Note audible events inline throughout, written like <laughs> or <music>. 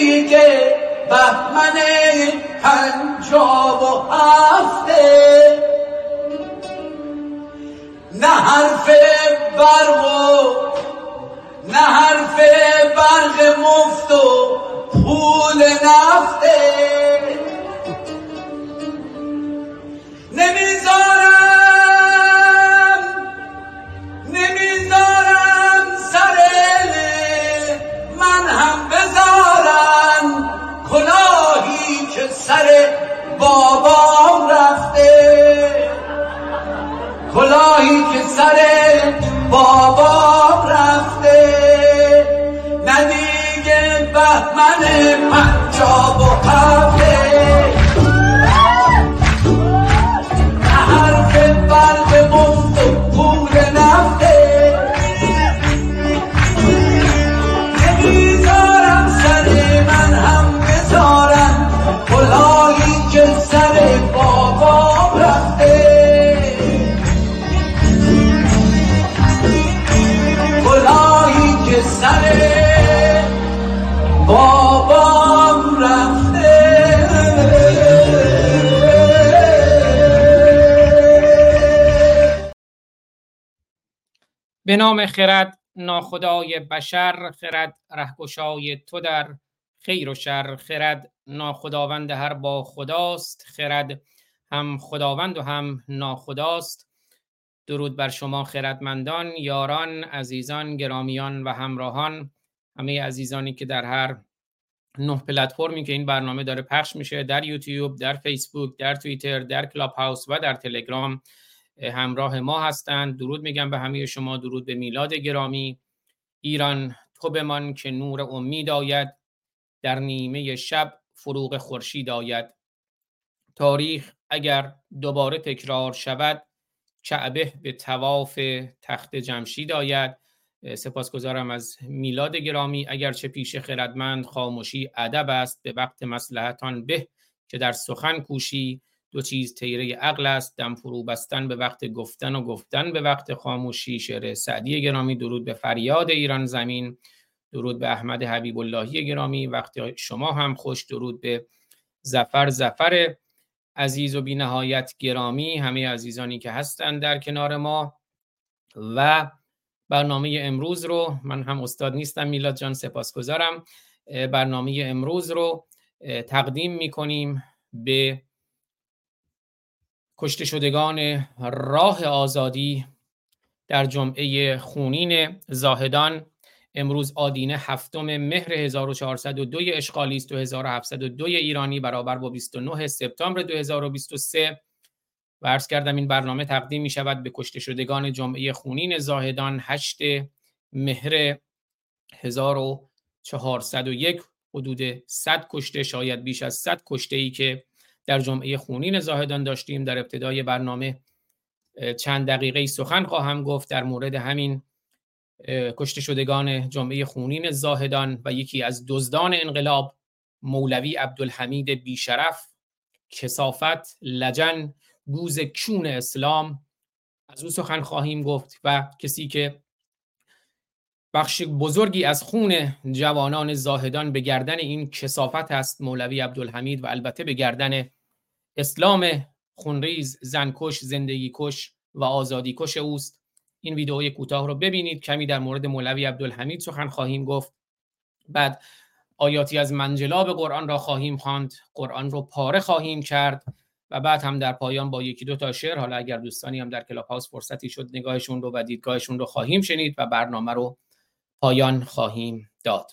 نزدیک بهمن پنجاب و هفته. نه حرف برق و نه حرف برق مفت و پول نفته. سر بابام رفته. کلاهی که سر بابام رفته. ندیگه بهمن پنجاب و هفته به نام خرد ناخدای بشر خرد رهگشای تو در خیر و شر خرد ناخداوند هر با خداست خرد هم خداوند و هم ناخداست. درود بر شما خردمندان یاران عزیزان گرامیان و همراهان. همه عزیزانی که در هر نه پلتفرمی که این برنامه داره پخش میشه در یوتیوب در فیسبوک در توییتر در کلاب هاوس و در تلگرام. همراه ما هستند درود میگم به همه شما. درود به میلاد گرامی. ایران تو بمان که نور امید آید. در نیمه شب فروغ خورشید آید. تاریخ اگر دوباره تکرار شود کعبه به تواف تخت جمشید آید. سپاسگزارم از میلاد گرامی. اگرچه پیش خردمند خاموشی ادب است. به وقت مسلحتان به که در سخن کوشی. دو چیز تیره عقل است دم فرو بستن به وقت گفتن و گفتن به وقت خاموشی شعر سعدی گرامی درود به فریاد ایران زمین درود به احمد حبیب اللهی گرامی وقت شما هم خوش درود به زفر زفر عزیز و بینهایت گرامی همه عزیزانی که هستند در کنار ما و برنامه امروز رو من هم استاد نیستم میلاد جان سپاسگزارم برنامه امروز رو تقدیم می‌کنیم به کشته شدگان راه آزادی در جمعه خونین زاهدان. امروز آدینه هفتم مهر 1402 اشغالی است و 1702 ایرانی برابر با 29 سپتامبر 2023 و عرض کردم این برنامه تقدیم می شود به کشته شدگان جمعه خونین زاهدان 8 مهر 1401 حدود 100 کشته شاید بیش از 100 کشته ای که در جمعه خونین زاهدان داشتیم. در ابتدای برنامه چند دقیقه سخن خواهم گفت. در مورد همین کشته شدگان جمعه خونین زاهدان و یکی از دزدان انقلاب مولوی عبدالحمید بیشرف. کسافت لجن گوز کون اسلام. از او سخن خواهیم گفت و کسی که بخش بزرگی از خون جوانان زاهدان به گردن این کسافت است مولوی عبدالحمید و البته به گردن اسلام خونریز زنکش زندگی کش و آزادی کش اوست. این ویدئوی کوتاه رو ببینید. کمی در مورد مولوی عبدالحمید سخن خواهیم گفت. بعد آیاتی از منجلاب قرآن را خواهیم خواند. قرآن رو پاره خواهیم کرد و بعد هم در پایان با یکی دو تا شعر حالا اگر دوستانی هم در کلاب هاوس فرصتی شد نگاهشون رو و دیدگاهشون رو خواهیم شنید و برنامه رو پایان خواهیم داد.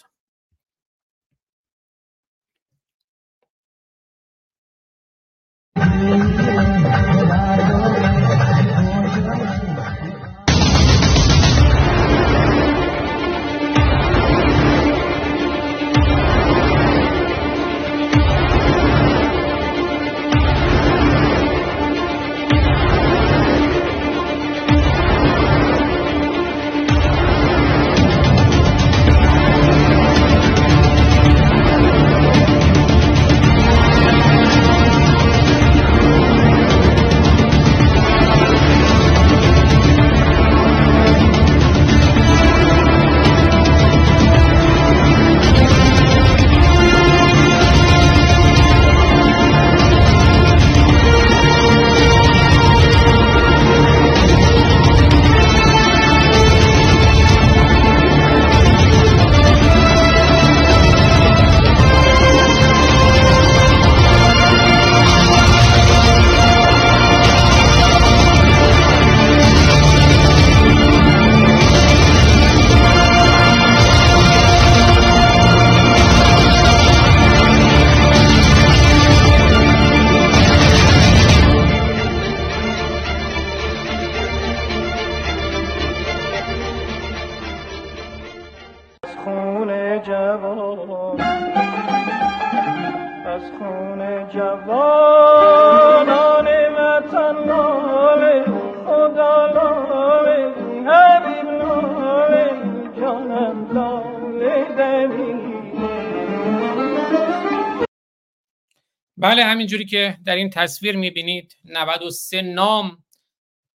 بله همینجوری که در این تصویر می‌بینید 93 نام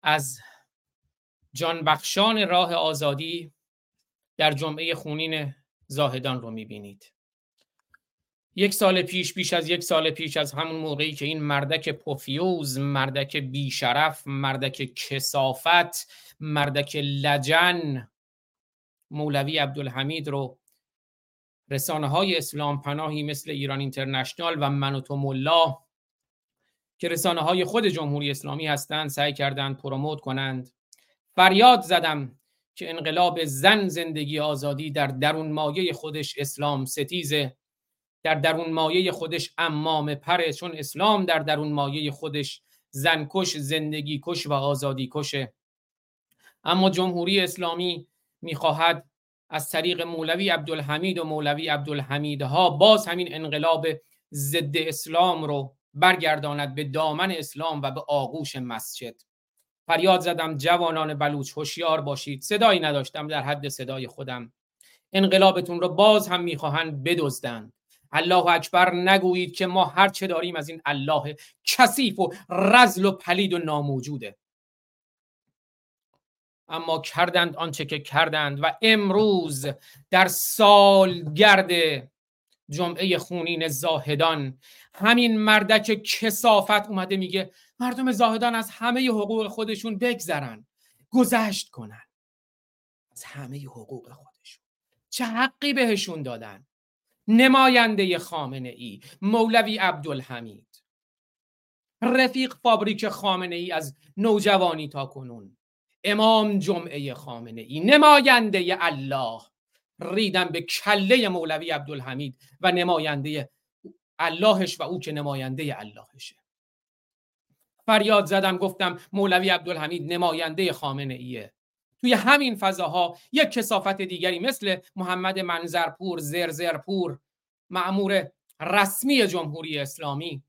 از جانبخشان راه آزادی در جمعه خونین زاهدان رو می‌بینید. یک سال پیش بیش از یک سال پیش از همون موقعی که این مردک پوفیوز مردک بیشرف مردک کسافت مردک لجن مولوی عبدالحمید رو رسانه های اسلام پناهی مثل ایران اینترنشنال و منوتوم الله که رسانه های خود جمهوری اسلامی هستند سعی کردند پروموت کنند. فریاد زدم که انقلاب زن زندگی آزادی در درون مایه خودش اسلام ستیزه. در درون مایه خودش امام پره چون اسلام در درون مایه خودش زنکش زندگی کش و آزادی کشه اما جمهوری اسلامی می‌خواهد از طریق مولوی عبدالحمید و مولوی عبدالحمیدها باز همین انقلاب ضد اسلام رو برگرداند به دامن اسلام و به آغوش مسجد. فریاد زدم جوانان بلوچ هوشیار باشید. صدایی نداشتم در حد صدای خودم. انقلابتون رو باز هم می‌خواهند بدزدند. الله اکبر نگویید که ما هر چه داریم از این الله کثیف و رزل و پلید و ناموجوده. اما کردند آنچه که کردند و امروز در سالگرد جمعه خونین زاهدان همین مردک کسافت اومده میگه مردم زاهدان از همه حقوق خودشون بگذرن گذشت کنن. از همه حقوق خودشون. چه حقی بهشون دادن؟ نماینده خامنه ای مولوی عبدالحمید. رفیق فابریک خامنه ای از نوجوانی تا کنون. امام جمعه خامنه ای نماینده الله. ریدن به کله مولوی عبدالحمید و نماینده اللهش و او که نماینده اللهشه. فریاد زدم گفتم مولوی عبدالحمید نماینده خامنه ایه. توی همین فضاها یک کسافت دیگری مثل محمد منظرپور زرزرپور معمور رسمی جمهوری اسلامی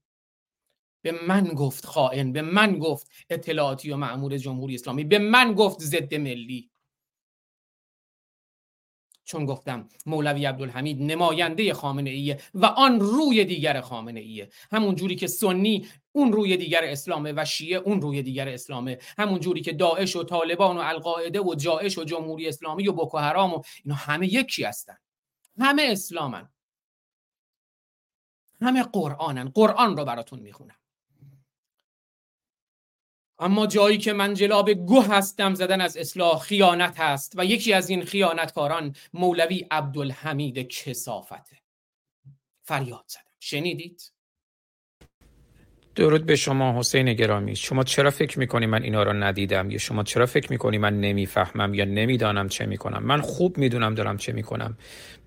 به من گفت خائن به من گفت اطلاعاتی و معمور جمهوری اسلامی به من گفت ضد ملی. چون گفتم مولوی عبدالحمید نماینده خامنه ایه و آن روی دیگر خامنه ایه همون جوری که سنی اون روی دیگر اسلامه و شیعه اون روی دیگر اسلامه همون جوری که داعش و طالبان و القاعده و جاعش و جمهوری اسلامی و بoko حرام و اینا همه یکی هستن. همه اسلامن. همه قرآنن. قرآن رو براتون می‌خونم. اما جایی که من جلاب گوه هستم زدن از اصلاح خیانت هست و یکی از این خیانتکاران مولوی عبدالحمید کسافته. فریاد زدم. شنیدید؟ درود به شما حسین گرامی. شما چرا فکر می‌کنی من اینا رو ندیدم؟ یا شما چرا فکر می‌کنی من نمی‌فهمم یا نمی‌دانم چه می‌کنم؟ من خوب می‌دونم دارم چه می‌کنم.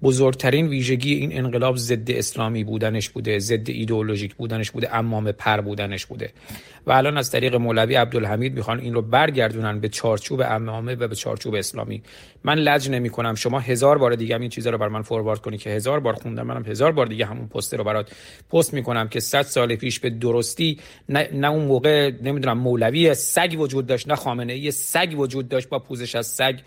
بزرگترین ویژگی این انقلاب ضد اسلامی بودنش بوده ضد ایدئولوژیک بودنش بوده امام پر بودنش بوده. و الان از طریق مولوی عبدالحمید می‌خوان این رو برگردونن به چارچوب امامه و به چارچوب اسلامی. من لج نمی کنم شما هزار بار دیگه این چیزا رو بر من فوروارد کنی که هزار بار خوندم. منم هزار بار دیگه همون پست رو برات پست می‌کنم که 100 سال پیش به درستی نه, نه اون موقع نمی‌دونم مولوی سگ وجود داشت نه خامنه ای سگ وجود داشت با پوزش از سگ.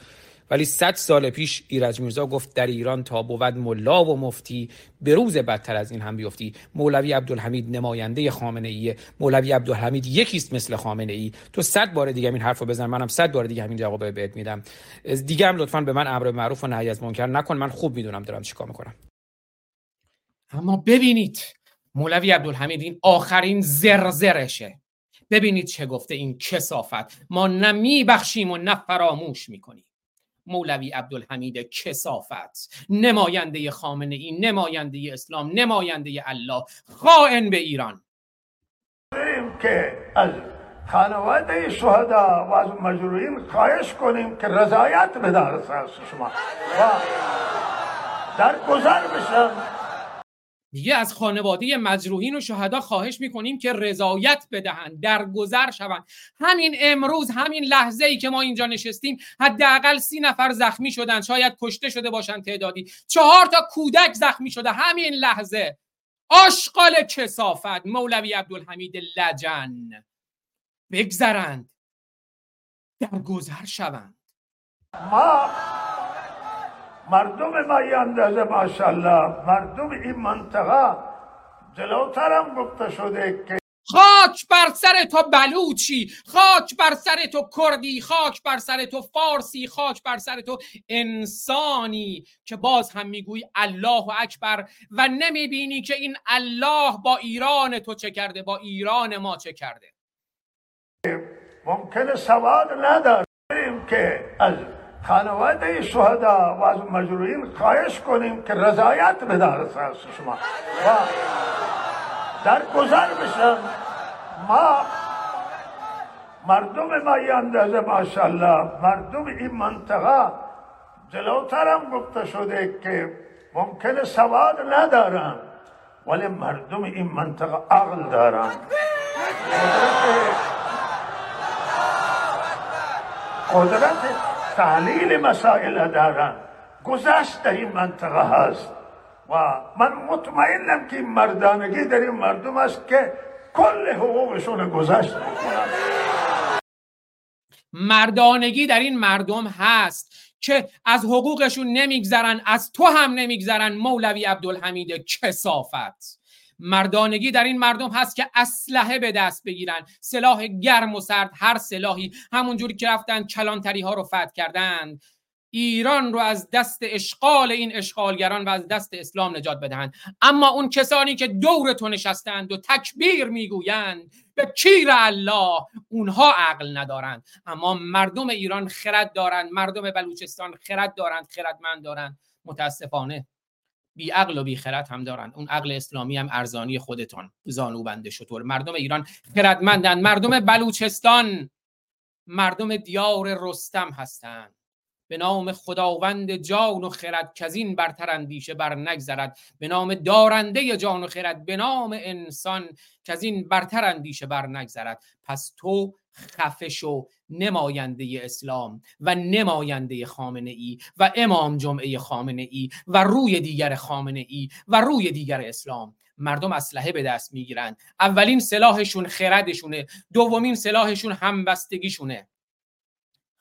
ولی صد سال پیش ایرج میرزا گفت در ایران تا بود ملا و مفتی به روز بدتر از این هم بیفتی. مولوی عبدالحمید نماینده خامنه ای مولوی عبدالحمید یکیست مثل خامنه ای تو صد بار دیگه این حرفو بزن منم صد بار دیگه همین جواب بهت میدم. دیگه هم لطفا به من امر معروف و نهی از منکر نکن من خوب می‌دونم دارم چیکار می‌کنم. اما ببینید مولوی عبدالحمید این آخرین زرزرشه ببینید چه گفته این کسافت. ما نه میبخشیم و نه فراموش می‌کنیم. مولوی عبدالحمید کسافت نماینده خامنه ای نماینده اسلام نماینده الله خائن به ایران. که از خانواده شهدا و از مجروعین خواهش کنیم که رضایت به شما. و در گذر بشن دیگه از خانواده مجروحین و شهدا خواهش می‌کنیم که رضایت بدهند درگذر شوند. همین امروز همین لحظه ای که ما اینجا نشستیم حداقل سی نفر زخمی شدن شاید کشته شده باشن تعدادی. چهار تا کودک زخمی شده. همین لحظه. آشغال کسافت. مولوی عبدالحمید لجن. بگذرند. درگذر شوند. ما مردم ما اندازه ماشاءالله. مردم این منطقه جلوترم گفته شده که خاک بر سر تو بلوچی خاک بر سر تو کردی خاک بر سر تو فارسی خاک بر سر تو انسانی که باز هم می‌گویی الله اکبر و نمی‌بینی که این الله با ایران تو چه کرده با ایران ما چه کرده. ممکنه سواد نداریم که از خانواده شهدا و از مجروحین خواهش کنیم که رضایت بدارد از شما. و در گذر بشن ما مردم ما این اندازه ماشاءالله مردم این منطقه جلوترم گفته شده که ممکنه سواد ندارن ولی مردم این منطقه عقل دارن. قدرت تحلیل مسائل دارن گذشت در این منطقه هست. و من مطمئنم که مردانگی در این مردم است که کل حقوقشون گذشت می‌کنن. مردانگی در این مردم هست که از حقوقشون نمیگذرن از تو هم نمیگذرن مولوی عبدالحمید کسافت. مردانگی در این مردم هست که اسلحه به دست بگیرن. سلاح گرم و سرد هر سلاحی. همونجوری که رفتن کلانتری ها رو فتح کردند. ایران رو از دست اشغال این اشغالگران و از دست اسلام نجات بدهند. اما اون کسانی که دور تو نشستند و تکبیر می‌گویند به کیر الله اونها عقل ندارند. اما مردم ایران خرد دارند مردم بلوچستان خرد دارند خردمند دارند. متاسفانه. بی عقل و بی خرد هم دارند اون عقل اسلامی هم ارزانی خودتان. زانو بنده شطور مردم ایران خردمندند مردم بلوچستان. مردم دیار رستم هستند به نام خداوند جان و خرد کزین برتر اندیشه بر نگذرد به نام دارنده جان و خرد به نام انسان کزین برتر اندیشه بر نگذرد پس تو خفه شو. نماینده اسلام و نماینده خامنه ای و امام جمعه خامنه ای و روی دیگر خامنه ای و روی دیگر اسلام. مردم اسلحه به دست می‌گیرند اولین سلاحشون خردشونه دومین سلاحشون همبستگیشونه.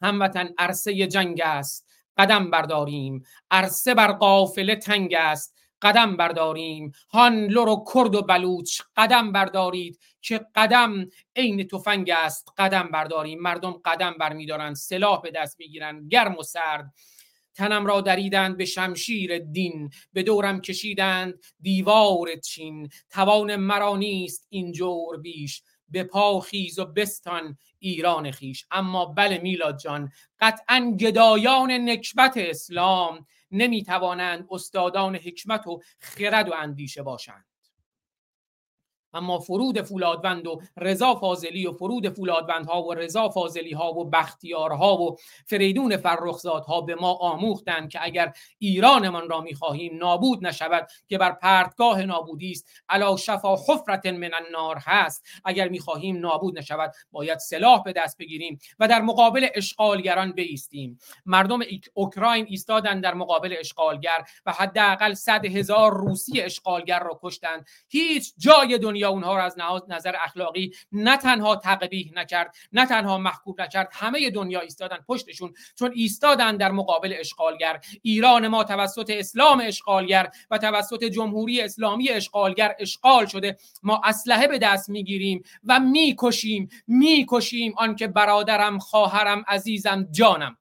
هموطن عرصه جنگ است قدم برداریم. عرصه بر قافله تنگ است. قدم برداریم. هان لور و کرد و بلوچ قدم بردارید. که قدم؟ عین تفنگ است قدم برداریم. مردم قدم برمیدارند سلاح به دست می‌گیرند گرم و سرد. تنم را دریدند به شمشیر دین به دورم کشیدند دیوار چین. توان مرا نیست این جور بیش به پا خیز و بستان ایران خیش اما بله میلاد جان قطعا گدایان نکبت اسلام. نمی‌توانند استادان حکمت و خرد و اندیشه باشند. اما فرود فولادوند و رضا فاضلی و فرود فولادوندها و رضا فاضلی ها و بختیارها و فریدون فرخزادها به ما آموختند که اگر ایرانمان را می‌خواهیم نابود نشود که بر پرتگاه نابودی است. علا شفا حفرت من النار هست. اگر می‌خواهیم نابود نشود. باید سلاح به دست بگیریم و در مقابل اشغالگران بیستیم. مردم اوکراین ایستادند در مقابل اشغالگر و حداقل صد هزار روسی اشغالگر را کشتند. هیچ جای دنیا دنیا اونها رو از نظر اخلاقی نه تنها تقبیح نکرد نه تنها محکوب نکرد همه دنیا ایستادن پشتشون چون ایستادن در مقابل اشغالگر. ایران ما توسط اسلام اشغالگر و توسط جمهوری اسلامی اشغالگر اشغال شده. ما اسلحه به دست می‌گیریم و می‌کشیم می‌کشیم آنکه برادرم خواهرم عزیزم جانم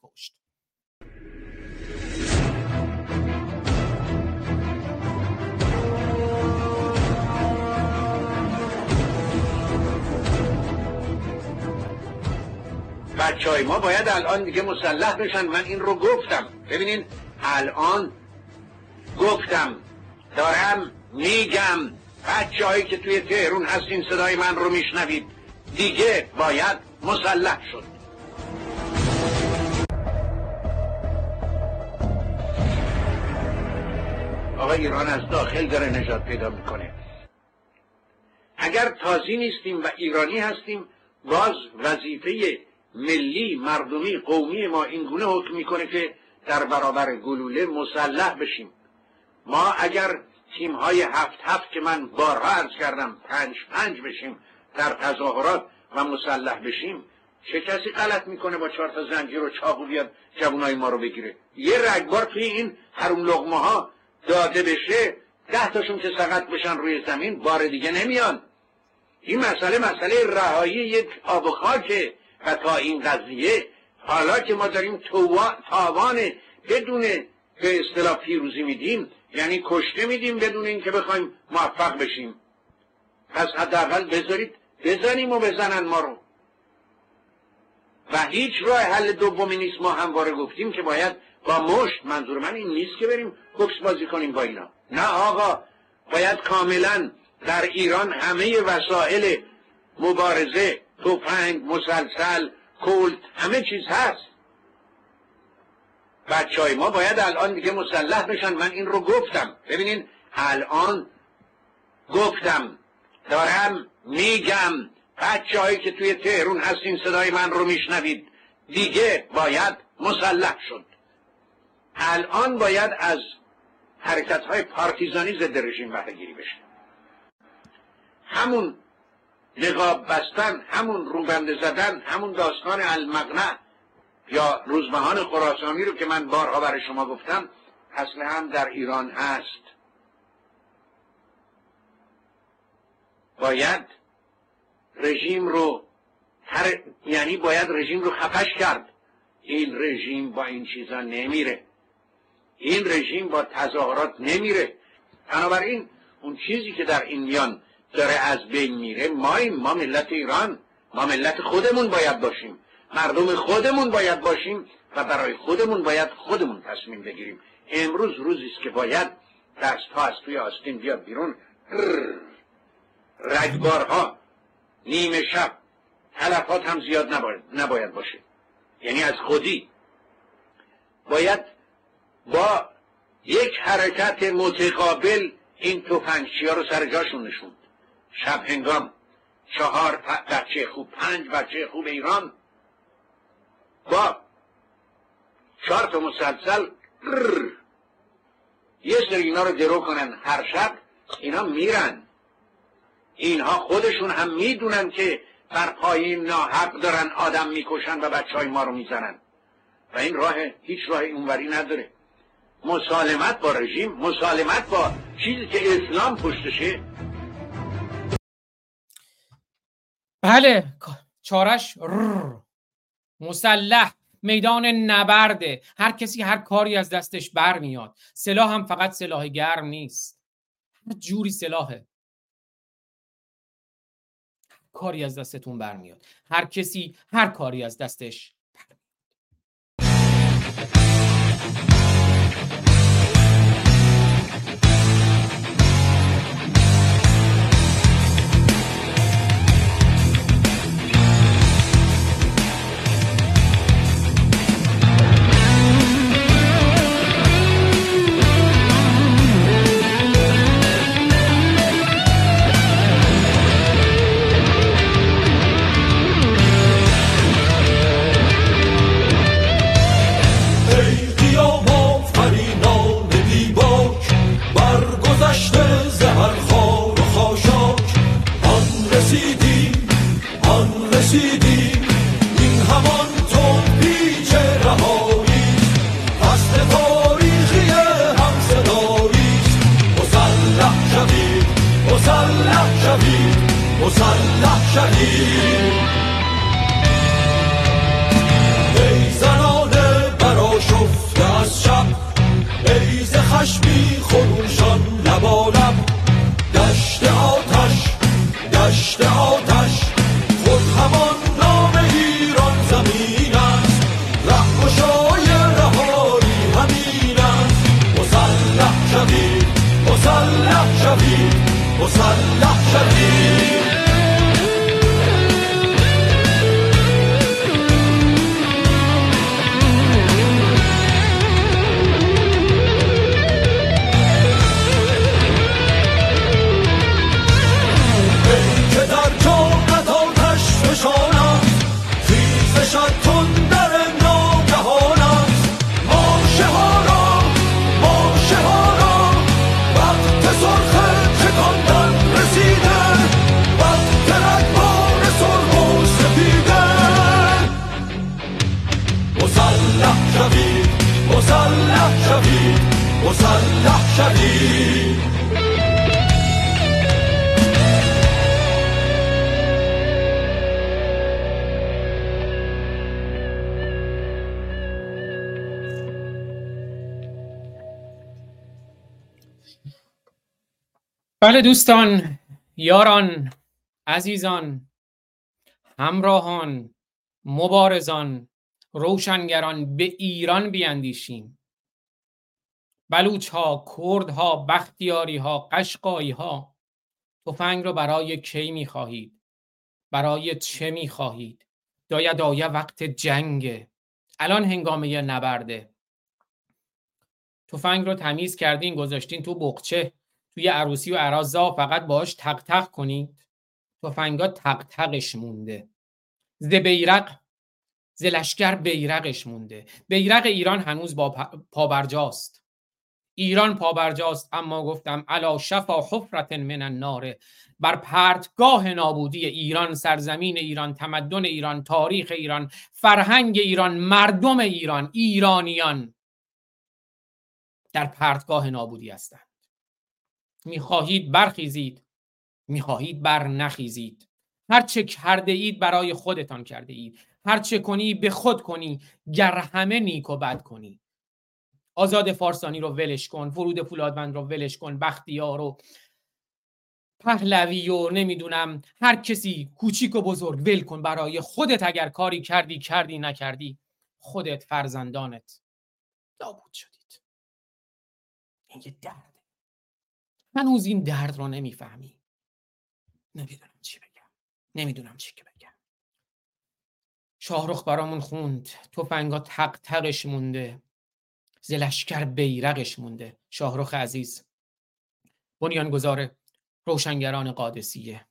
بچه های ما باید الان دیگه مسلح بشن. من این رو گفتم. ببینین الان گفتم. دارم میگم. بچه که توی تهرون هستین صدای من رو میشنوید. دیگه باید مسلح شد. آقا ایران از داخل داره نجات پیدا می‌کنه. اگر تازی نیستیم و ایرانی هستیم باز وظیفه ملی مردمی قومی ما اینگونه حکم می‌کنه که در برابر گلوله مسلح بشیم. ما اگر تیم های هفت هفت که من بارها عرض کردم پنج پنج بشیم در تظاهرات و مسلح بشیم چه کسی غلط می‌کنه با چهار تا زنجیر و چاقو بیاد جوانای ما رو بگیره؟ یه رگبار توی این حروم لغمه ها داده بشه ده تاشون که سقط بشن روی زمین بار دیگه نمیان. این مسئله مسئله رهایی یک آب و خاکه و این قضیه حالا که ما داریم تاوان بدون به اصطلاح پیروزی میدیم یعنی کشته میدیم بدون اینکه بخوایم موفق بشیم. پس حداقل بذارید بزنیم و بزنن ما رو. و هیچ راه حل دومی نیست ما همواره گفتیم که باید با مشت منظور من این نیست که بریم بکس بازی کنیم با اینا. نه آقا باید کاملا در ایران همه وسایل مبارزه توفنگ مسلسل کلت همه چیز هست. بچه های ما باید الان دیگه مسلح بشن. من این رو گفتم. ببینین الان گفتم دارم میگم بچه هایی که توی تهرون هستین صدای من رو میشنوید. دیگه باید مسلح شد. الان باید از حرکت های پارتیزانی ضد رژیم بهرهگیری بشه. همون نقاب بستن همون روبنده زدن همون داستان المغنه یا روزبهان خراسانی رو که من بارها برای شما گفتم اصل هم در ایران هست. باید رژیم رو هر یعنی باید رژیم رو خفش کرد. این رژیم با این چیزا نمیره. این رژیم با تظاهرات نمیره. بنابراین اون چیزی که در این میان داره از بین میره ما ما ملت ایران ما ملت خودمون باید باشیم. مردم خودمون باید باشیم و برای خودمون باید خودمون تصمیم بگیریم. امروز روزی است که باید دست ها از توی آستین بیاد بیرون. رگبارها نیمه شب تلفات هم زیاد نباید, نباید باشه. یعنی از خودی. باید با یک حرکت متقابل این توفنگچی ها رو سر جاشون نشوند. شب هنگام چهار بچه خوب پنج بچه خوب ایران با چهار تا مسلسل یه سر اینا رو درو کنن هر شب اینا میرن. اینها خودشون هم می‌دونن که بر پای ناحق دارن آدم می‌کشن و بچه های ما رو می‌زنن. و این راه هیچ راه اونوری نداره. مسالمت با رژیم مسالمت با چیزی که اسلام پشتشه بله. چارش مسلح. میدان نبرده. هر کسی هر کاری از دستش برمیاد. سلاح هم فقط سلاح گرم نیست. جوری سلاحه. کاری از دستتون برمیاد. هر کسی هر کاری از دستش بله دوستان یاران عزیزان همراهان مبارزان روشنگران به ایران بیاندیشیم بلوچ ها کرد ها بختیاری ها قشقایی ها تفنگ رو برای کی می خواهید برای چه می خواهید دایا دایا وقت جنگه. الان هنگامه نبرده. تفنگ رو تمیز کردین گذاشتین تو بقچه توی عروسی و عرازا فقط باش تق تق کنید. تفنگا تق تقش مونده. ز بیرق ز لشکر بیرقش مونده. بیرق ایران هنوز با پابرجاست. ایران پابرجاست اما گفتم علا شفا حفرت من النار. بر پرتگاه نابودی ایران سرزمین ایران تمدن ایران تاریخ ایران فرهنگ ایران مردم ایران ایرانیان در پرتگاه نابودی هستند. می‌خواهید برخیزید. می‌خواهید بر نخیزید. هر چه کرده اید برای خودتان کرده اید هر چه کنی به خود کنی. گر همه نیک و بد کنی. آزاد فارسانی رو ولش کن. فرود فولادوند رو ولش کن. بختیار رو پهلوی و نمی‌دونم. هر کسی کوچیک و بزرگ ول کن برای خودت. اگر کاری کردی کردی. نکردی خودت فرزندانت. نابود شدید. این یه درده هنوز این درد رو نمی‌فهمی. نمی‌دونم چی بگم. نمی‌دونم چی که بگم. شاهرخ برامون خوند. توفنگا تق تقش مونده. زلشکر بیرقش مونده. شاهرخ عزیز. بنیانگذار روشنگران قادسیه.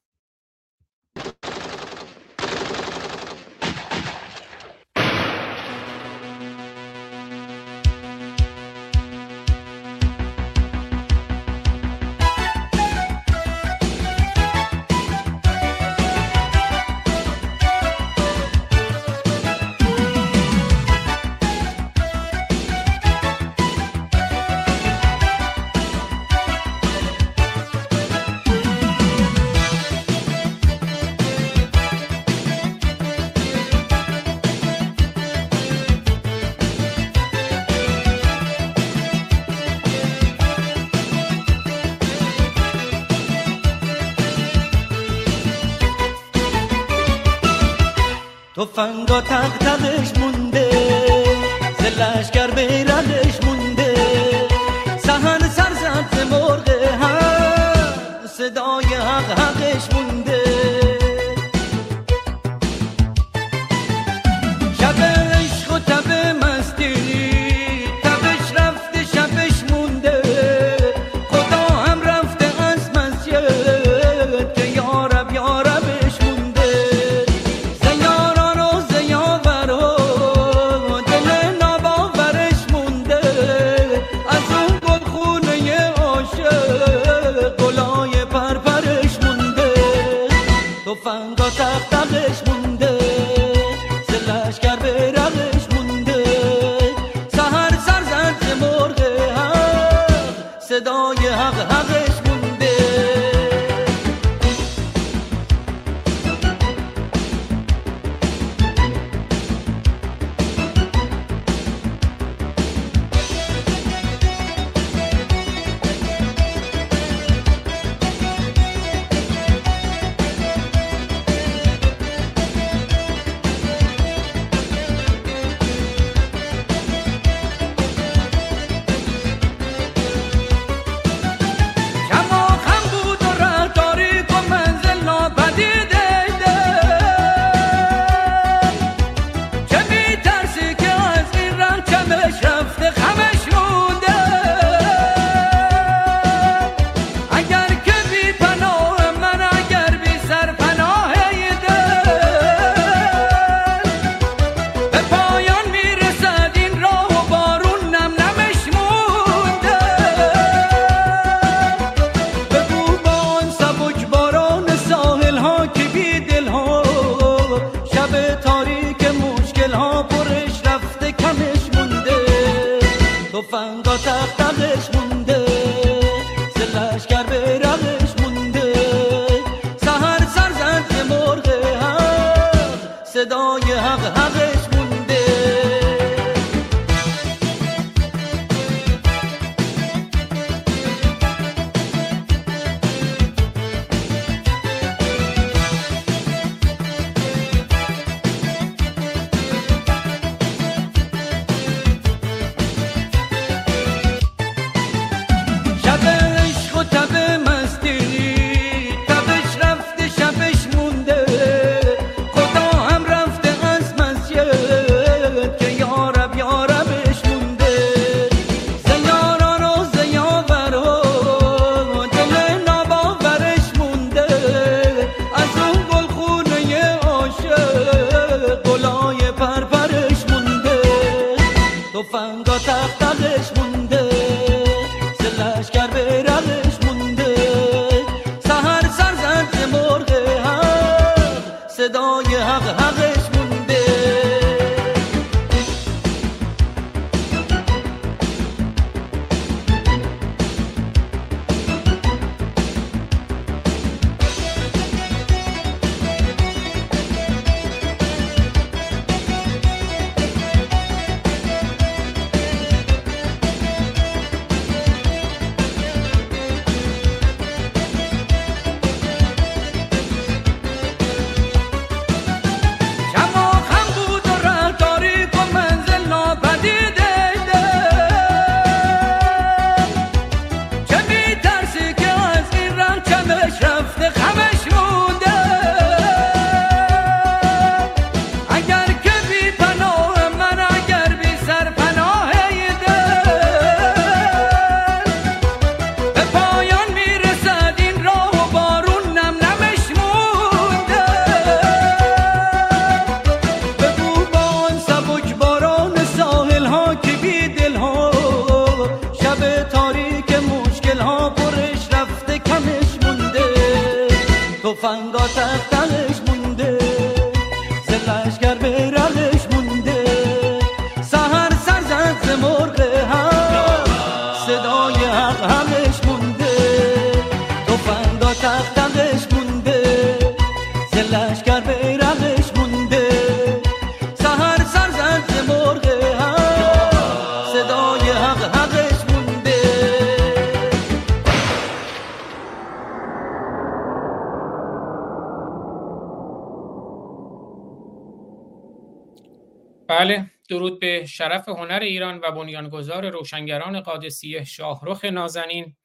شرف هنر ایران و بنیانگذار روشنگران قادسیه شاهرخ نازنین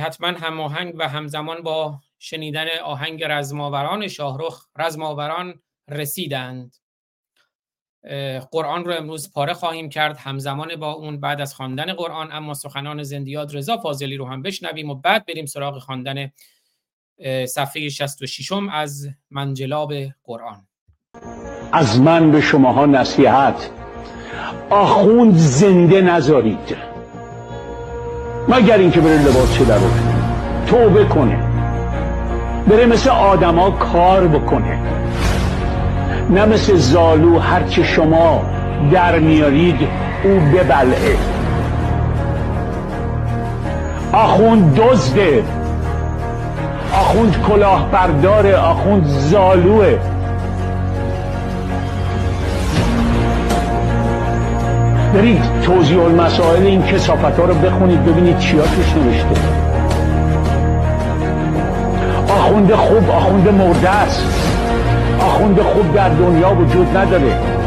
حتما هماهنگ و همزمان با شنیدن آهنگ رزماوران شاهرخ رزماوران رسیدند. قرآن رو امروز پاره خواهیم کرد همزمان با اون بعد از خواندن قرآن اما سخنان زندیات رضا فاضلی رو هم بشنویم و بعد بریم سراغ خواندن صفحه 66 از منجلاب قرآن. از من به شماها نصیحت آخوند زنده نذارید. مگر اینکه بره لباس در توبه کنه. بره مثل آدما کار بکنه. نه مثل زالو هرچه شما در میارید او ببلعه. آخوند دزده. آخوند کلاه برداره آخوند زالوه. برید توضیح المسائل این کسافت ها رو بخونید ببینید چیا توش نوشته. آخونده خوب آخونده مرده است. آخونده خوب در دنیا وجود نداره.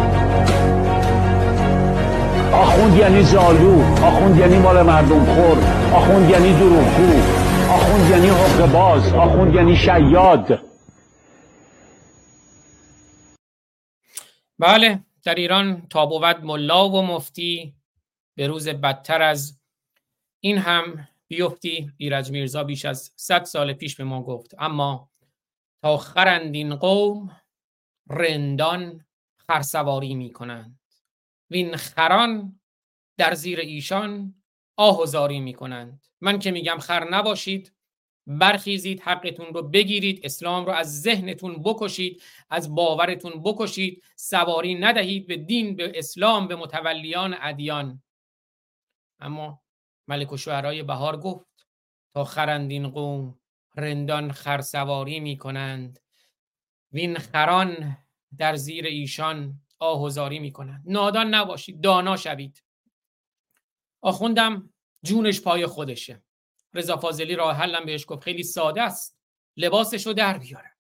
آخوند یعنی زالو آخوند یعنی مال مردم خور آخوند یعنی دروغگو آخوند یعنی حقوق باز آخوند یعنی شیاد. بله. در ایران تا بود ملا و مفتی به روز بدتر از این هم بیفتی ایرج میرزا بیش از صد سال پیش به ما گفت. اما تا خرند این قوم رندان خرسواری می کنند وین خران در زیر ایشان آه و زاری می کنند من که میگم خر نباشید برخیزید حقتون رو بگیرید اسلام رو از ذهنتون بکشید از باورتون بکشید. سواری ندهید به دین به اسلام به متولیان ادیان. اما ملک و شعرهای بهار گفت تا خرندین قوم رندان خرسواری می کنند. وین خران در زیر ایشان آهوزاری می کنند. نادان نباشید دانا شوید. آخوندم جونش پای خودشه. رضا فاضلی راه حلم بهش گفت. خیلی ساده است. لباسش رو در بیاره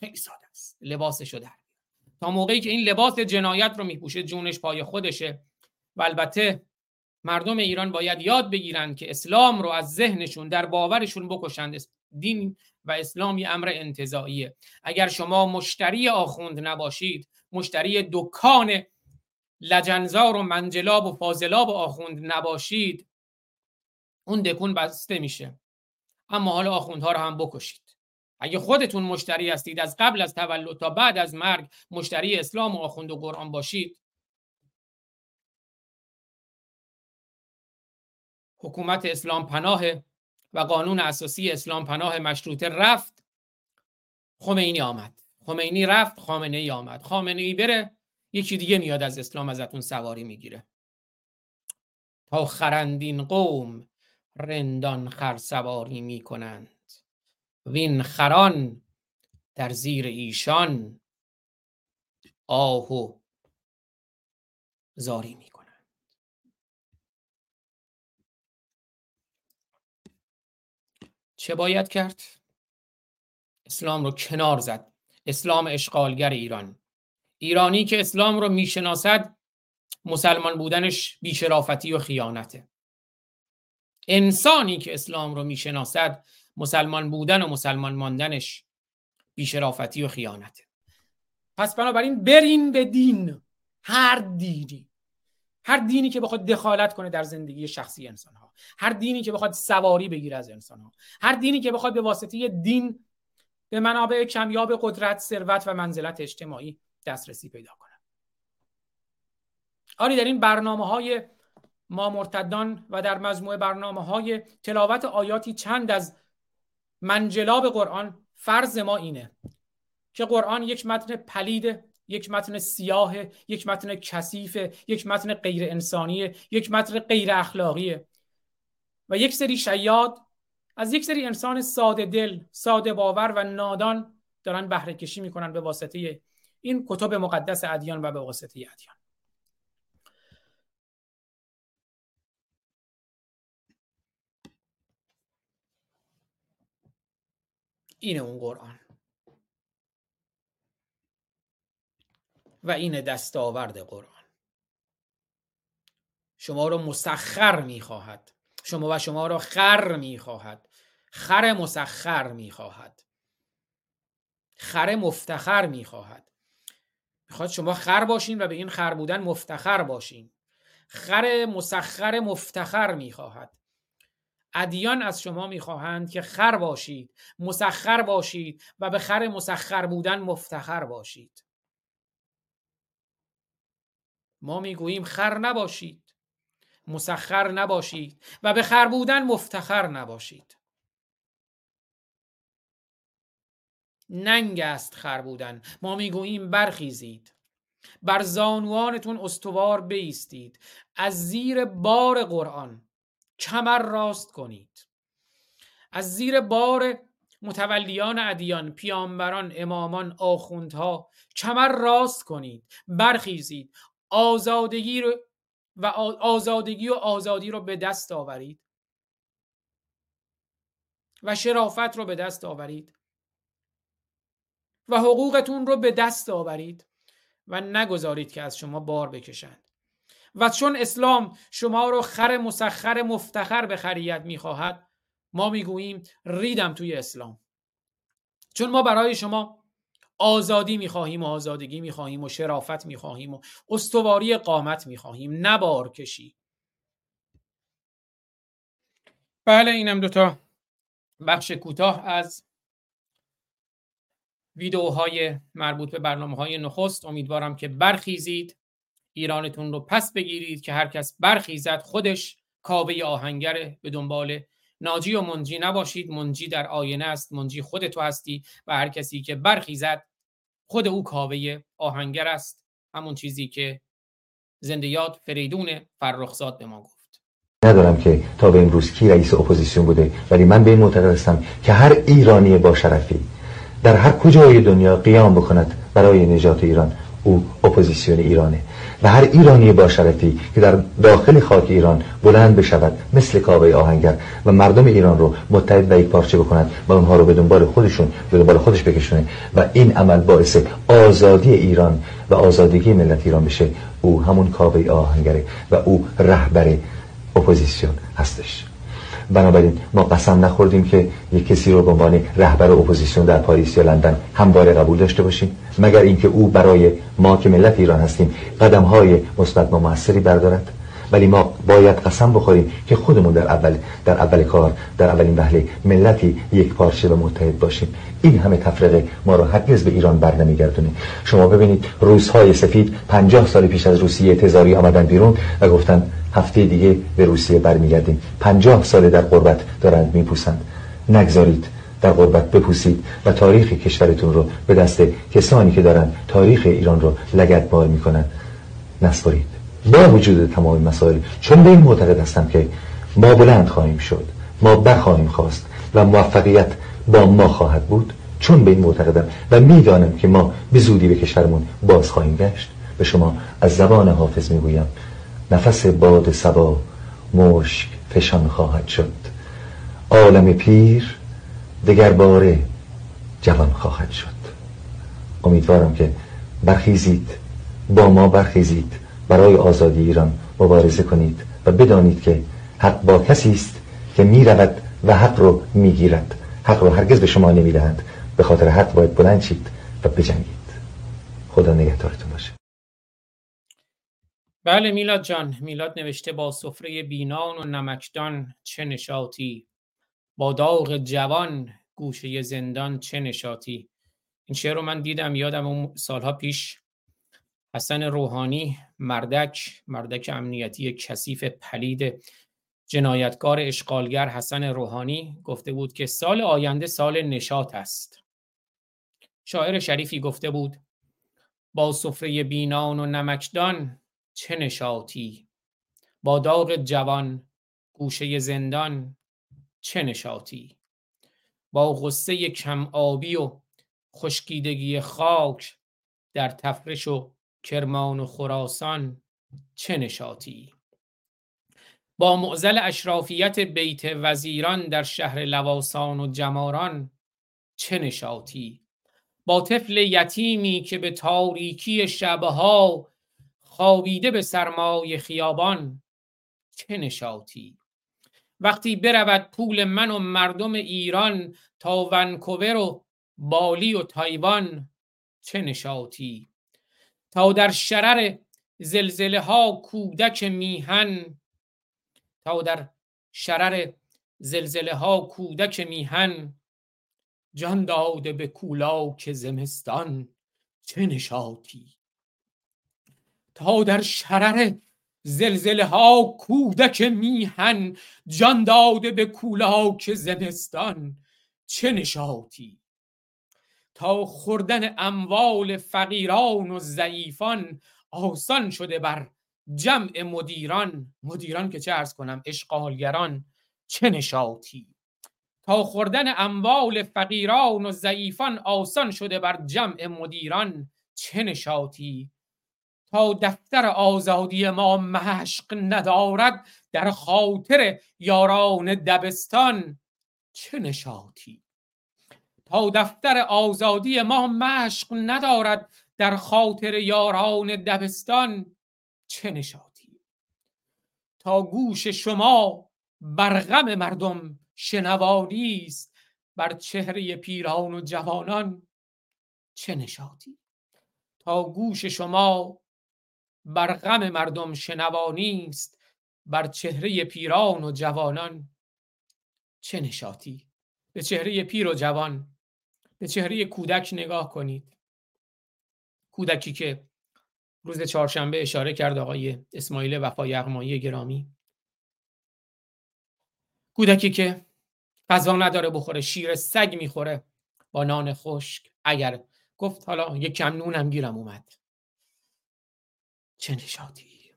خیلی ساده است. لباسش رو در تا موقعی که این لباس جنایت رو میپوشه جونش پای خودشه. و البته مردم ایران باید یاد بگیرند که اسلام رو از ذهنشون در باورشون بکشند. دین و اسلام یه امر انتظاییه اگر شما مشتری آخوند نباشید مشتری دکان لجنزار و منجلاب و فاضلاب و آخوند نباشید اون دکون بسته میشه. اما حالا آخوندها رو هم بکشید. اگه خودتون مشتری هستید از قبل از تولد تا بعد از مرگ مشتری اسلام و آخوند و قرآن باشید. حکومت اسلام پناه و قانون اساسی اسلام پناه مشروطه رفت خمینی آمد. خمینی رفت خامنه ای آمد. خامنه ای بره یکی دیگه میاد از اسلام ازتون سواری می‌گیره. تا خرندین قوم رندان خر سواری می‌کنند. وین خران در زیر ایشان آهو زاری می چه باید کرد؟ اسلام رو کنار زد. اسلام اشغالگر ایران. ایرانی که اسلام رو می‌شناسد مسلمان بودنش بیشرافتی و خیانته. انسانی که اسلام رو می‌شناسد مسلمان بودن و مسلمان ماندنش بیشرافتی و خیانته پس بنابراین برین به دین. هر دینی. هر دینی که بخواد دخالت کنه در زندگی شخصی انسان ها هر دینی که بخواد سواری بگیره از انسان ها هر دینی که بخواد به واسطه دین به منابع کمیاب قدرت ثروت و منزلت اجتماعی دسترسی پیدا کنه. آری در این برنامه های ما مرتدان و در مجموعه برنامه های تلاوت آیاتی چند از منجلاب قرآن فرض ما اینه که قرآن یک متن پلید یک متن سیاه یک متن کثیف یک متن غیر انسانی یک متن غیر اخلاقیه و یک سری شیاد از یک سری انسان ساده دل ساده باور و نادان دارن بهره کشی می‌کنن به واسطه این کتب مقدس ادیان و به واسطه ادیان. اینه اون قرآن. و این دستاورد قرآن. شما رو مسخر می‌خواهد. شما و شما را خر می‌خواهد. خر مسخر می‌خواهد. خر مفتخر می‌خواهد. می‌خواد شما خر باشین و به این خر بودن مفتخر باشین. خر مسخر مفتخر می‌خواهد. ادیان از شما می‌خواهند که خر باشید مسخر باشید و به خر مسخر بودن مفتخر باشید. ما می‌گوییم خر نباشید مسخر نباشید و به خر بودن مفتخر نباشید. ننگ است خر بودن. ما می‌گوییم برخیزید. بر زانوانتون استوار بیستید. از زیر بار قرآن. کمر راست کنید. از زیر بار متولیان ادیان پیامبران امامان آخوندها کمر راست کنید. برخیزید. آزادگی رو و آزادگی و آزادی رو به دست آورید. و شرافت رو به دست آورید. و حقوقتون رو به دست آورید. و نگذارید که از شما بار بکشند. و چون اسلام شما رو خر مسخر مفتخر به خریت می‌خواهد ما می‌گوییم ریدم توی اسلام. چون ما برای شما آزادی می‌خواهیم و آزادگی می‌خواهیم و شرافت می‌خواهیم و استواری قامت می‌خواهیم نبار کشی. بله اینم دوتا بخش کوتاه از ویدئوهای مربوط به برنامه های نخست. امیدوارم که برخیزید. ایرانتون رو پس بگیرید که هر کس برخیزد خودش کاوه آهنگره به دنبال ناجی و منجی نباشید. منجی در آینه است منجی خود تو هستی و هر کسی که برخیزد خود او کاوه آهنگر است. همون چیزی که زنده یاد فریدون فرخزاد به ما گفت. ندارم که تا به امروز کی رئیس اپوزیسیون بوده ولی من به این معتقد هستم که هر ایرانی با شرفی در هر کجای دنیا قیام بکند برای نجات ایران. او اپوزیسیون ایرانه. و هر ایرانی با شرفی که در داخل خاک ایران بلند بشود مثل کاوه آهنگر و مردم ایران رو متحد و یک پارچه بکنند و اونها رو به دنبال خودشون به دنبال خودش بکشونه و این عمل باعث آزادی ایران و آزادگی ملت ایران بشه. او همون کاوه آهنگره و او رهبر اپوزیسیون هستش. بنابراین ما قسم نخوردیم که یک کسی رو به عنوان رهبر اپوزیسیون در پاریس یا لندن همواره قبول داشته باشیم مگر اینکه او برای ما که ملت ایران هستیم قدم های مثبت و موثری بردارد؟ ولی ما باید قسم بخوریم که خودمون در اول در اول کار در اولین وهله ملتی یک پارچه و متحد باشیم. این همه تفرقه ما را هرگز به ایران بر نمیگردونه. شما ببینید روس‌های سفید پنجاه سال پیش از روسیه تزاری آمدن بیرون و گفتن هفته دیگه به روسیه برمیگردیم. پنجاه سال در قربت دارند میپوسند. نگذارید در قربت بپوسید و تاریخ کشورتون رو به دست کسانی که دارن تاریخ ایران رو لگت بار می‌کنن. نسپارید با وجود تمام مسائل چون به این معتقد هستم که ما بلند خواهیم شد ما برخواهیم خواست و موفقیت با ما خواهد بود چون به این معتقدم و می‌دانم که ما به زودی به کشورمون باز خواهیم گشت. به شما از زبان حافظ می‌گویم نفس باد سبا مشک فشان خواهد شد. عالم پیر دگر باره جوان خواهد شد. امیدوارم که برخیزید با ما برخیزید. برای آزادی ایران مبارزه کنید و بدانید که حق با کسی است که می‌رود و حق رو می‌گیرد. حق رو هرگز به شما نمی‌دهند به خاطر حق باید بلند شید و بجنگید. خدا نگهدارتون باشه. بله میلاد جان. میلاد نوشته با سفره بینان و نمکدان چه نشاطی؟ با داغ جوان گوشه زندان چه نشاطی؟ این شعر رو من دیدم یادم اون سالها پیش. حسن روحانی مردک مردک امنیتی کثیف پلید جنایتکار اشغالگر حسن روحانی گفته بود که سال آینده سال نشاط است. شاعر شریفی گفته بود با سفره بینان و نمکدان چه نشاطی؟ با داغ جوان گوشه زندان چه نشاطی؟ با غصه کم آبی و خشکیدگی خاک در تفرش و کرمان و خراسان چه نشاطی؟ با معزل اشرافیت بیت وزیران در شهر لواسان و جماران چه نشاطی؟ با طفل یتیمی که به تاریکی شبها خوابیده به سرمای خیابان چه نشاطی؟ وقتی برود پول من و مردم ایران تا ونکوور و بالی و تایوان چه نشاطی؟ تا در شرر زلزله ها کودک میهن تا در شرر زلزله ها کودک میهن. جان داده به کولاک زمستان چه نشاطی. تا در شرر زلزله ها کودک میهن جان داده به کولاک زمستان چه نشاطی. تا خوردن اموال فقیران و ضعیفان آسان شده بر جمع مدیران. مدیران که چه ارز کنم؟ اشغالگران. چه نشاطی! تا خوردن اموال فقیران و ضعیفان آسان شده بر جمع مدیران. چه نشاطی! تا دفتر آزادی ما مشق ندارد در خاطر یاران دبستان. چه نشاطی! تا دفتر آزادی ما مشق ندارد در خاطر یاران دبستان چه نشاطی؟ تا گوش شما بر غم مردم شنوانی است بر چهره پیران و جوانان چه نشاطی؟ تا گوش شما بر غم مردم شنوانی است بر چهره پیران و جوانان چه نشاطی؟ به چهره پیر و جوان به چهره کودک نگاه کنید. کودکی که روز چهارشنبه اشاره کرد آقای اسماعیل وفا یغمایی گرامی. کودکی که غذا نداره بخوره شیر سگ می‌خوره با نان خشک. اگر گفت حالا یک کم نونم گیرم اومد. چه نشاطی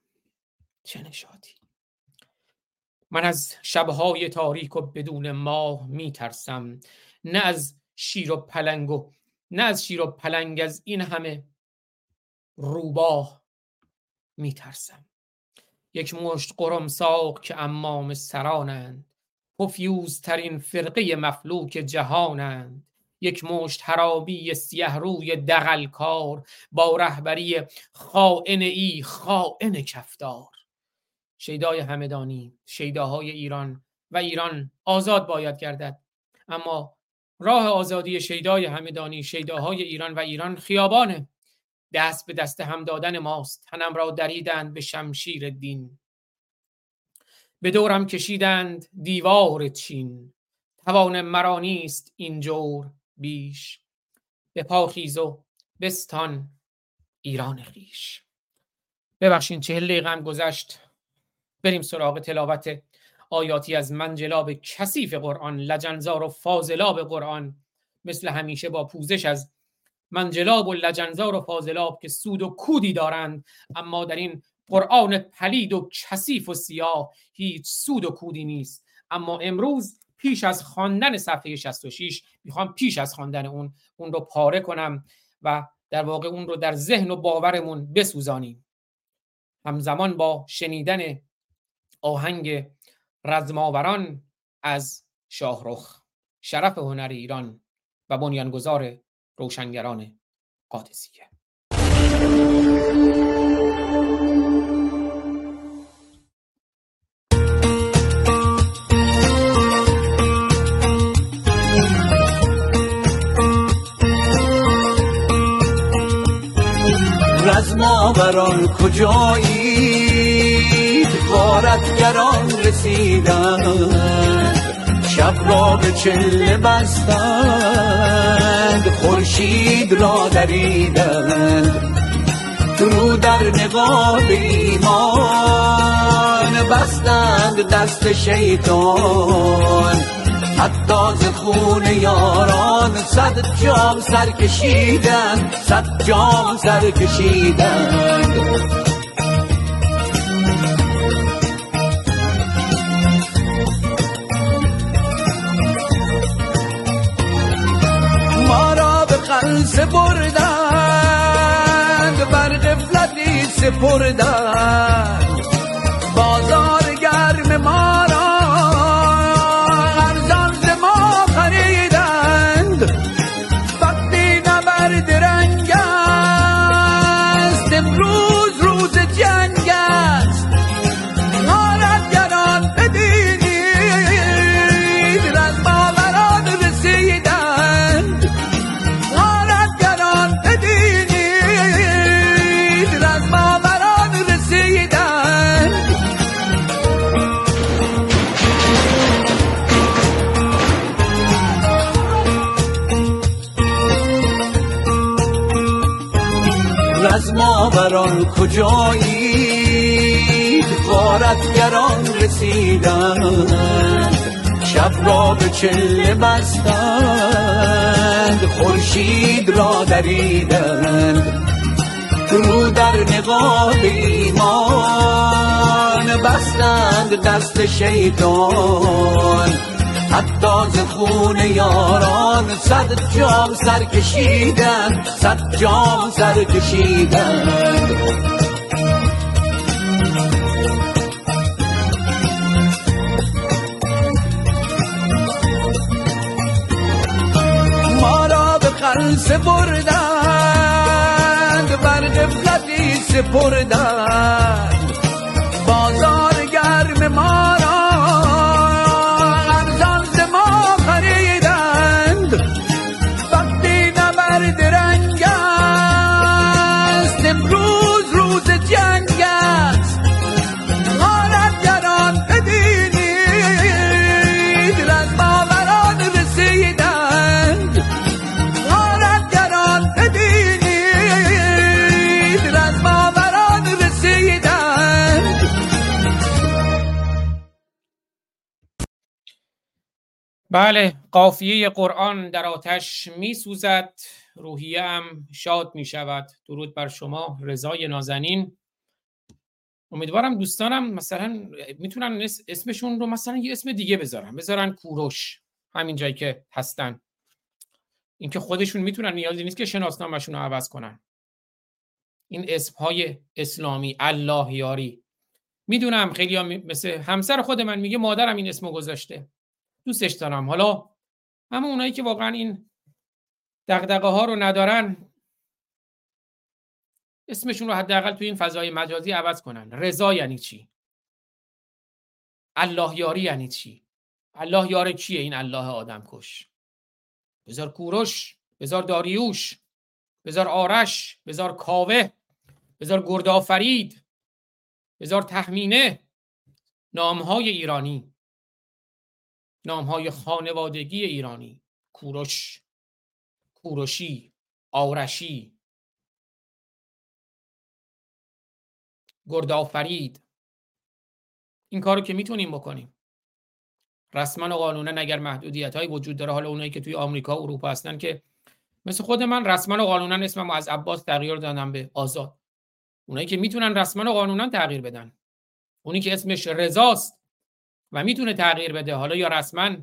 چه نشاطی. من از شبهای تاریک و بدون ماه میترسم. نه از شیر و پلنگ و نه از شیر و پلنگ از این همه روباه میترسم. یک مشت قرمساق که امام سرانند پفیوزترین فرقه مفلوک جهانند. یک مشت حرابی سیه روی دغلکار با رهبری خائن ای خائن کفدار شیدای همدانی شیداهای ایران و ایران آزاد باید گردد اما راه آزادی شیدای همدانی شیداهای ایران و ایران خیابانه. دست به دست هم دادن ماست. تنم را دریدند به شمشیر دین. به دورم کشیدند دیوار چین. توان مرا نیست این جور بیش. به پاخیز و بستان ایران خیش ببخشین چهل دقیقه هم گذشت. بریم سراغ تلاوت آیاتی از منجلاب کثیف قرآن لجنزار و فاضلاب قرآن. مثل همیشه با پوزش از منجلاب و لجنزار و فاضلاب که سود و کودی دارند. اما در این قرآن پلید و کثیف و سیاه هیچ سود و کودی نیست. اما امروز پیش از خواندن صفحه 66 می‌خوام پیش از خواندن اون اون رو پاره کنم و در واقع اون رو در ذهن و باورمون بسوزانیم. همزمان با شنیدن آهنگ رزماوران از شاهرخ شرف هنر ایران و بنیانگذار روشنگران قادسیه. رزماوران کجایید غارتگران رسیدند شب را به چله بستند خورشید را دریدند. درو در نقاب ایمان بستند دست شیطان. حتی ز خون یاران صد جام سر کشیدند صد جام سر کشیدند قلس بردند بر غفلتی سپردند. بازار رزماوران کجایید غارتگران رسیدند شب را به چله بستند خورشید را دریدند. درو در نقاب ایمان بستند دست شیطان. حتی ز خون یاران صد جام سر کشیدند صد جام سر کشیدند ما را به خلصه بردند بر غفلتی سپردند. بله قافیه قرآن در آتش می سوزد روحیه هم شاد می شود درود بر شما رضای نازنین. امیدوارم دوستانم مثلا می‌تونن اسمشون رو مثلا یه اسم دیگه بذارن. بذارن کوروش همین جایی که هستن. اینکه خودشون می‌تونن نیازی نیست که شناسنامهشون رو عوض کنن. این اسم های اسلامی الله یاری. می‌دونم خیلی ها مثل همسر خود من میگه مادرم این اسمو گذاشته. دوستش دارم. حالا اما اونایی که واقعا این دقدقه ها رو ندارن اسمشون رو حداقل توی این فضای مجازی عوض کنن. رضا یعنی چی؟ الله یاری یعنی چی؟ الله یار کیه این الله آدم کش؟ بذار کوروش بذار داریوش بذار آرش بذار کاوه بذار گردآفرید بذار تخمینه. نامهای ایرانی. نامهای خانوادگی ایرانی کوروش کوروشی آرشی گردآفرید. این کارو که می‌تونیم بکنیم. رسما و قانونا اگر محدودیت های وجود داره حالا اونایی که توی آمریکا و اروپا هستن که مثل خود من رسما و قانونا اسمم از عباس تغییر دادم به آزاد. اونایی که می‌تونن رسما و قانونا تغییر بدن. اونی که اسمش رضاست. و می‌تونه تغییر بده. حالا یا رسما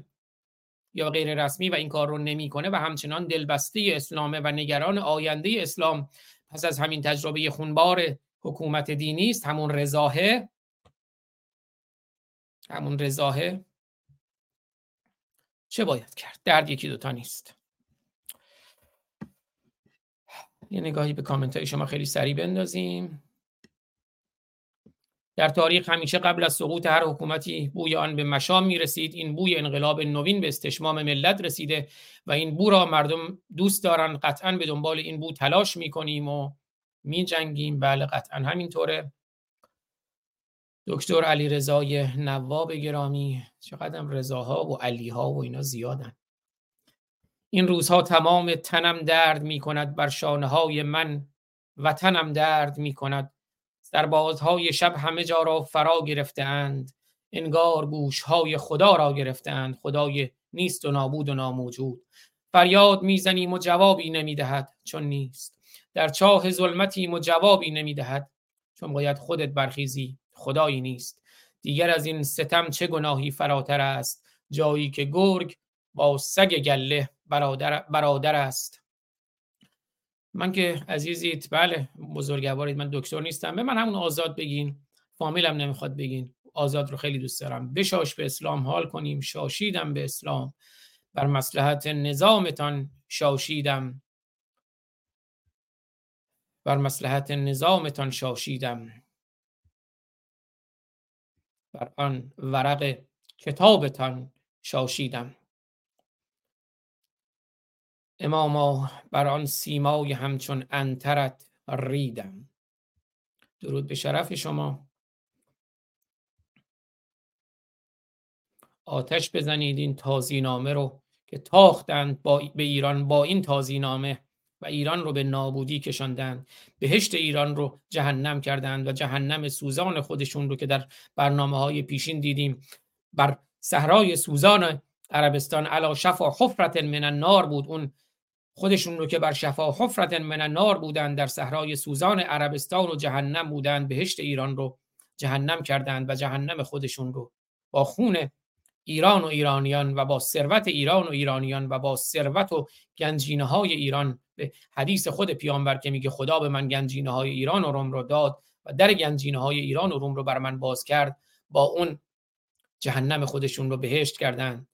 یا غیر رسمی و این کار رو نمی‌کنه و همچنان دلبسته اسلامه و نگران آینده اسلام پس از همین تجربه خونبار حکومت دینی است همون رضاهه. همون رضاهه. چه باید کرد؟ درد یکی دوتا نیست. یه نگاهی به کامنت های شما خیلی سریع بندازیم. در تاریخ همیشه قبل از سقوط هر حکومتی بوی آن به مشام می رسید این بوی انقلاب نوین به استشمام ملت رسیده و این بو را مردم دوست دارن. قطعا به دنبال این بو تلاش می کنیم و می جنگیم بله قطعا همینطوره. دکتر علی رضای نواب گرامی چقدر رضاها و علیها و اینا زیادن. این روزها تمام تنم درد می کند بر شانه های من و تنم درد می کند در بازهای شب همه جا را فرا گرفته اند انگار گوش های خدا را گرفته اند خدای نیست و نابود و ناموجود. فریاد می‌زنیم و جوابی نمی‌دهد. چون نیست. در چاه ظلمتیم و جوابی نمی‌دهد. چون باید خودت برخیزی. خدایی نیست. دیگر از این ستم چه گناهی فراتر است؟ جایی که گرگ با سگ گله برادر, برادر است. من که عزیزیت بله بزرگوارید من دکتر نیستم. به من همون آزاد بگین. فامیلم نمی‌خواد بگین. آزاد رو خیلی دوست دارم. بشاش به اسلام حال کنیم. شاشیدم به اسلام. بر مسلحت نظامتان شاشیدم. بر مسلحت نظامتان شاشیدم. بر آن ورق کتابتان شاشیدم. اماما بر آن سیمای همچون انترت ریدم. درود به شرف شما. آتش بزنید این تازینامه رو که تاختند با به ایران با این تازینامه و ایران رو به نابودی کشاندند. بهشت ایران رو جهنم کردند و جهنم سوزان خودشون رو که در برنامه های پیشین دیدیم. بر صحرای سوزان عربستان علا شفا حفرت من النار بود. اون خودشون رو که بر شفا حفرت من النار بودند در صحرای سوزان عربستان و جهنم بودند بهشت ایران رو جهنم کردند و جهنم خودشون رو با خون ایران و ایرانیان و با ثروت ایران و ایرانیان و با ثروت و گنجینه های ایران به حدیث خود پیامبر که میگه خدا به من گنجینه های ایران و روم رو داد و در گنجینه های ایران و روم رو بر من باز کرد با اون جهنم خودشون رو بهشت کردن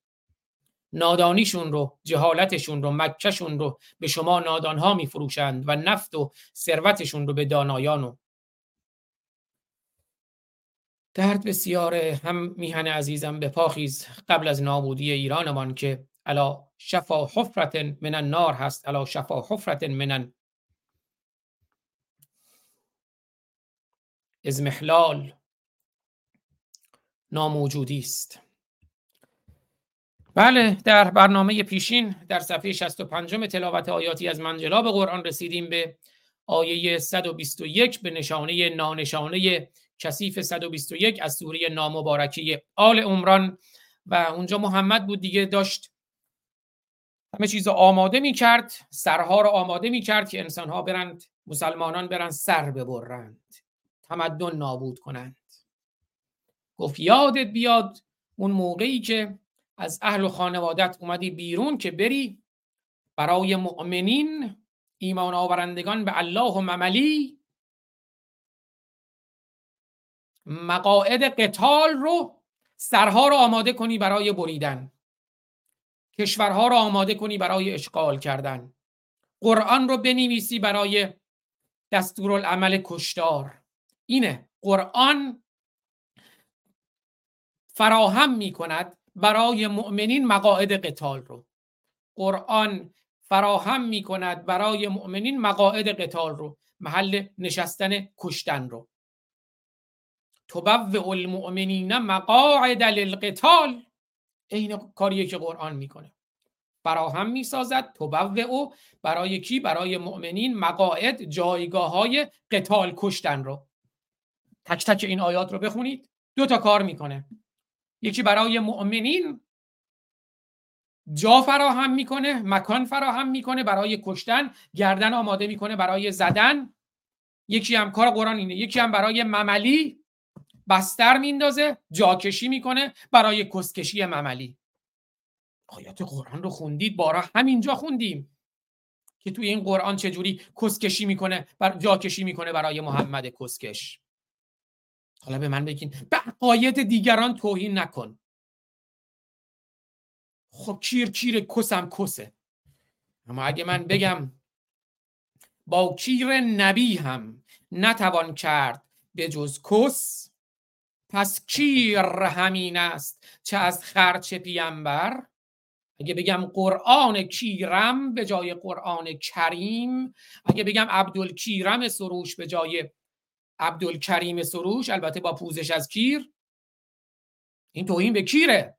نادانیشون رو جهالتشون رو مکهشون رو به شما نادانها میفروشند و نفت و ثروتشون رو به دانایان و درد بسیاره هم میهن عزیزم به پاخیز قبل از نابودی ایرانمان که علا شفا حفرت من النار هست علا شفا حفرت من ازمحلال ناموجودی است. بله در برنامه پیشین در صفحه 65 تلاوت آیاتی از منجلاب قرآن رسیدیم به آیه 121 به نشانه نانشانه کثیف 121 از سوره نامبارکی آل عمران. و اونجا محمد بود دیگه داشت همه چیز رو آماده می کرد سرها رو آماده می کرد که انسانها برند مسلمانان برند سر ببرند تمدن نابود کنند. گفت یادت بیاد اون موقعی که از اهل و خانوادت اومدی بیرون که بری برای مؤمنین ایمان آورندگان به الله و مملی. مقاعد قتال رو سرها رو آماده کنی برای بریدن. کشورها رو آماده کنی برای اشغال کردن. قرآن رو بنویسی برای دستورالعمل کشتار. اینه. قرآن فراهم می کند برای مؤمنین مقاعد قتال رو. قرآن فراهم می کند برای مؤمنین مقاعد قتال رو محل نشستن کشتن رو. تبوع المؤمنین مقاعد للقتال. این کاریه که قرآن می‌کنه. فراهم می‌سازد او برای کی؟ برای مؤمنین مقاعد جایگاه های قتال کشتن رو. تک تک این آیات رو بخونید. دو تا کار می‌کنه. یکی برای مؤمنین جا فراهم می‌کنه مکان فراهم می‌کنه برای کشتن گردن آماده می‌کنه برای زدن. یکی هم کار قرآن اینه یکی هم برای مملی بستر میندازه جاکشی می‌کنه برای کسکشی مملی. آیات قرآن رو خوندید؟ بارا همینجا خوندیم که توی این قرآن چجوری کسکشی می‌کنه بر جاکشی می‌کنه برای محمد کسکش. حالا به من بگین به عقاید دیگران توهین نکن. خب کیر کیر کسم کسه. اما اگه من بگم با کیر نبی هم نتوان کرد به جز کس پس کیر همین است چه از خرچ پیامبر اگه بگم قرآن کیرم به جای قرآن کریم اگه بگم عبدالکیرم سروش به جای عبدالکریم سروش البته با پوزش از کیر. این توهین به کیره.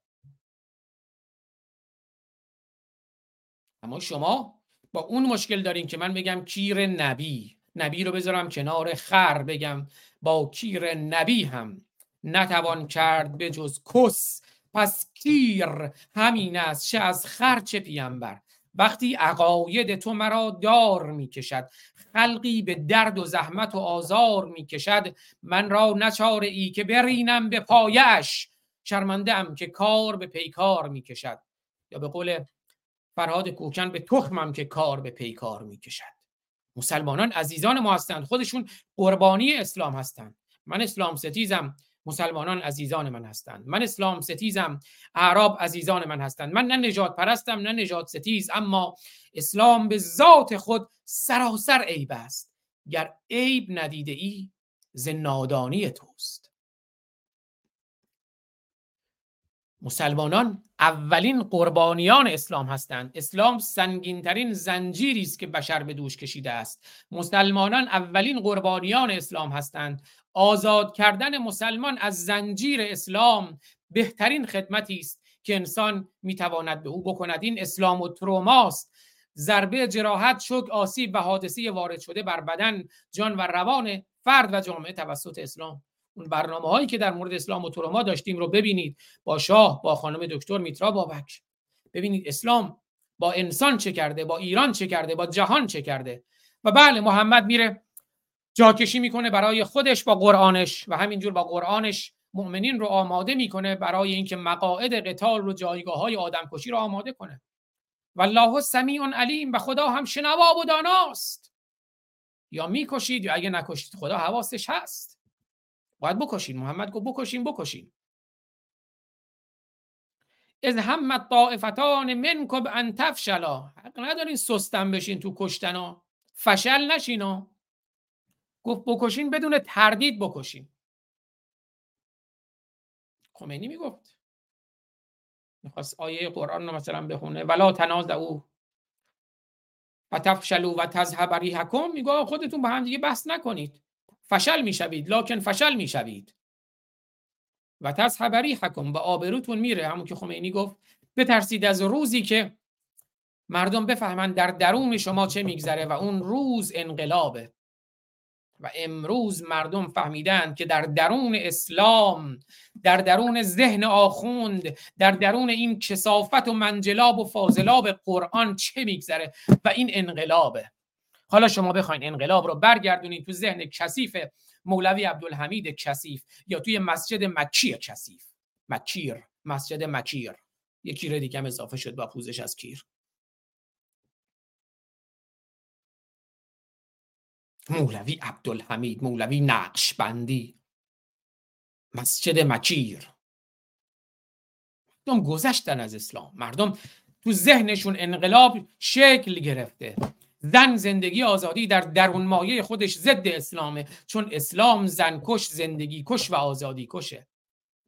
اما شما با اون مشکل دارین که من بگم کیر نبی. نبی رو بذارم کنار خر بگم. با کیر نبی هم نتوان کرد به جز کس. پس کیر همین است چه از خر چه پیامبر وقتی عقاید تو مرا دار می‌کشد خلقی به درد و زحمت و آزار می‌کشد من را نچاره ای که برینم به پایش شرمنده ام که کار به پیکار می‌کشد. یا به قول فرهاد کوکن به تخمم که کار به پیکار می‌کشد. مسلمانان عزیزان ما هستند خودشون قربانی اسلام هستند. من اسلام ستیزم. مسلمانان عزیزان من هستند. من اسلام ستیزم اعراب عزیزان من هستند. من نه نجات پرستم نه نجات ستیز اما اسلام به ذات خود سراسر عیب است. گر عیب ندیده ای ز نادانی توست. مسلمانان اولین قربانیان اسلام هستند. اسلام سنگینترین زنجیری است که بشر به دوش کشیده است. مسلمانان اولین قربانیان اسلام هستند. آزاد کردن مسلمان از زنجیر اسلام بهترین خدمتی است که انسان می‌تواند به او بکند. این اسلام و تروماست. ضربه جراحت شک آسیب و حادثه وارد شده بر بدن جان و روان فرد و جامعه توسط اسلام. اون برنامه هایی که در مورد اسلام و تروما داشتیم رو ببینید. با شاه با خانم دکتر میترا بابک. ببینید اسلام با انسان چه کرده با ایران چه کرده با جهان چه کرده. و بله محمد میره جاکشی می‌کنه برای خودش با قرآنش و همینجور با قرآنش مؤمنین رو آماده می‌کنه برای اینکه مقاعد قتال رو جایگاه های آدمکشی رو آماده کنه. والله سمیع علیم و خدا هم شنوا و داناست. یا می‌کشید یا اگه نکشید خدا حواسش هست. باید بکشین. محمد گفت بکشین بکشین. از هم طائفتان منکم ان تفشلا. حق ندارین سستم بشین تو کشتنا فشل نشینا گفت بکشین بدون تردید بکشین. خمینی می‌گفت. می‌خواست آیه قرآن رو مثلا بخونه. ولا تنازع او و تفشلو و تذهب ریحکم. میگه خودتون با هم دیگه بحث نکنید. فشل می‌شوید لکن فشل می‌شوید. و تذهب ریحکم و آبروتون میره. همون که خمینی گفت. بترسید از روزی که مردم بفهمند در درون شما چه میگذره و اون روز انقلابه. و امروز مردم فهمیدند که در درون اسلام در درون ذهن آخوند در درون این کسافت و منجلاب و فاضلاب قرآن چه میگذره و این انقلابه. حالا شما بخواین انقلاب رو برگردونید تو ذهن کثیف مولوی عبدالحمید کثیف یا توی مسجد مکی کثیف. مکیر مسجد مکیر. یه کیر دیگه اضافه شد با پوزش از کیر. مولوی عبدالحمید مولوی نقشبندی. مسجد مکیر مردم گذشتن از اسلام. مردم تو ذهنشون انقلاب شکل گرفته. زن زندگی آزادی در درون مایه خودش ضد اسلامه. چون اسلام زن کش زندگی کش و آزادی کشه.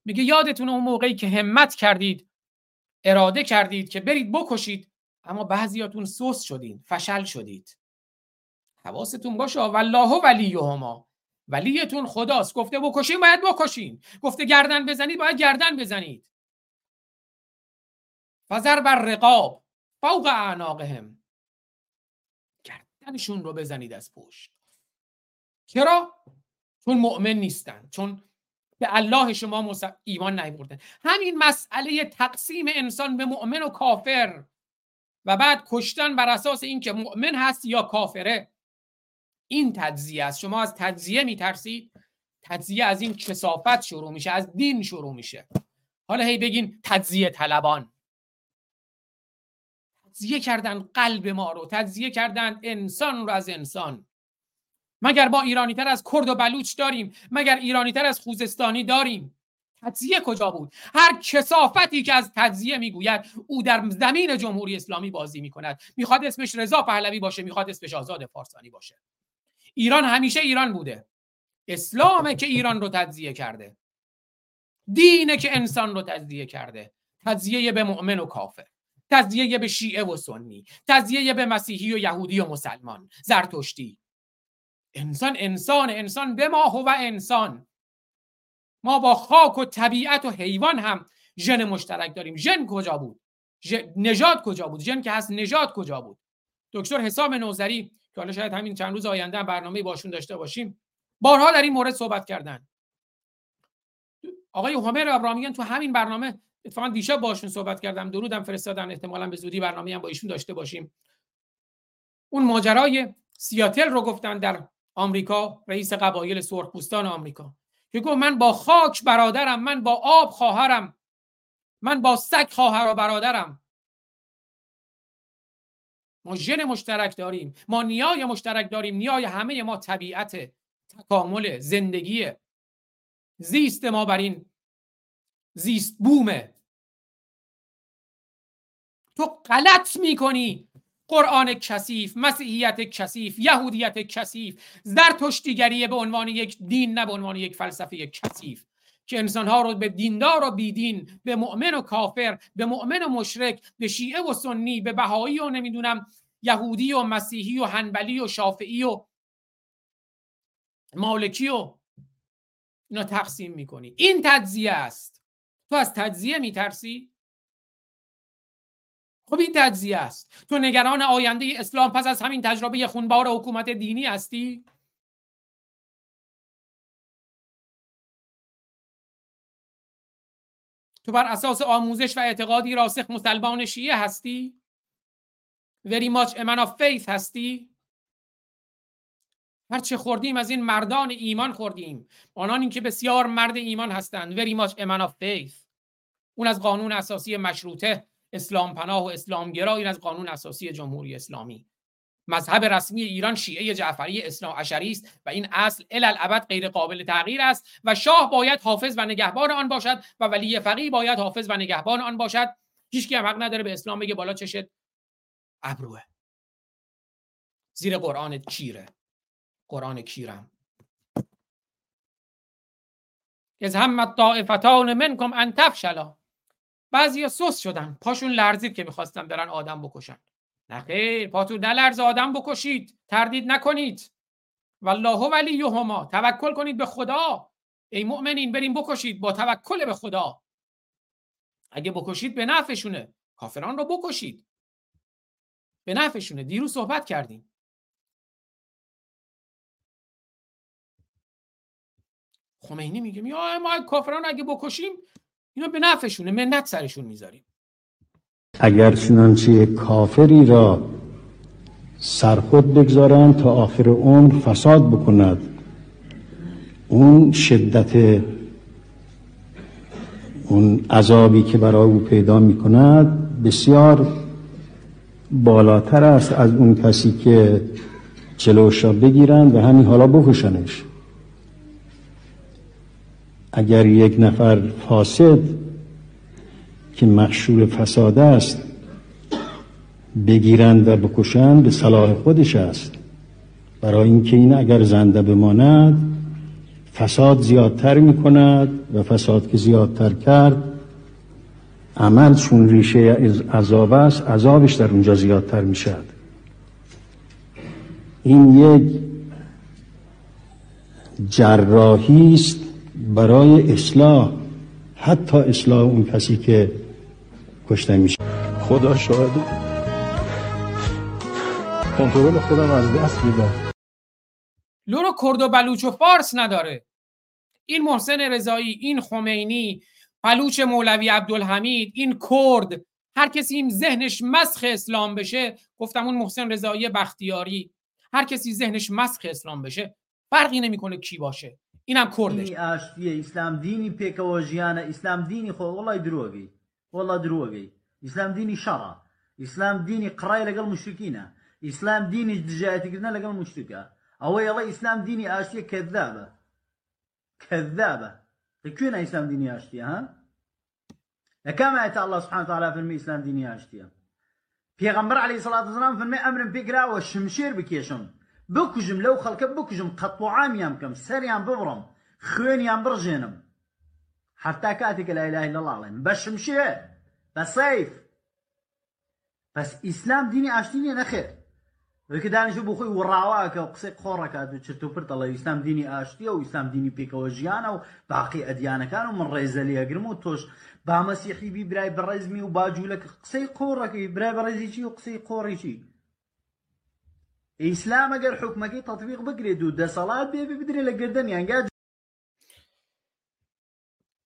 میگه یادتون اون موقعی که همت کردید اراده کردید که برید بکشید اما بعضیاتون سوس شدین فشل شدید. حواستون باشه. والله ولیهما. ولیتون خداست. گفته بکشین باید بکشین. گفته گردن بزنید باید گردن بزنید. فزر بر رقاب فوق اعناقهم. گردنشون رو بزنید از پشت. چرا؟ چون مؤمن نیستن. چون به الله شما ایمان نیوردن همین مسئله تقسیم انسان به مؤمن و کافر. و بعد کشتن بر اساس اینکه مؤمن هست یا کافره. این تجزیه است. شما از تجزیه میترسید؟ تجزیه از این کسافت شروع میشه از دین شروع میشه. حالا هی بگین تجزیه طلبان. تجزیه کردن قلب ما رو تجزیه کردن انسان رو از انسان. مگر با ایرانی تر از کرد و بلوچ داریم؟ مگر ایرانی تر از خوزستانی داریم؟ تجزیه کجا بود؟ هر کسافتی که از تجزیه می‌گوید او در زمین جمهوری اسلامی بازی می‌کند. می‌خواد اسمش رضا پهلوی باشه می‌خواد اسمش آزاد فارسانی باشه. ایران همیشه ایران بوده. اسلامه که ایران رو تجزیه کرده. دینه که انسان رو تجزیه کرده. تجزیه به مؤمن و کافر. تجزیه به شیعه و سنی. تجزیه به مسیحی و یهودی و مسلمان. زرتشتی. انسان انسان انسان به ما و انسان. ما با خاک و طبیعت و حیوان هم ژن مشترک داریم. ژن کجا بود؟ نژاد کجا بود؟ ژن که هست نژاد کجا بود؟ دکتر حسام نوزری که حالا شاید همین چند روز آینده برنامه باشون داشته باشیم. بارها در این مورد صحبت کردن. آقای هومر ابراهیمیان تو همین برنامه اتفاقا دیشب باشون صحبت کردم. درودم فرستادن. احتمالا به زودی برنامه هم با ایشون داشته باشیم. اون ماجرای سیاتل رو گفتن در آمریکا رئیس قبایل سرخپوستان آمریکا. که گفت من با خاک برادرم من با آب خواهرم من با سگ خواهر و برادرم. ما ژن مشترک داریم ما نیای مشترک داریم نیای همه ما طبیعت تکامل زندگی زیست ما بر این زیست بومه تو غلط می‌کنی. قرآن کثیف مسیحیت کثیف یهودیت کثیف زرتشتیگری به عنوان یک دین نه به عنوان یک فلسفه کثیف. که انسانها رو به دیندار و بیدین به مؤمن و کافر به مؤمن و مشرک به شیعه و سنی به بهایی و نمی‌دونم یهودی و مسیحی و هنبلی و شافعی و مالکی و اینا تقسیم می‌کنی. این تجزیه است. تو از تجزیه میترسی؟ خب این تجزیه است. تو نگران آینده اسلام پس از همین تجربه خونبار حکومت دینی هستی؟ تو بر اساس آموزش و اعتقادی راسخ مسلمان شیعه هستی؟ Very much a man of faith هستی؟ هر چه خوردیم از این مردان ایمان خوردیم. آنان که بسیار مرد ایمان هستند. Very much a man of faith. اون از قانون اساسی مشروطه اسلام پناه و اسلامگرا. این از قانون اساسی جمهوری اسلامی. مذهب رسمی ایران شیعه جعفری اسلام اشری است و این اصل الابد غیر قابل تغییر است و شاه باید حافظ و نگهبان آن باشد و ولی فقیه باید حافظ و نگهبان آن باشد. هیچ هم حق نداره به اسلام بگه بالا چشت ابروه. زیر قرآن کیره. قرآن کیرم. از همت طائفتان منکم ان تفشلا. بعضی سوس شدن. پاشون لرزید که می‌خواستن برن آدم بکشن. نه خیر پاتون نلرز آدم بکشید. تردید نکنید. والله ولیهما. توکل کنید به خدا. ای مؤمنین بریم بکشید با توکل به خدا. اگه بکشید به نفعشونه. کافران رو بکشید. به نفعشونه. دیروز صحبت کردیم. خمینی میگه ما کافران اگه بکشیم اینا به نفعشونه. منت سرشون می‌ذاریم. اگر چنانچه کافری را سرخود بگذارند تا آخر عمر فساد بکند اون شدت اون عذابی که برای او پیدا می کند بسیار بالاتر است از اون کسی که جلوش را بگیرند و همین حالا بکشنش. اگر یک نفر فاسد که مخشور فساد است بگیرند و بکشند به صلاح خودش است. برای اینکه این اگر زنده بماند فساد زیادتر می کند و فساد که زیادتر کرد عمل چون ریشه عذاب است عذابش در اونجا زیادتر می شد این یک جراحی است برای اصلاح. حتی اصلاح اون کسی که کشته میشه. خدا شاهد. کنترل خودم از دست میدم. لورو کرد و بلوچ و فارس نداره. این محسن رضایی این خمینی بلوچ مولوی عبدالحمید این کرد. هر کسی این ذهنش مسخ اسلام بشه گفتم اون محسن رضایی بختیاری. هر کسی ذهنش مسخ اسلام بشه فرقی نمی‌کنه کی باشه. اینم کردش. ئاشتیە ئیسلام دینی پێکەوە ژیانە ئیسلام دینی خۆ وڵی درۆگەی والله دروغي إسلام ديني شرع. إسلام ديني قراية لقل مشركينه إسلام ديني دجاتي قلنا لقل مشركه أو يلا إسلام ديني اشتي كذابة. كذابة. تكون إسلام ديني اشتي ها؟ كما اتى الله سبحانه وتعالى في المي إسلام ديني اشتي في غمر عليه الصلاة والسلام في المي أمر بقرا والشمشير بكيشم بكجم لو خلق بكجم قطعام يامكم سريان ببرم خوين يام برجينم حتى كاتك لا إله إلا الله. عليهم بس مشي بس صيف. بس إسلام ديني أشتيني نخير. وكدان شو بخوي وراواك وقصي قورك هذا شرتو برت الله إسلام ديني أشتي أو إسلام ديني بيك وجيانا وباقي أديانا كانوا من ريزالي أقرمو توش. با مسيحي بي براي برزمي وباجو لك قصي قورك براي برزي شي وقصي قوري شي إسلام اگر حکمەکەی تطبیق بگرێت و دەسەڵات بێ بدرێت لە گردن يعني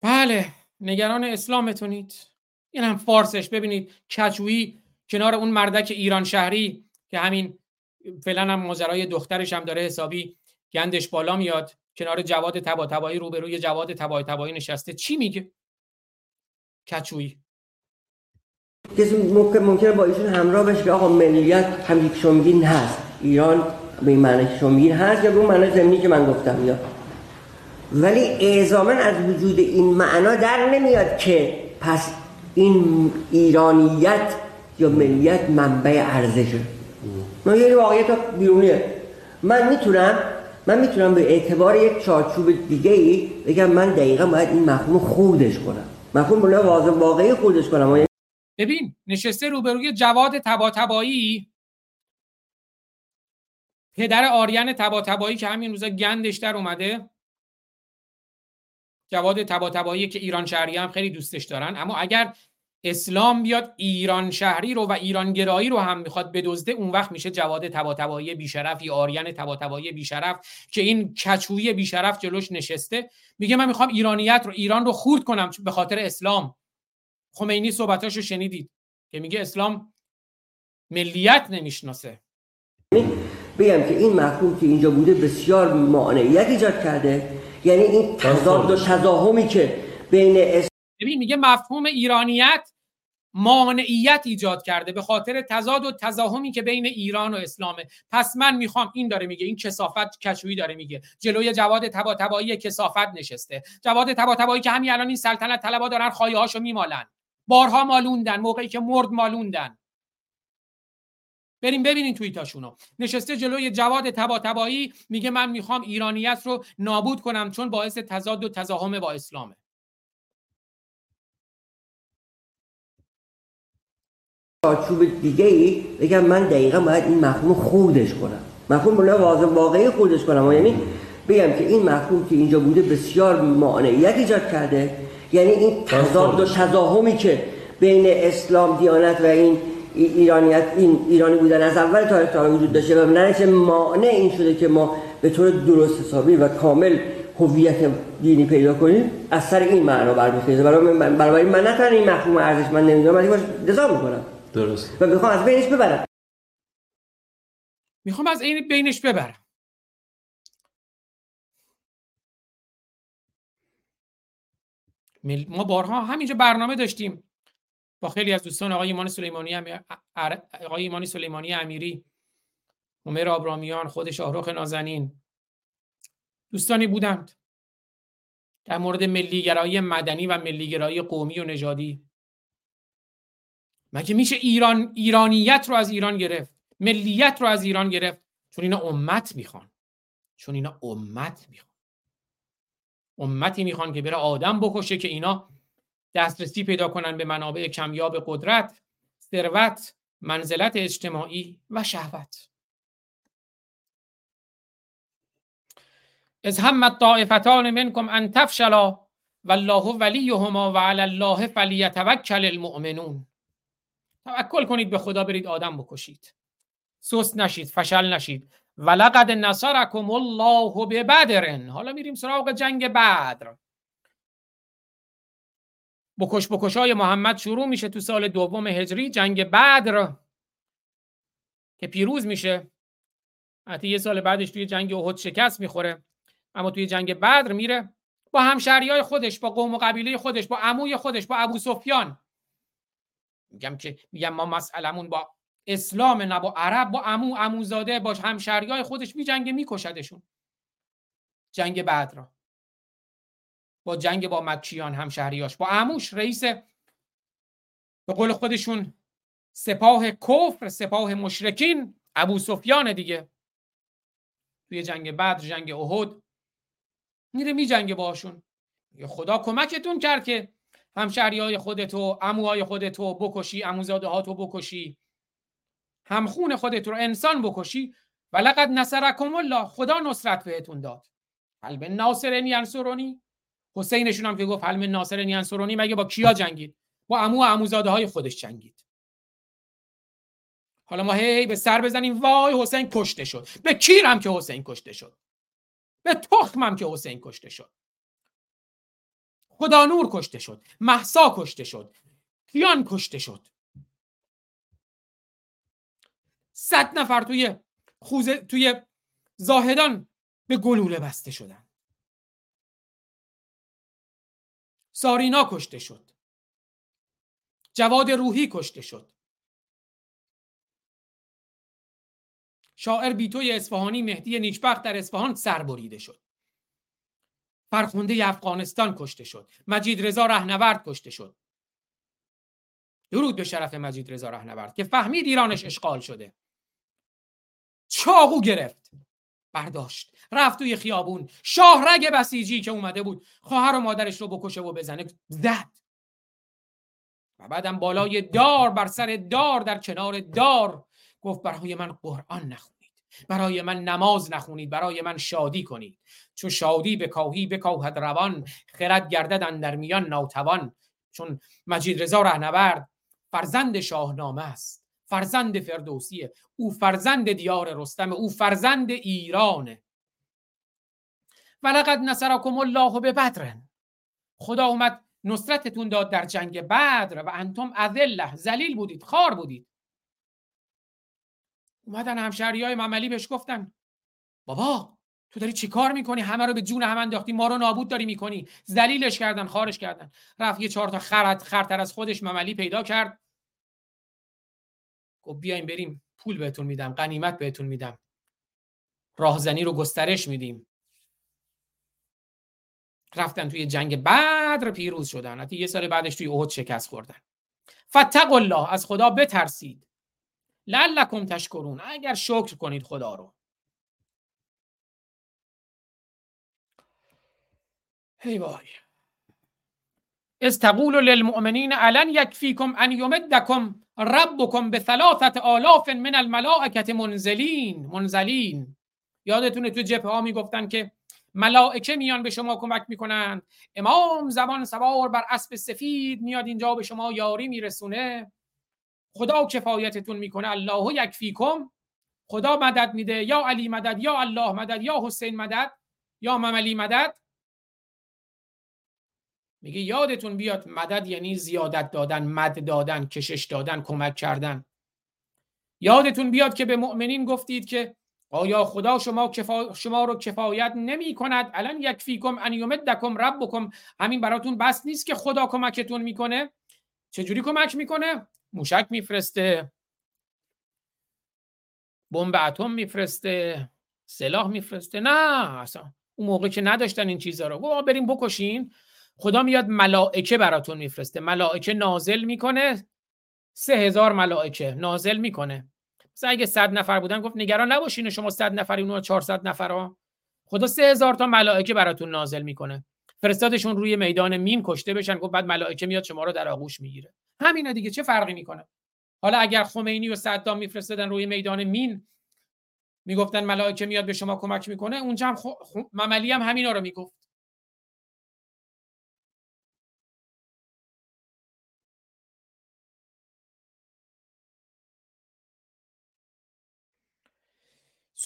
بله نگران اسلامتونید. این هم فارسش. ببینید کچویی کنار اون مردک ایران شهری که همین فعلا هم ماجرای دخترش هم داره حسابی گندش بالا میاد کنار جواد تبا تبایی روبروی جواد تبا تبایی نشسته. چی میگه؟ کچویی کسی ممکن ممکنه با ایشون همراه بشه که آقا ملیت هم یک هست. ایران به این معنی شما هست یا به اون معنی زمینی که من گفتم یا؟ ولی اعزامن از وجود این معنا در نمیاد که پس این ایرانیت یا ملیت منبع ارزشه. من یه واقعیت بیرونیه. من می‌تونم من می‌تونم به اعتبار یک چارچوب دیگه ای بگم من دقیقا باید این مفهوم خودش کنم. مفهوم بله واقعی خودش کنم. ببین نشسته روبروی جواد تبا تبایی پدر آریان تبا تبایی که همین روزا گندش در اومده. جواد تبا تبایی که ایران شهری هم خیلی دوستش دارن. اما اگر اسلام بیاد ایران شهری رو و ایران گرایی رو هم می‌خواد بدزده اون وقت میشه جواد تباتبایی بیشرف یا آریان تباتبایی بیشرف که این کچوی بیشرف جلوش نشسته. میگه من می‌خوام ایرانیت رو ایران رو خورد کنم به خاطر اسلام. خمینی صحبتاشو شنیدید که میگه اسلام ملیت نمی‌شناسه. بگم که این مفهوم که اینجا بوده بسیار مانعیت ایجاد کرده. یعنی این تضاد و تضاهمی که بین ببین میگه مفهوم ایرانیت مانعیت ایجاد کرده به خاطر تضاد و تزاهمی که بین ایران و اسلامه. پس من می‌خوام این داره میگه این کسافت کشویی داره میگه. جلوی جواد تباتبایی کسافت نشسته. جواد تباتبایی که همین الان این سلطنت طلبا دارن خایه هاشو میمالن. بارها مالوندن موقعی که مرد مالوندن. بریم ببینین توییتاشونو. نشسته جلوی جواد تباتبایی میگه من می‌خوام ایرانیت رو نابود کنم چون باعث تضاد و تزاهم با اسلامه. چارچوب دیگه ای بگم من دقیقا باید این مفهوم خودش کنم. مفهوم بله واقعی خودش کنم. یعنی بگم که این مفهوم که اینجا بوده بسیار مانعیت ایجاد کرده. یعنی این تضاد و تضاهمی که بین اسلام دیانت و این ایرانیت این ایرانی بودن از اول تاریخ تا وجود داشته و نرسه مانع این شده که ما به طور درست حسابی و کامل هویت دینی پیدا کنیم از سر این معنا برمیخیزه. برای من برای من نه این مفهوم ارزش من نمی‌دونم ولی باش دزا می‌کنم. درست. و می‌خوام از بینش ببرم. می‌خوام از این بینش ببرم. ما بارها همینجا برنامه داشتیم. با خیلی از دوستان آقای ایمان سلیمانی آقای ایمانی سلیمانی امیری عمر آبرامیان خود شاهرخ نازنین. دوستانی بودند در مورد ملیگرایی مدنی و ملیگرایی قومی و نژادی. مگه میشه ایران ایرانیت رو از ایران گرفت؟ ملیت رو از ایران گرفت؟ چون اینا امت می‌خوان. چون اینا امت می‌خوان. امتی می‌خوان که بره آدم بکشه که اینا دسترسی پیدا کنن به منابع کمیاب قدرت ثروت منزلت اجتماعی و شهوت. از هم الطائفتان منکم ان تفشلا والله ولیهما و علی الله فلیتوکل المؤمنون. توکل کنید به خدا برید آدم بکشید. سست نشید فشل نشید. ولقد نصرکم الله ببدر. حالا میریم سراغ جنگ بدر. بکش بکش های محمد شروع میشه تو سال دوم هجری جنگ بدر که پیروز میشه. حتی یه سال بعدش توی جنگ احد شکست می‌خوره اما توی جنگ بدر میره با همشهری های خودش با قوم و قبیله خودش با عموی خودش با ابو سفیان. میگم که میگم ما مسئلمون با اسلام نه با عرب با عمو عموزاده با همشهری های خودش میجنگه میکشدشون. جنگ بدر با جنگ با مکیان همشهریاش با عموش رئیس به قول خودشون سپاه کفر سپاه مشرکین ابو سفیان دیگه. توی جنگ بدر جنگ احد. میره میجنگه باشون خدا کمکتون کرد که همشهری های خودتو اموهای خودتو بکشی اموزاده ها تو بکشی. همخون خودت رو انسان بکشی. و لقد نصرکم الله. خدا نصرت بهتون داد. قلب ناصرنی انصرونی حسینشون هم که گفت حلم ناصرنی انصرونی مگه با کیا جنگید؟ با امو و اموزاده های خودش جنگید. حالا ما هی به سر بزنیم وای حسین کشته شد. به کیرم که حسین کشته شد؟ به تخمم که حسین کشته شد. خدا نور کشته شد. محسا کشته شد. کیان کشته شد. صد نفر توی خوزه توی زاهدان به گلوله بسته شدن. سارینا کشته شد. جواد روحی کشته شد. شاعر بیتوی اصفهانی مهدی نیکبخت در اصفهان سر بریده شد. فرخنده افغانستان کشته شد. مجید رضا رهنورد کشته شد. درود به شرف مجید رضا رهنورد که فهمید ایرانش اشغال شده. چاقو گرفت. برداشت. رفت توی خیابون. شاهرگ بسیجی که اومده بود. خواهر و مادرش رو بکشه و بزنه. زد. و بعدم بالای دار بر سر دار در کنار دار. گفت برای من قرآن نخونید. برای من نماز نخونید. برای من شادی کنید. چون شادی به کاهی بکاهد روان. خرد گردد در میان ناتوان. چون مجید رضا رهنورد فرزند شاهنامه است. فرزند فردوسیه. او فرزند دیار رستم او فرزند ایرانه. ولقد نصرکم الله به بدر خدا اومد نصرتتون داد در جنگ بدر و انتم اذله. ذلیل بودید خار بودید. اومدن همشهری های مملی بهش گفتن بابا تو داری چی کار می‌کنی؟ همه رو به جون هم انداختی ما رو نابود داری می‌کنی. ذلیلش کردن خارش کردن. رفت یه چهار تا خرت خرتر از خودش مملی پیدا کرد. گفت بیایم بریم پول بهتون میدم قنیمت بهتون میدم. راهزنی رو گسترش میدیم. رفتن توی جنگ بدر پیروز شدن حتی یه سال بعدش توی احد شکست خوردن. فتق الله از خدا بترسید. لعلکم تشکرون اگر شکر کنید خدا رو. هی وای. از تقول للمؤمنین الان یکفیکم ان یمدکم؟ ربکم به ثلاثت آلاف من الملائکت منزلین. منزلین. یادتونه تو جبه ها می‌گفتن که ملائکه میان به شما کمک می‌کنند. امام زمان سوار بر اسب سفید میاد اینجا به شما یاری میرسونه. خدا کفایتتون می‌کنه. الله یکفیکم. خدا مدد میده. یا علی مدد یا الله مدد یا حسین مدد یا مملی مدد. میگه یادتون بیاد مدد یعنی زیادت دادن مد دادن کشش دادن کمک کردن. یادتون بیاد که به مؤمنین گفتید که آیا خدا شما, کفا... شما رو کفایت نمی کند الان یک فیکم ان یمدکم ربکم. همین براتون بس نیست که خدا کمکتون می‌کنه؟ چجوری کمک می‌کنه؟ موشک میفرسته. بمب اتم میفرسته. سلاح میفرسته. نه اصلا اون موقع که نداشتن این چیزها رو. بریم بکشین. خدا میاد ملائکه براتون میفرسته. ملائکه نازل می‌کنه سه هزار ملائکه نازل می‌کنه. مثلا اگه صد نفر بودن گفت نگران نباشین شما صد نفری اونها 400 نفر ها خدا سه هزار تا ملائکه براتون نازل می‌کنه. فرستادشون روی میدان مین کشته بشن گفت بعد ملائکه میاد شما رو در آغوش می‌گیره. همینه دیگه چه فرقی می‌کنه؟ حالا اگر خمینی و صدام میفرستادن روی میدان مین می‌گفتن ملائکه میاد به شما کمک می‌کنه اونجا هم خ... خ... مملی هم همینا رو می‌گفت.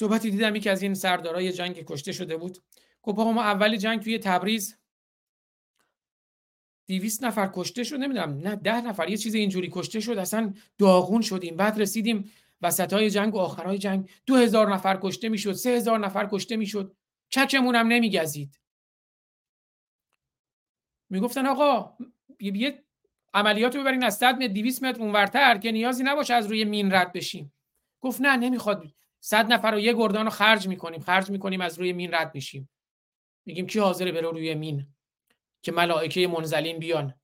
صحبتی دیدم یکی از این سردارای جنگ کشته شده بود. گفت ما اول جنگ توی تبریز. دیویست نفر کشته شد نمی‌دونم نه ده نفر یه چیز اینجوری کشته شد اصلا داغون شدیم. بعد رسیدیم وسط های جنگ و آخرهای جنگ. دو هزار نفر کشته می‌شد سه هزار نفر کشته می‌شد. چکمون هم نمیگزید. می‌گفتن آقا یه عملیات رو ببرین از 100 متر 200 متر اونورتر که نیازی نباشه از روی مین رد بشیم. گفت نه نمی‌خواد صد نفر رو یه گردان رو خرج می‌کنیم. خرج می‌کنیم از روی مین رد میشیم. میگیم کی حاضره بره روی مین؟ که ملائکه منزلین بیان.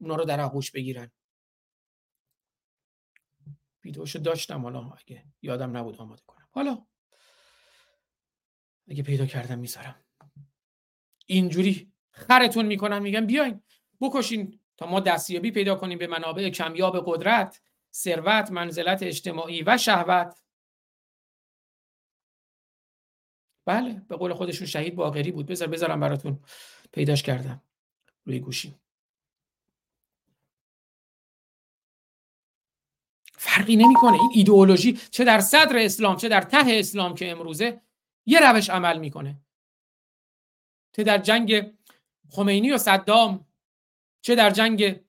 اونا رو در آغوش بگیرن. ویدیوشو داشتم حالا اگه یادم نبود آماده کنم. حالا اگه پیدا کردم می‌ذارم. اینجوری خرتون می‌کنن میگن بیاین بکشین تا ما دستیابی پیدا کنیم به منابع کمیاب قدرت ثروت منزلت اجتماعی و شهوت. بله به قول خودشون شهید باقری بود. بذار بذارم براتون پیداش کردم. روی گوشی. فرقی نمی‌کنه. این ایدئولوژی چه در صدر اسلام چه در ته اسلام که امروزه یه روش عمل می‌کنه. چه در جنگ خمینی و صدام چه در جنگ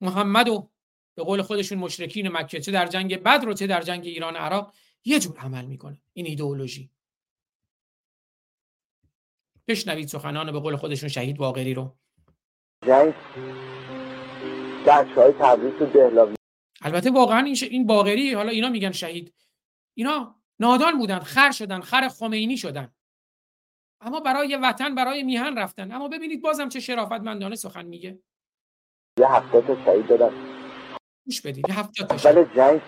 محمد و به قول خودشون مشرکین مکه چه در جنگ بدر و چه در جنگ ایران عراق یه جور عمل می‌کنه. این ایدئولوژی. بشنوید سخنان به قول خودشون شهید باقری رو. جنگ های تبریز و دهلاوی البته واقعا این, ش... این باقری حالا اینا میگن شهید. اینا نادان بودن خر شدن خر خمینی شدن. اما برای وطن برای میهن رفتن. اما ببینید بازم چه شرافتمندانه سخن میگه. یه هفته تا شهید دادن. گوش بدید یه هفته تا شهید. جنگ.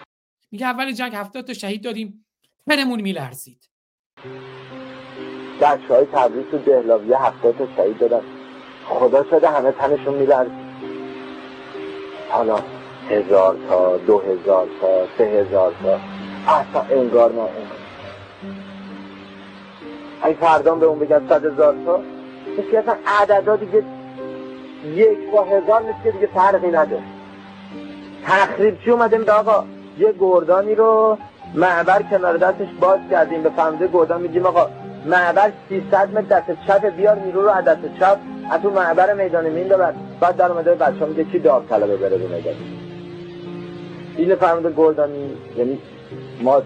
میگه اول جنگ هفته تا شهید دادیم. تنمون میلرزید. بچه های تبریز و دهلاوی هفته تا شهید دادن. خدا شده همه تنشون میلرزید حالا هزار تا دو هزار تا سه هزار تا. اصلا انگار نه انگار اگه فردان به اون بگن صد هزار تا مثل اصلا عددا دیگه یک با هزار مثل که دیگه فرقی نداره. تخریب چی اومده میگه آقا؟ یه گردانی رو معبر کنار دستش باز کردیم. به فهمده گردان میگیم آقا معبر 300 متر دست چپ بیار نیرو رو از دست چپ. از تو معبر میدان مین ببر. بعد در اومده بچه میگه کی داغ طلبه بره به میدان اینه فهمده گردانی یعنی ما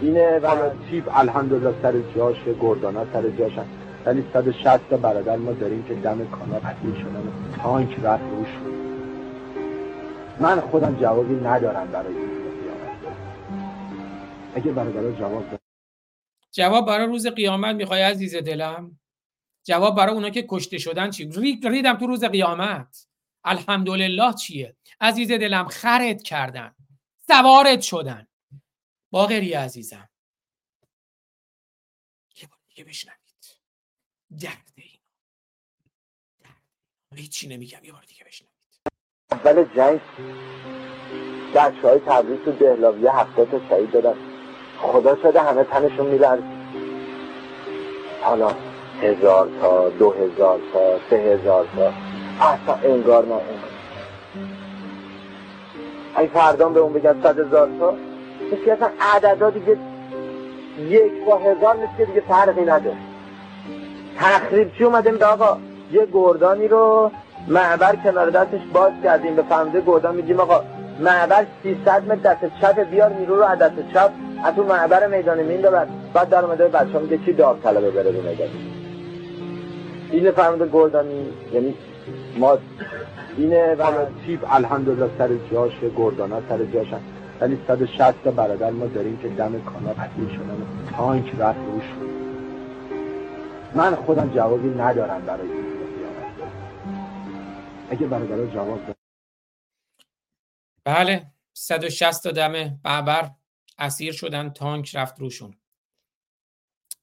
اینه و تیپ الحمدلله سر جاش گردانا سر جاشن یعنی 160 تا برادر ما داریم که دم کانال حتمی شدن. تانک رفت روش. من خودم جوابی ندارم برای این اگه برادرها جواب جواب برای روز قیامت می‌خوای عزیز دلم؟ جواب برای اونا که کشته شدن چی؟ ریدم تو روز قیامت. الحمدلله چیه؟ عزیز دلم خرد کردن. سوارت شدن. باقری عزیزم. یه بار دیگه بشنوید. درد این هیچی نمیگم. یه بار دیگه بشنوید. اول جنگ. بچه های تبریز و دهلاوی هفته تا شهید دادن. خدا شده همه تنشون میلرز حالا هزار تا دو هزار تا سه هزار تا. اصلا انگار نه انگار اگه فردان به اون بگن صد هزار تا مثل اصلا عددا دیگه یک با هزار مثل که دیگه فرقی نداره. تخریب چی اومده میگه آقا؟ یه گردانی رو معبر کنار دستش باز کردیم. به فهمده گردان میگیم آقا معبر 300 متر دست چپ بیار نیرو رو از دست چپ. از تو معبر میدان مین ببر بعد در اومده بچه میگه کی داوطلبه بره رو میدان این فرمود گردانی یعنی ما اینه و تیپ الحمدلله سر جاش گردانا سر جاشن یعنی 160 تا برادر ما داریم که دم کانا قطعی شدن تانک رفت روش. من خودم جوابی ندارم برای این. اگه برادرها جواب دارم بله 160 تا دم اسیر شدن تانک رفت روشون.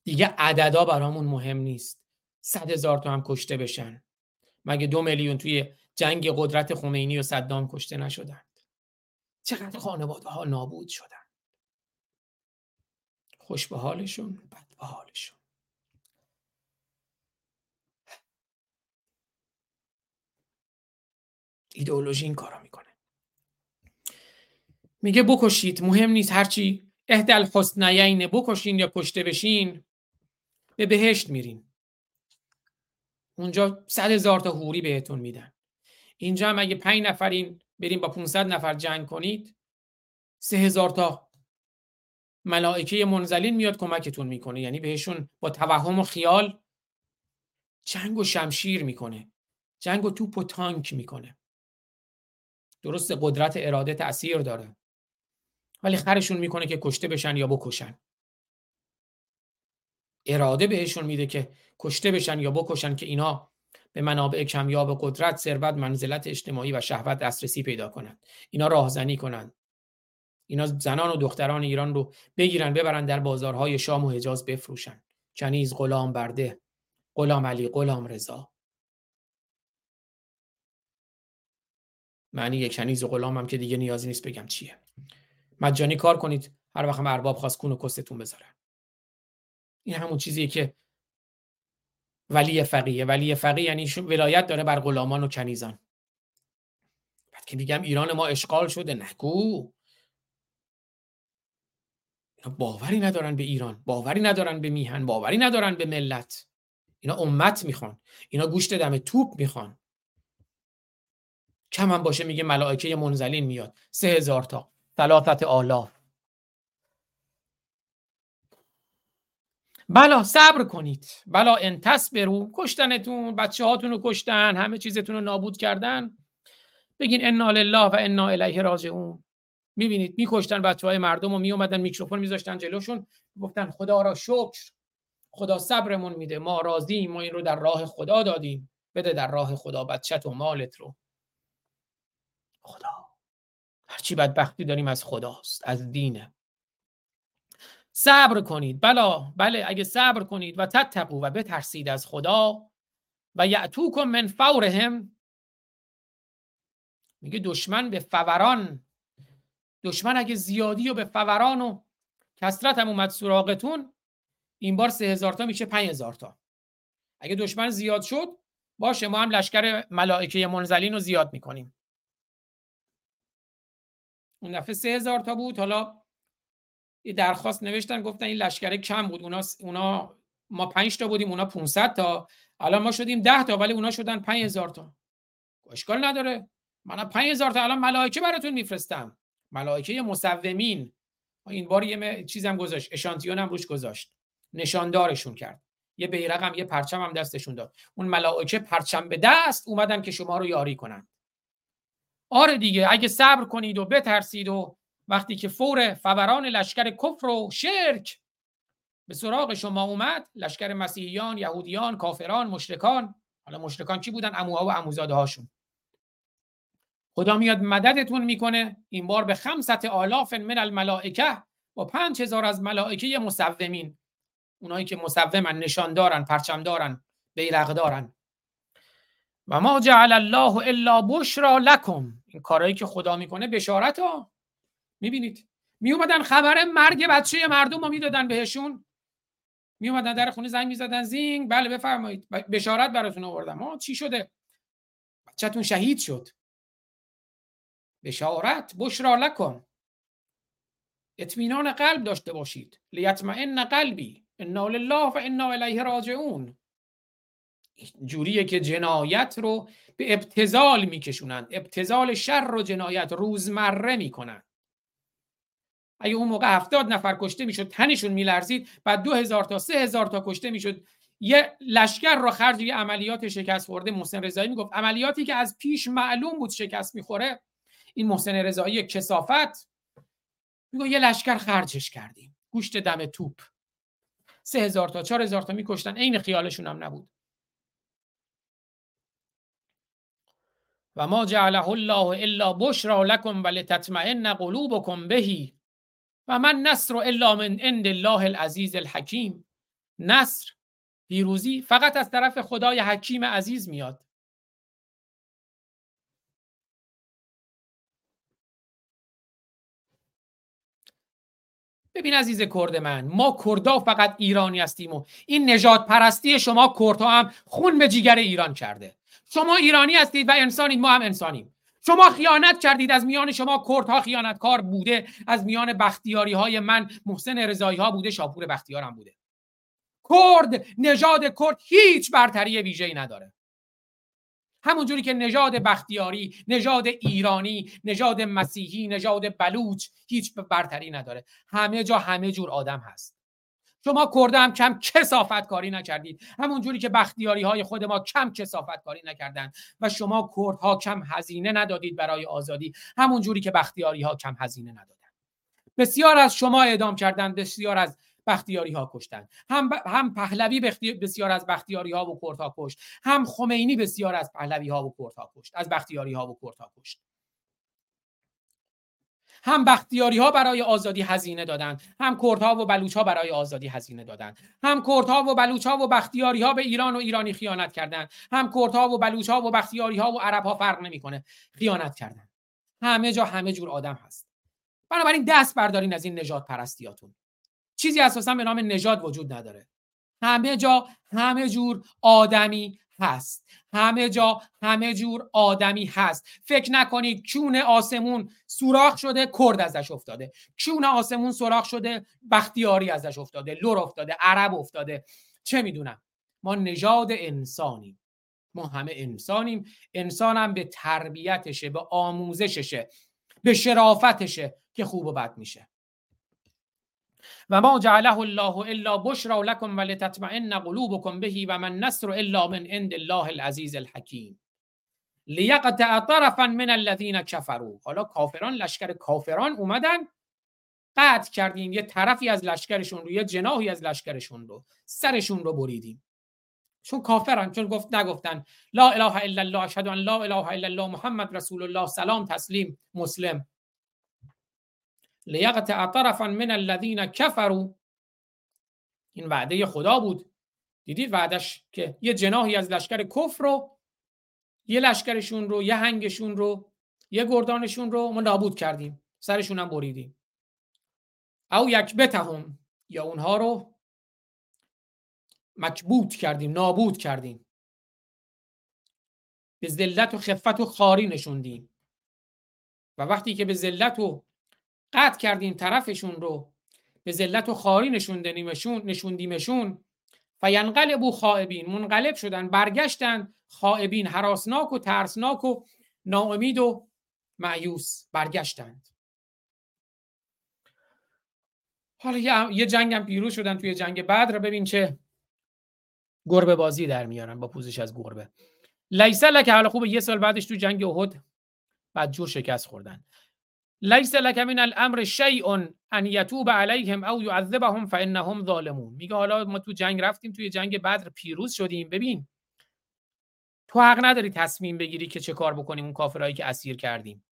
دیگه عددا برامون مهم نیست. صد هزار تا هم کشته بشن. مگه دو میلیون توی جنگ قدرت خمینی و صدام کشته نشدند؟ چقدر خانواده ها نابود شدن. خوش به حالشون بد به حالشون. ایدئولوژی این کارا میگه بکشید مهم نیست هرچی اهد الحسنیین بکشین یا کشته بشین به بهشت میرین. اونجا صد هزار تا حوری بهتون میدن. اینجا هم اگه پنج نفرین بریم با 500 نفر جنگ کنید سه هزار تا ملائکه منزلین میاد کمکتون می‌کنه. یعنی بهشون با توهم و خیال جنگ و شمشیر می‌کنه. جنگ و توپ و تانک می‌کنه. درست قدرت اراده تاثیر داره. ولی خرشون می‌کنه که کشته بشن یا بکشن اراده بهشون میده که کشته بشن یا بکشن که اینا به منابع کمیاب قدرت، ثروت، منزلت اجتماعی و شهوت دسترسی پیدا کنند. اینا راهزنی کنند. اینا زنان و دختران ایران رو بگیرن ببرن در بازارهای شام و حجاز بفروشن. کنیز غلام برده، غلام علی، غلام رضا. معنی یک کنیز و غلام هم که دیگه نیازی نیست بگم چیه. مجانی کار کنید. هر وقت ارباب خواست کون و کستتون بذارن. این همون چیزیه که ولی فقیه. ولی فقیه یعنی ولایت داره بر غلامان و کنیزان. بعد که میگم ایران ما اشغال شده نگو اینا باوری ندارن به ایران. باوری ندارن به میهن. باوری ندارن به ملت. اینا امت می‌خوان. اینا گوشت دم توپ می‌خوان. کم هم باشه میگه ملائکه منزلین میاد. سه هزار تا. ثلاثت آلاف بلا صبر کنید. بلا انتس برو. کشتنتون بچه هاتون رو کشتن همه چیزتون رو نابود کردن. بگین انا لله و انا الیه راجعون. می‌بینید میکشتن بچه های مردم و میومدن میکروفون میذاشتن جلوشون. گفتن خدا را شکر خدا صبرمون میده. ما راضیم ما این رو در راه خدا دادیم. بده در راه خدا بچت و مالت رو. خدا. هرچی بدبختی داریم از خداست از دینه. صبر کنید. بلا بله اگه صبر کنید و تتقو و بترسید از خدا و یعتوکم من فورهم. میگه دشمن به فوران. دشمن اگه زیادی و به فوران و کسرت هم اومد سراغتون این بار سه هزار تا میشه پنج هزار تا. اگه دشمن زیاد شد باشه ما هم لشکر ملائکه منزلین رو زیاد می‌کنیم. اون دفعه سه هزار تا بود. حالا یه درخواست نوشتن گفتن این لشکر کم بود. اونا اونا ما 5 تا بودیم اونا 500 تا. الان ما شدیم 10 تا ولی اونا شدن 5000 تا. اشکال نداره. من 5000 تا. الان ملائکه براتون میفرستم. ملائکه مصومین. این بار یه چیزم گذاشت. اشانتیون هم روش گذاشت. نشاندارشون کرد. یه بیرق هم یه پرچم هم دستشون داد. اون ملائکه پرچم به دست اومدن که شما رو یاری کنن. آره دیگه اگه صبر کنید و بترسید و وقتی که فور فوران لشکر کفر و شرک به سراغ شما اومد لشکر مسیحیان یهودیان کافران مشرکان حالا مشرکان چی بودن؟ اموها و اموزاده هاشون. خدا میاد مددتون می‌کنه این بار به خمسط آلاف من الملائکه با پنج هزار از ملائکه مصومین اونایی که مصومن نشان دارن پرچم دارن بیرق دارن. و ما جعل الله الا بشرا لکم. این کارهایی که خدا می‌کنه بشارت ها. می‌بینید؟ می اومدن خبر مرگ بچه مردم رو می‌دادن بهشون. می اومدن در خونه زنگ می‌زدن زینگ. بله بفرمایید. بشارت براتون آوردم. ما چی شده؟ بچهتون شهید شد. بشارت بشرا لکن اطمینان قلب داشته باشید. لیطمئن قلبی. انا لله و انا الیه راجعون. جوریه که جنایت رو به ابتزال میکشونن ابتزال شر و جنایت روزمره می‌کنن. اگه اون موقع هفتاد نفر کشته می‌شد تنشون میلرزید. بعد دو هزار تا سه هزار تا کشته می‌شد. یه لشکر رو خرج یه عملیات شکست خورده. محسن رضایی می‌گفت عملیاتی که از پیش معلوم بود شکست می‌خوره این محسن رضایی کسافت. میگه یه لشکر خرجش کردیم. گوشت دم توپ. سه هزار تا چهار هزار تا میکشتن. عین خیالشون هم نبود. و ما جعله الله الا بشرا لكم ولتطمئن قلوبكم بهی و من نصر الا من عند الله العزیز الحکیم. نصر پیروزی فقط از طرف خدای حکیم عزیز میاد. ببین عزیز کرد من ما کردا فقط ایرانی هستیم و این نجات پرستی شما کردها هم خون به جیگر ایران کرده. شما ایرانی هستید و انسانید ما هم انسانیم. شما خیانت کردید. از میان شما کردها خیانتکار بوده. از میان بختیاری های من محسن رضایی ها بوده شاپور بختیارم بوده. کرد نژاد کرد هیچ برتری ویژه‌ای نداره. همونجوری که نژاد بختیاری نژاد ایرانی نژاد مسیحی نژاد بلوچ هیچ برتری نداره. همه جا همه جور آدم هست. شما کرده هم کم کسافت کاری نکردید همون جوری که بختیاری های خود ما کم کسافت کاری نکردن و شما کردها کم هزینه ندادید برای آزادی. همون جوری که بختیاری ها کم هزینه ندادن بسیار از شما اعدام کردن بسیار از بختیاری ها کشتن هم, ب... هم پهلوی بسیار از بختیاری ها و کردها کشت. هم خمینی بسیار از پهلوی ها و کردها کشت. از بختیاری ها و کردها کشت. هم بختیاری ها برای آزادی هزینه دادن هم کردها و بلوچ ها برای آزادی هزینه دادن. هم کردها و بلوچ ها و بختیاری ها به ایران و ایرانی خیانت کردن. هم کردها و بلوچ ها و بختیاری ها و عرب ها فرق نمی‌کنه. خیانت کردن. همه جا همه جور آدم هست. بنابراین دست بردارین از این نجات پرستیاتون. چیزی اساسا به نام نژاد وجود نداره. همه جا همه جور آدمی هست. همه جا همه جور آدمی هست. فکر نکنید کون آسمون سوراخ شده کرد ازش افتاده. کون آسمون سوراخ شده بختیاری ازش افتاده. لور افتاده عرب افتاده. چه می‌دونم؟ ما نژاد انسانیم. ما همه انسانیم. انسانم به تربیتشه به آموزششه به شرافتشه که خوب و بد میشه. و ما جعله الله الا بشرا لكم ولتطمئن قلوبكم به و من نصر الا من عند الله العزیز الحکیم لیقطع طرفا من الذين كفروا حالا کافران لشکر کافران اومدن قطع کردیم یه طرفی از لشکرشون رو یه جناحی از لشکرشون رو سرشون رو بریدیم چون کافرن چون گفت نگفتن لا اله الا الله اشهد ان لا اله الا الله محمد رسول الله سلام تسلیم مسلم لیقطع طرفا من الذین کفروا. این وعده خدا بود. دیدید وعدش که یه جناحی از لشکر کفر رو یه لشکرشون رو یه هنگشون رو یه گردانشون رو ما نابود کردیم. سرشون هم بریدیم. او یک بتهم یا اونها رو مکبوت کردیم نابود کردیم. به ذلت و خفت و خاری نشوندیم. و وقتی که به ذلت و قطع کردیم طرفشون رو. به ذلت و خاری نشوندیمشون نشوندیمشون. فینقلبو خائبین. منقلب شدن برگشتن. خائبین حراسناک و ترسناک و ناامید و معیوس برگشتند. حالا یه جنگ هم پیروز شدن توی جنگ بدر. ببین چه گربه بازی در میارن با پوزش از گربه. لیسه لکه حالا خوبه یه سال بعدش تو جنگ احد بعد جور شکست خوردن. لیس لک من الامر شیء ان یتوب علیهم او یعذبهم فانهم ظالمون. میگه حالا ما تو جنگ رفتیم توی جنگ بدر پیروز شدیم. ببین تو حق نداری تصمیم بگیری که چه کار بکنیم اون کافرایی که اسیر کردیم.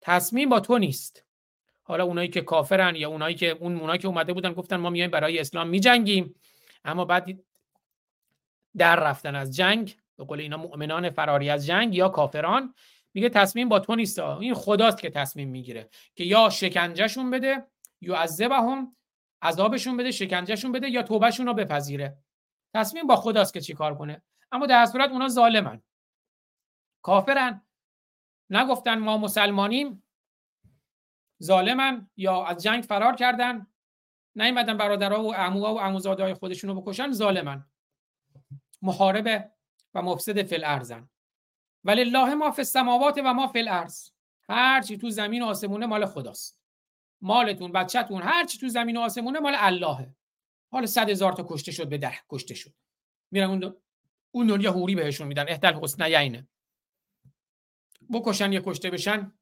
تصمیم با تو نیست. حالا اونایی که کافرن یا اونایی که اون اونایی که اومده بودن گفتن ما میایم برای اسلام میجنگیم. اما بعد در رفتن از جنگ به قول اینا مؤمنان فراری از جنگ یا کافران میگه تصمیم با تو نیست. این خداست که تصمیم می‌گیره که یا شکنجهشون بده یا عذبهم عذابشون بده شکنجهشون بده یا توبهشون رو بپذیره. تصمیم با خداست که چیکار کنه. اما در صورت اونا ظالمن. کافرن. نگفتن ما مسلمانیم. ظالمن یا از جنگ فرار کردن. نیومدن برادرها و عموها و عموزادهای خودشون رو بکشن. ظالمن. محارب و مفسد فی الارضن. ولی الله ما فی السماوات و ما فی الارض. هر چی تو زمین و آسمونه مال خداست. مالتون بچهتون هر چی تو زمین و آسمونه مال اللهه حالا صد هزار تا کشته شد به ده کشته شد. میرن اون دو... اون دنیا حوری بهشون میدن. احتل حسنیینه بکشن یا کشته بشن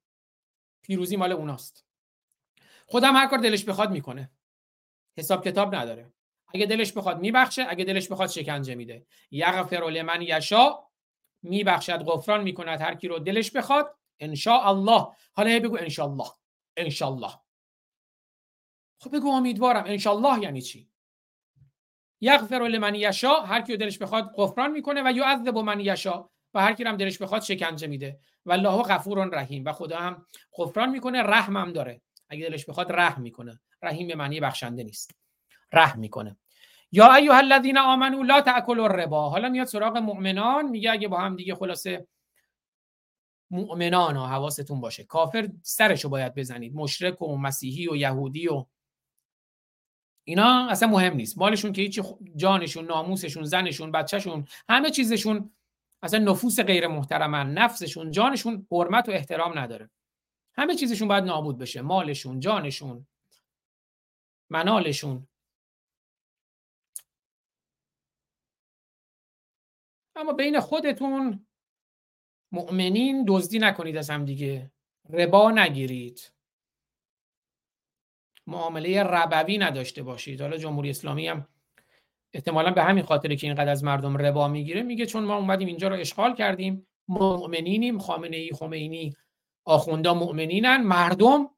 پیروزی مال اوناست. خودم هر کار دلش بخواد می‌کنه. حساب کتاب نداره. اگه دلش بخواد میبخشه اگه دلش بخواد شکنجه میده. یغفر لمن یشا میبخشد غفران می‌کند هر کی رو دلش بخواد ان الله حالا بگو ان الله ان الله خب بگو امیدوارم. ان الله یعنی چی؟ یغفر لمن یشا هر کی دلش بخواد غفران می‌کنه و یعذب من یشا و هر کی هم دلش بخواد شکنجه میده. و الله غفور رحیم. و خدا هم غفران می‌کنه رحم هم داره. اگه دلش بخواد رحم می‌کنه. رحیم به معنی بخشنده نیست. رحم می‌کنه. یا ایها الذین آمنوا لا تاکلوا الربا. حالا میاد سراغ مؤمنان میگه اگه با هم دیگه خلاصه مؤمنان ها حواستون باشه. کافر سرشو باید بزنید. مشرک و مسیحی و یهودی و اینا اصلا مهم نیست. مالشون که هیچی جانشون ناموسشون زنشون بچهشون همه چیزشون اصلا نفوس غیر محترمن. نفسشون جانشون حرمت و احترام نداره. همه چیزشون باید نابود بشه. مالشون جانشون منالشون. اما بین خودتون مؤمنین دزدی نکنید از هم دیگه. ربا نگیرید. معامله ربوی نداشته باشید. حالا جمهوری اسلامی هم احتمالا به همین خاطر که اینقدر از مردم ربا می‌گیره میگه چون ما اومدیم اینجا رو اشغال کردیم مؤمنینیم خامنه ای خمینی آخوندا مؤمنینن مردم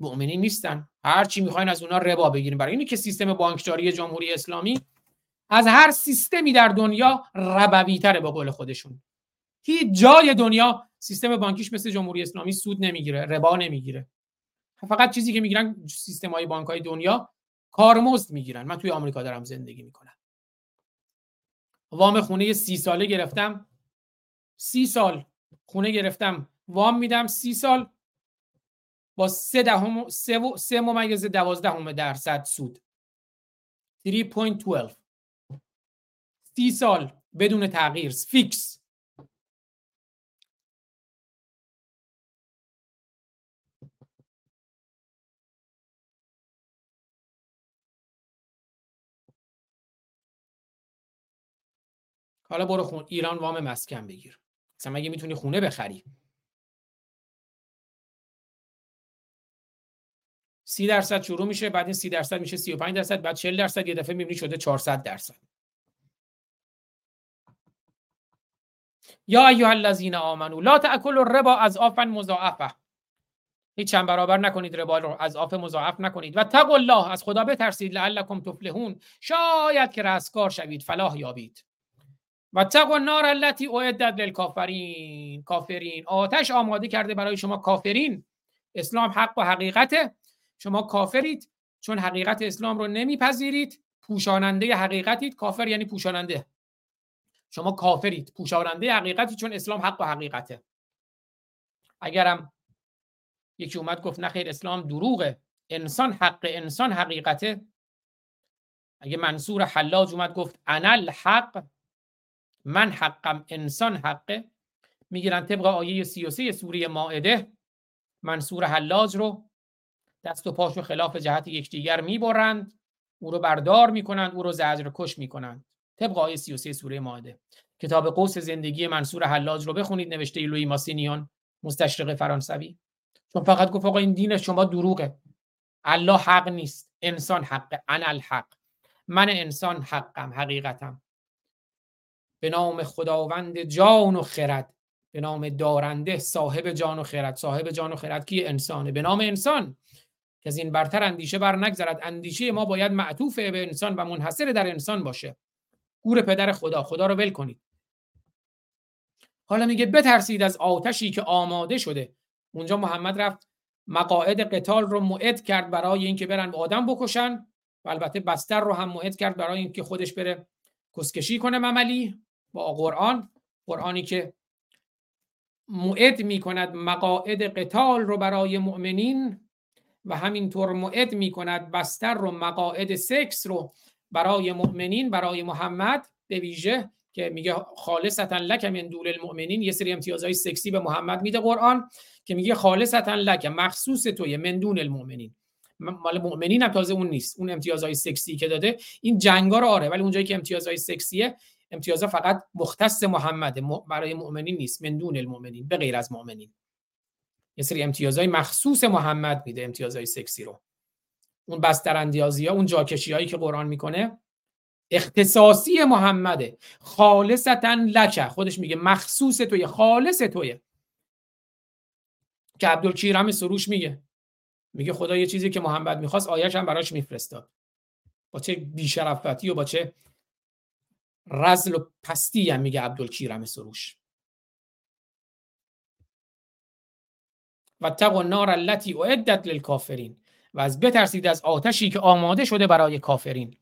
مؤمنین نیستن. هر چی می‌خواین از اونا ربا بگیریم برای اینی که سیستم بانکداری جمهوری اسلامی از هر سیستمی در دنیا ربوی تره با قول خودشون. هیچ جای دنیا سیستم بانکیش مثل جمهوری اسلامی سود نمی‌گیره ربا نمی‌گیره. فقط چیزی که می‌گیرن سیستم های بانک های دنیا کارمزد می‌گیرن. من توی آمریکا دارم زندگی می‌کنم. وام خونه سی ساله گرفتم. سی سال خونه گرفتم. وام میدم سی سال. با سه دهم سه, و سه ممیز دوازدهم درصد سود. 3.12 سی سال بدون تغییر. fix. حالا برو خونه. ایران وام مسکن بگیر. مثلا مگه می‌تونی خونه بخری؟ سی درصد شروع میشه بعد این سی درصد میشه سی و پنج درصد بعد چل درصد یه دفعه می‌بینی شده 400 درصد. یا ایها الذین آمنوا لا تاکلوا الربا اضعافا مضاعفه. هیچ چند برابر نکنید ربا رو اضعاف مضاعف نکنید. واتقوا الله از خدا بترسید لعلکم تفلحون. شاید که رستگار شوید فلاح یابید. و تقوا النار التي اعدت للکافرین. کافرین آتش آماده کرده برای شما کافرین. اسلام حق و حقیقته. شما کافرید چون حقیقت اسلام رو نمیپذیرید. پوشاننده حقیقتید. کافر یعنی پوشاننده. شما کافرید. پوشاننده حقیقتی چون اسلام حق و حقیقته. اگرم یکی اومد گفت نخیر اسلام دروغه. انسان حق انسان حقیقته. اگه منصور حلاج اومد گفت انا الحق من حقم انسان حقه. می‌گیرن طبق آیه 33 سوره مائده منصور حلاج رو دست و پاشو خلاف جهت یکدیگر می‌برند. او رو بردار می‌کنند او رو زجر کش می‌کنند. طبق آیه 33 سوره مائده. کتاب قوس زندگی منصور حلاج رو بخونید نوشته لوی ماسینیان مستشرق فرانسوی. چون فقط گفت آقا این دین شما دروغه. الله حق نیست. انسان حقه. انا الحق. من انسان حقم حقیقتم. به نام خداوند جان و خرد. به نام دارنده صاحب جان و خرد. صاحب جان و خرد کی انسانه؟ به نام انسان. که از این برتر اندیشه بر نگذرد اندیشه ما باید معطوف به انسان و منحصر در انسان باشه. گور پدر خدا خدا رو ول کنید. حالا میگه بترسید از آتشی که آماده شده. اونجا محمد رفت مقاعد قتال رو معد کرد برای اینکه برن آدم بکشن. و البته بستر رو هم معد کرد برای اینکه خودش بره کسکشی کنه مملی با قرآن. قرآنی که معد می کند مقاعد قتال رو برای مؤمنین و همینطور معد می کند بستر رو مقاعد سکس رو برای مؤمنین برای محمد به ویژه که میگه خالصتا لک من دول المؤمنین یه سری امتیازهای سکسی به محمد میده قرآن که میگه خالصتا لک مخصوص توی من دون المؤمنین. مال مؤمنین هم تازه اون نیست. اون امتیازهای سکسی که داده این جنگا رو آره ولی اونجایی که امتیازهای سکسیه امتیازها فقط مختص محمد برای مؤمنین نیست. من دون المؤمنین به غیر از مؤمنین. یه سری امتیازهای مخصوص محمد میده امتیازهای سکسی رو. اون بستراندازی ها اون جاکشی هایی که قرآن می‌کنه اختصاصی محمده. خالصتا لکه خودش میگه مخصوص توی خالص توی که عبدالکیرم سروش میگه. میگه خدا یه چیزی که محمد می‌خواست آیش هم براش میفرستاد. با چه بیشرفتی و با چه رزل و پستی هم میگه عبدالکیرم سروش. و تقو نار التي اعدت للکافرین و از بترسید از آتشی که آماده شده برای کافرین.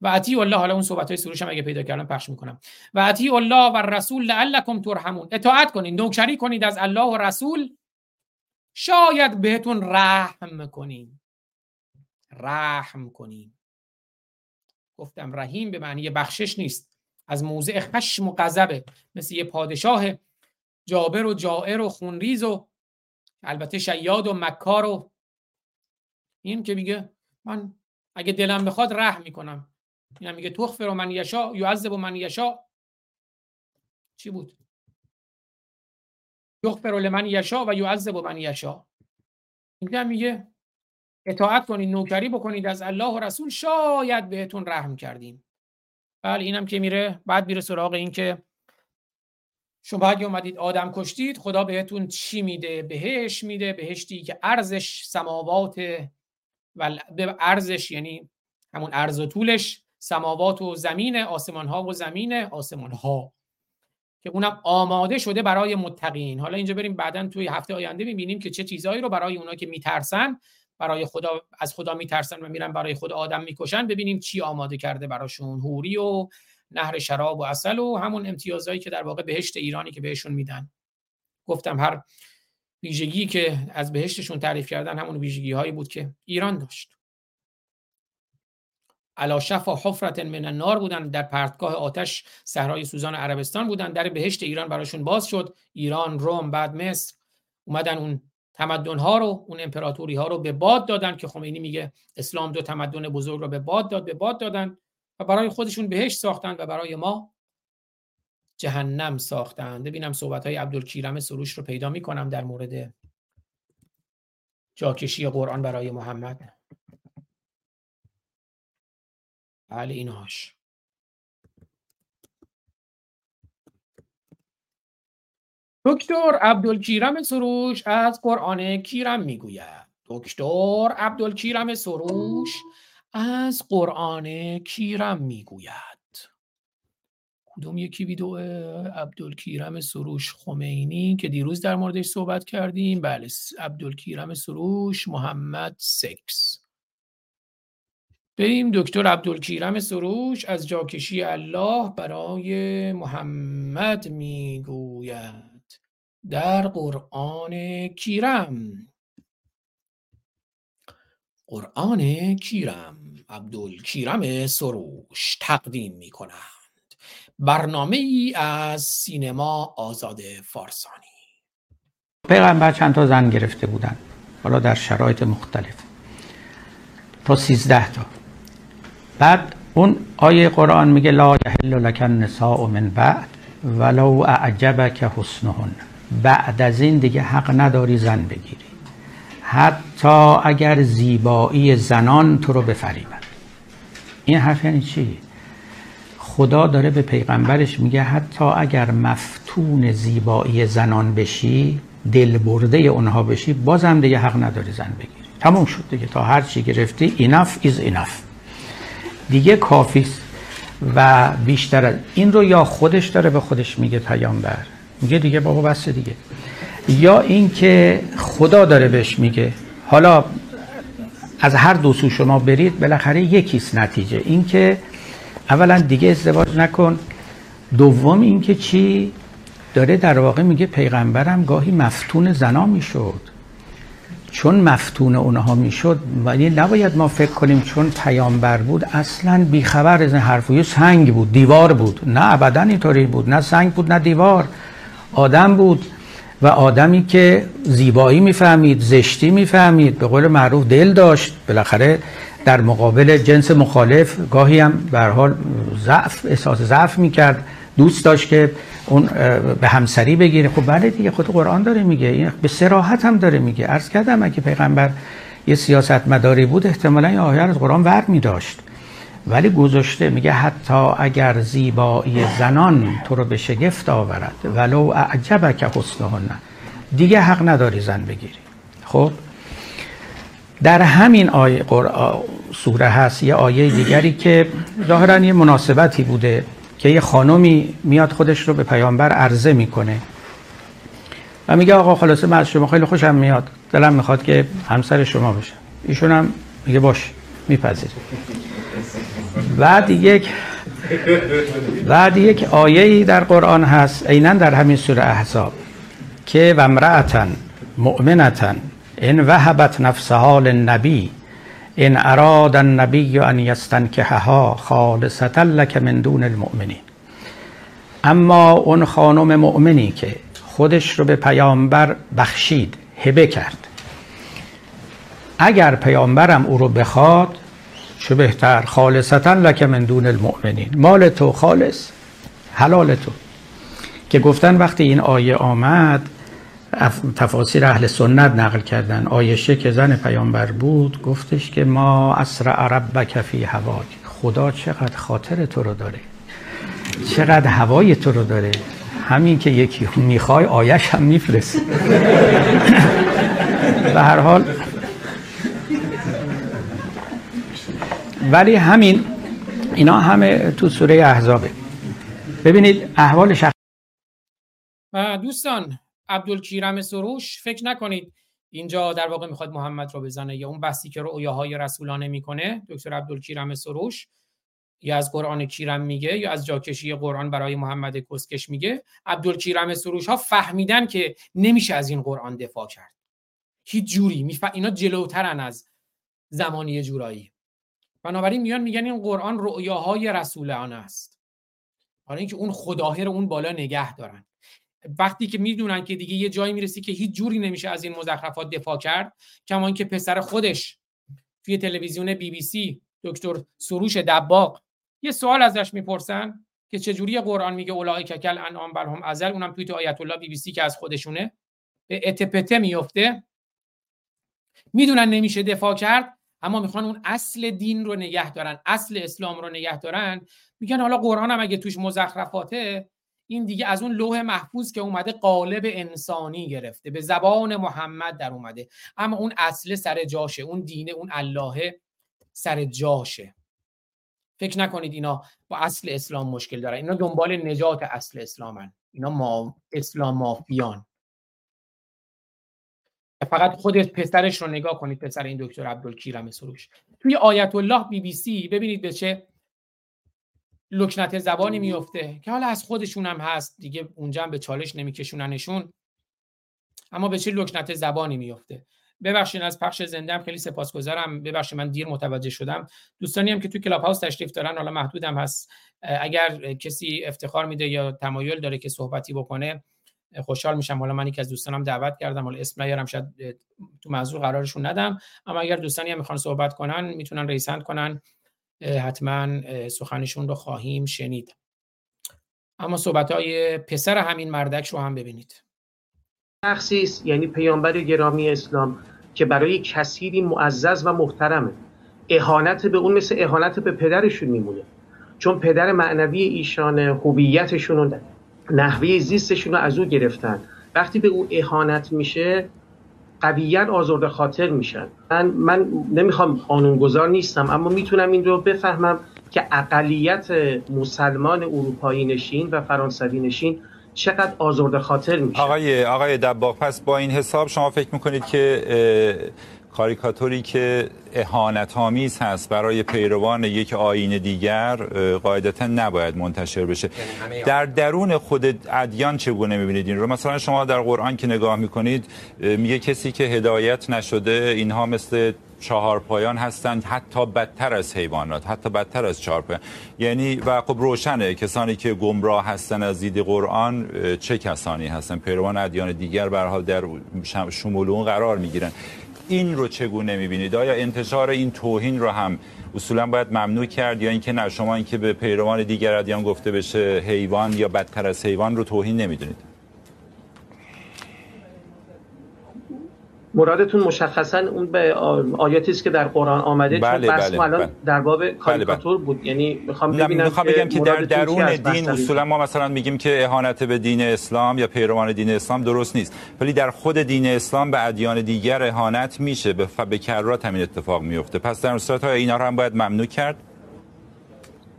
و اطیع الله حالا اون صحبت های سروش هم اگه پیدا کردم پخش می‌کنم. و اطیع الله و رسول لعلکم ترحمون. اطاعت کنید نوکری کنید از الله و رسول. شاید بهتون رحم کنیم. رحم کنیم. گفتم رحیم به معنی بخشش نیست. از موضع خشم و غضبه مثل یه پادشاه جابر و جائر و خونریز و البته شیاد و مکار و این که میگه من اگه دلم بخواد رحم می‌کنم. این میگه تخفر و من یشا یعذب و من یشا. چی بود؟ یغفر لمن یشا و یعذب من یشا. اینجا میگه اطاعت کنید نوکری بکنید از الله و رسول شاید بهتون رحم کردیم. بله اینم که میره بعد میره سراغ این که شما اگه اومدید آدم کشتید خدا بهتون چی میده؟ بهش میده بهشتی که ارزش سماوات و به ارزش یعنی همون ارز و طولش سماوات و زمین آسمان ها و زمین آسمان ها که اونم آماده شده برای متقین. حالا اینجا بریم بعدا توی هفته آینده می‌بینیم که چه چیزهایی رو برای اونا که میترسن برای خدا از خدا میترسن و میرن برای خدا آدم می‌کشن ببینیم چی آماده کرده براشون. هوری و نهر شراب و اصل و همون امتیازهایی که در واقع بهشت ایرانی که بهشون میدن. گفتم هر ویژگی که از بهشتشون تعریف کردن همون ویژگی هایی بود که ایران داشت. علا شفا حفرت من النار بودن در پرتگاه آتش صحرای سوزان عربستان بودن در بهشت ایران براشون باز شد. ایران روم بعد مصر. اومدن اون تمدن ها رو اون امپراتوری ها رو به باد دادن که خمینی میگه اسلام دو تمدن بزرگ رو به باد داد به باد دادن و برای خودشون بهشت ساختن و برای ما جهنم ساختن. ببینم صحبت های عبدالکیرم سروش رو پیدا می‌کنم در مورد جاکشی قرآن برای محمد. بله اینهاش. دکتر عبدالکیرم سروش از قرآن کیرم می‌گوید. دکتر عبدالکیرم سروش از قرآن کیرم می‌گوید. کدوم یکی ویدیو عبدالکیرم سروش خمینی که دیروز در موردش صحبت کردیم. بله عبدالکیرم سروش محمد سکس بریم دکتر عبدالکیرم سروش از جاکشی الله برای محمد می‌گوید. در قرآن کیرم. قرآن کیرم عبدالکیرم سروش تقدیم می کنند برنامه ای از سینما آزاد فارسانی. پیغمبر چند تا زن گرفته بودن. حالا در شرایط مختلف. تا سیزده تا. بعد اون آیه قرآن میگه لا یحل لک النساء من بعد ولو اعجبک حسنهن. بعد از این دیگه حق نداری زن بگیری. حتی اگر زیبایی زنان تو رو بفریبد این حرف یعنی چی؟ خدا داره به پیغمبرش میگه حتی اگر مفتون زیبایی زنان بشی دل برده اونها بشی بازم دیگه حق نداری زن بگیری. تموم شد دیگه. تا هر چی گرفتی اینف ایز اینف دیگه کافیست و بیشتر از این رو یا خودش داره به خودش میگه پیامبر. میگه دیگه بابا بس دیگه. یا اینکه خدا داره بهش میگه. حالا از هر دو سو شما برید بالاخره یکیست نتیجه. اینکه اولا دیگه ازدواج نکن. دوم اینکه چی؟ داره در واقع میگه پیغمبرم گاهی مفتون زنا می‌شد. چون مفتون اونها می‌شد ولی نباید ما فکر کنیم چون پیامبر بود اصلا بیخبر از این حرف سنگ بود دیوار بود. نه ابدا اینطوری بود نه سنگ بود نه دیوار. آدم بود و آدمی که زیبایی می‌فهمید زشتی می‌فهمید به قول معروف دل داشت. بالاخره در مقابل جنس مخالف گاهی هم به حال ضعف احساس ضعف می‌کرد. دوست داشت که اون به همسری بگیره. خب بله دیگه خود قرآن داره میگه. این به سراحت هم داره میگه. عرض کردم اگه پیغمبر یه سیاست مداری بود احتمالا یه آیه از قرآن ور میداشت. ولی گذاشته میگه حتی اگر زیبایی زنان تو رو به شگفت آورد ولو اعجبک حسنهن. دیگه حق نداری زن بگیری. خب؟ در همین آیه سوره هست یه آیه دیگری که ظاهرا یه مناسبتی بوده که یه خانمی میاد خودش رو به پیامبر عرضه می‌کنه. و میگه آقا خلاصه من از شما خیلی خوشم میاد. دلم می‌خواد که همسر شما بشه ایشون هم میگه باش میپذیر بعد یک بعد یک آیه در قرآن هست عینا در همین سوره احزاب که و امرأتا مؤمنتا ان وهبت نفسها للنبی ان اراد النبی ان یستنکحها خالصتا لک من دون المؤمنین اما اون خانم مؤمنی که خودش رو به پیامبر بخشید هبه کرد. اگر پیامبرم او رو بخواد چه بهتر خالصتا لک من دون المؤمنین. مال تو خالص حلال تو. که گفتن وقتی این آیه آمد تفاسیر اهل سنت نقل کردن. آیشه که زن پیامبر بود گفتش که ما اسرع ربک فی هواک. خدا چقدر خاطر تو رو داره. چقدر هوای تو رو داره. همین که یکی می‌خوای آیش هم میفرست به هر حال. ولی همین اینا همه تو سوره احزابه. ببینید احوال شخص دوستان عبدالکیرم سروش فکر نکنید اینجا در واقع می‌خواد محمد رو بزنه یا اون بحثی که رؤیاهای رسولانه می‌کنه دکتر عبدالکیرم سروش یا از قرآن کیرم میگه یا از جاکشی قرآن برای محمد کسکش میگه عبدالکیرم سروش ها فهمیدن که نمیشه از این قرآن دفاع کرد. هیچ جوری میف... اینا جلوترن از زمانی جورایی. بنابراین میان میگن این قرآن رؤیاهای رسولانه است. برای اینکه اون خداهر اون بالا نگه دارن. وقتی که می‌دونن که دیگه یه جایی می‌رسی که هیچ جوری نمیشه از این مزخرفات دفاع کرد کما اینکه پسر خودش توی تلویزیون بی بی سی دکتر سروش دباغ یه سوال ازش می‌پرسن که چجوری قرآن میگه اولای ککل انعام بر هم ازل؟ اونم توی تو آیت الله بی بی سی که از خودشونه. به اتپته میفته می‌دونن نمیشه دفاع کرد اما می‌خوان اون اصل دین رو نگه دارن اصل اسلام رو نگه دارن. میگن حالا قرآن هم اگه توش مزخرفاته این دیگه از اون لوح محفوظ که اومده قالب انسانی گرفته. به زبان محمد در اومده. اما اون اصل سر جاشه. اون دینه اون الله سر جاشه. فکر نکنید اینا با اصل اسلام مشکل دارن. اینا دنبال نجات اصل اسلامن اینا ما اسلام مافیان. فقط خودت پسرش رو نگاه کنید پسر این دکتر عبدالکیرم سروش. توی آیت الله بی بی سی ببینید به چه لکنت زبانی میفته که حالا از خودشون هم هست. دیگه اونجا هم به چالش نمیکشوننشون. اما به چه لکنت زبانی میفته ببخشید از پخش زنده هم خیلی سپاسگزارم. ببخشید من دیر متوجه شدم. دوستانی هم که توی کلاب هاوس تشریف دارن حالا محدودم هست. اگر کسی افتخار میده یا تمایل داره که صحبتی بکنه خوشحال میشم. حالا من یکی از دوستانم دعوت کردم. حالا اسم نیارم شاید تو موضوع قرارشون ندم. اما اگر دوستانی هم می‌خوان صحبت کنن می‌تونن ریسند کنن. حتما سخنشون رو خواهیم شنید. اما صحبت های پسر همین مردک رو هم ببینید. شخصی یعنی پیامبر گرامی اسلام که برای کثیری معزز و محترمه. اهانت به اون مثل اهانت به پدرشون میمونه. چون پدر معنوی ایشان هویتشون و نحوه زیستشون رو از او گرفتن. وقتی به او اهانت میشه قویا آزرده خاطر میشن. من من نمی‌خوام قانونگذار نیستم اما می‌تونم این رو بفهمم که اقلیت مسلمان اروپایی نشین و فرانسوی نشین چقدر آزرده خاطر میشه. آقای آقای دباغ پس با این حساب شما فکر می‌کنید که کاریکاتوری که اهانت آمیز هست برای پیروان یک آیین دیگر قاعدتا نباید منتشر بشه. در درون خود ادیان چگونه می‌بینید این رو؟ مثلا شما در قرآن که نگاه می‌کنید میگه کسی که هدایت نشده اینها مثل چهار پایان هستند حتی بدتر از حیوانات حتی بدتر از چهار پایان یعنی و خب روشنه کسانی که گمراه هستن از دید قرآن چه کسانی هستن؟ پیروان ادیان دیگر به حال در شمول اون قرار می‌گیرن. این رو چگونه می‌بینید؟ آیا انتشار این توهین رو هم اصولا باید ممنوع کرد یا اینکه نه شما اینکه به پیروان دیگر ادیان گفته بشه حیوان یا بدتر از حیوان رو توهین نمی‌دونید؟ مرادتون مشخصا اون به آیاتی است که در قرآن آمده بله چون بس بله الان بله. در باب بله. کاریکاتور بود. یعنی می‌خوام نه ببینم می‌خوام بگم که در درون دین اصولا ما مثلا میگیم که اهانت به دین اسلام یا پیروان دین اسلام درست نیست. ولی در خود دین اسلام به ادیان دیگر اهانت میشه. به, ف... به کرات همین اتفاق میفته پس در صورت اینا رو هم باید ممنوع کرد.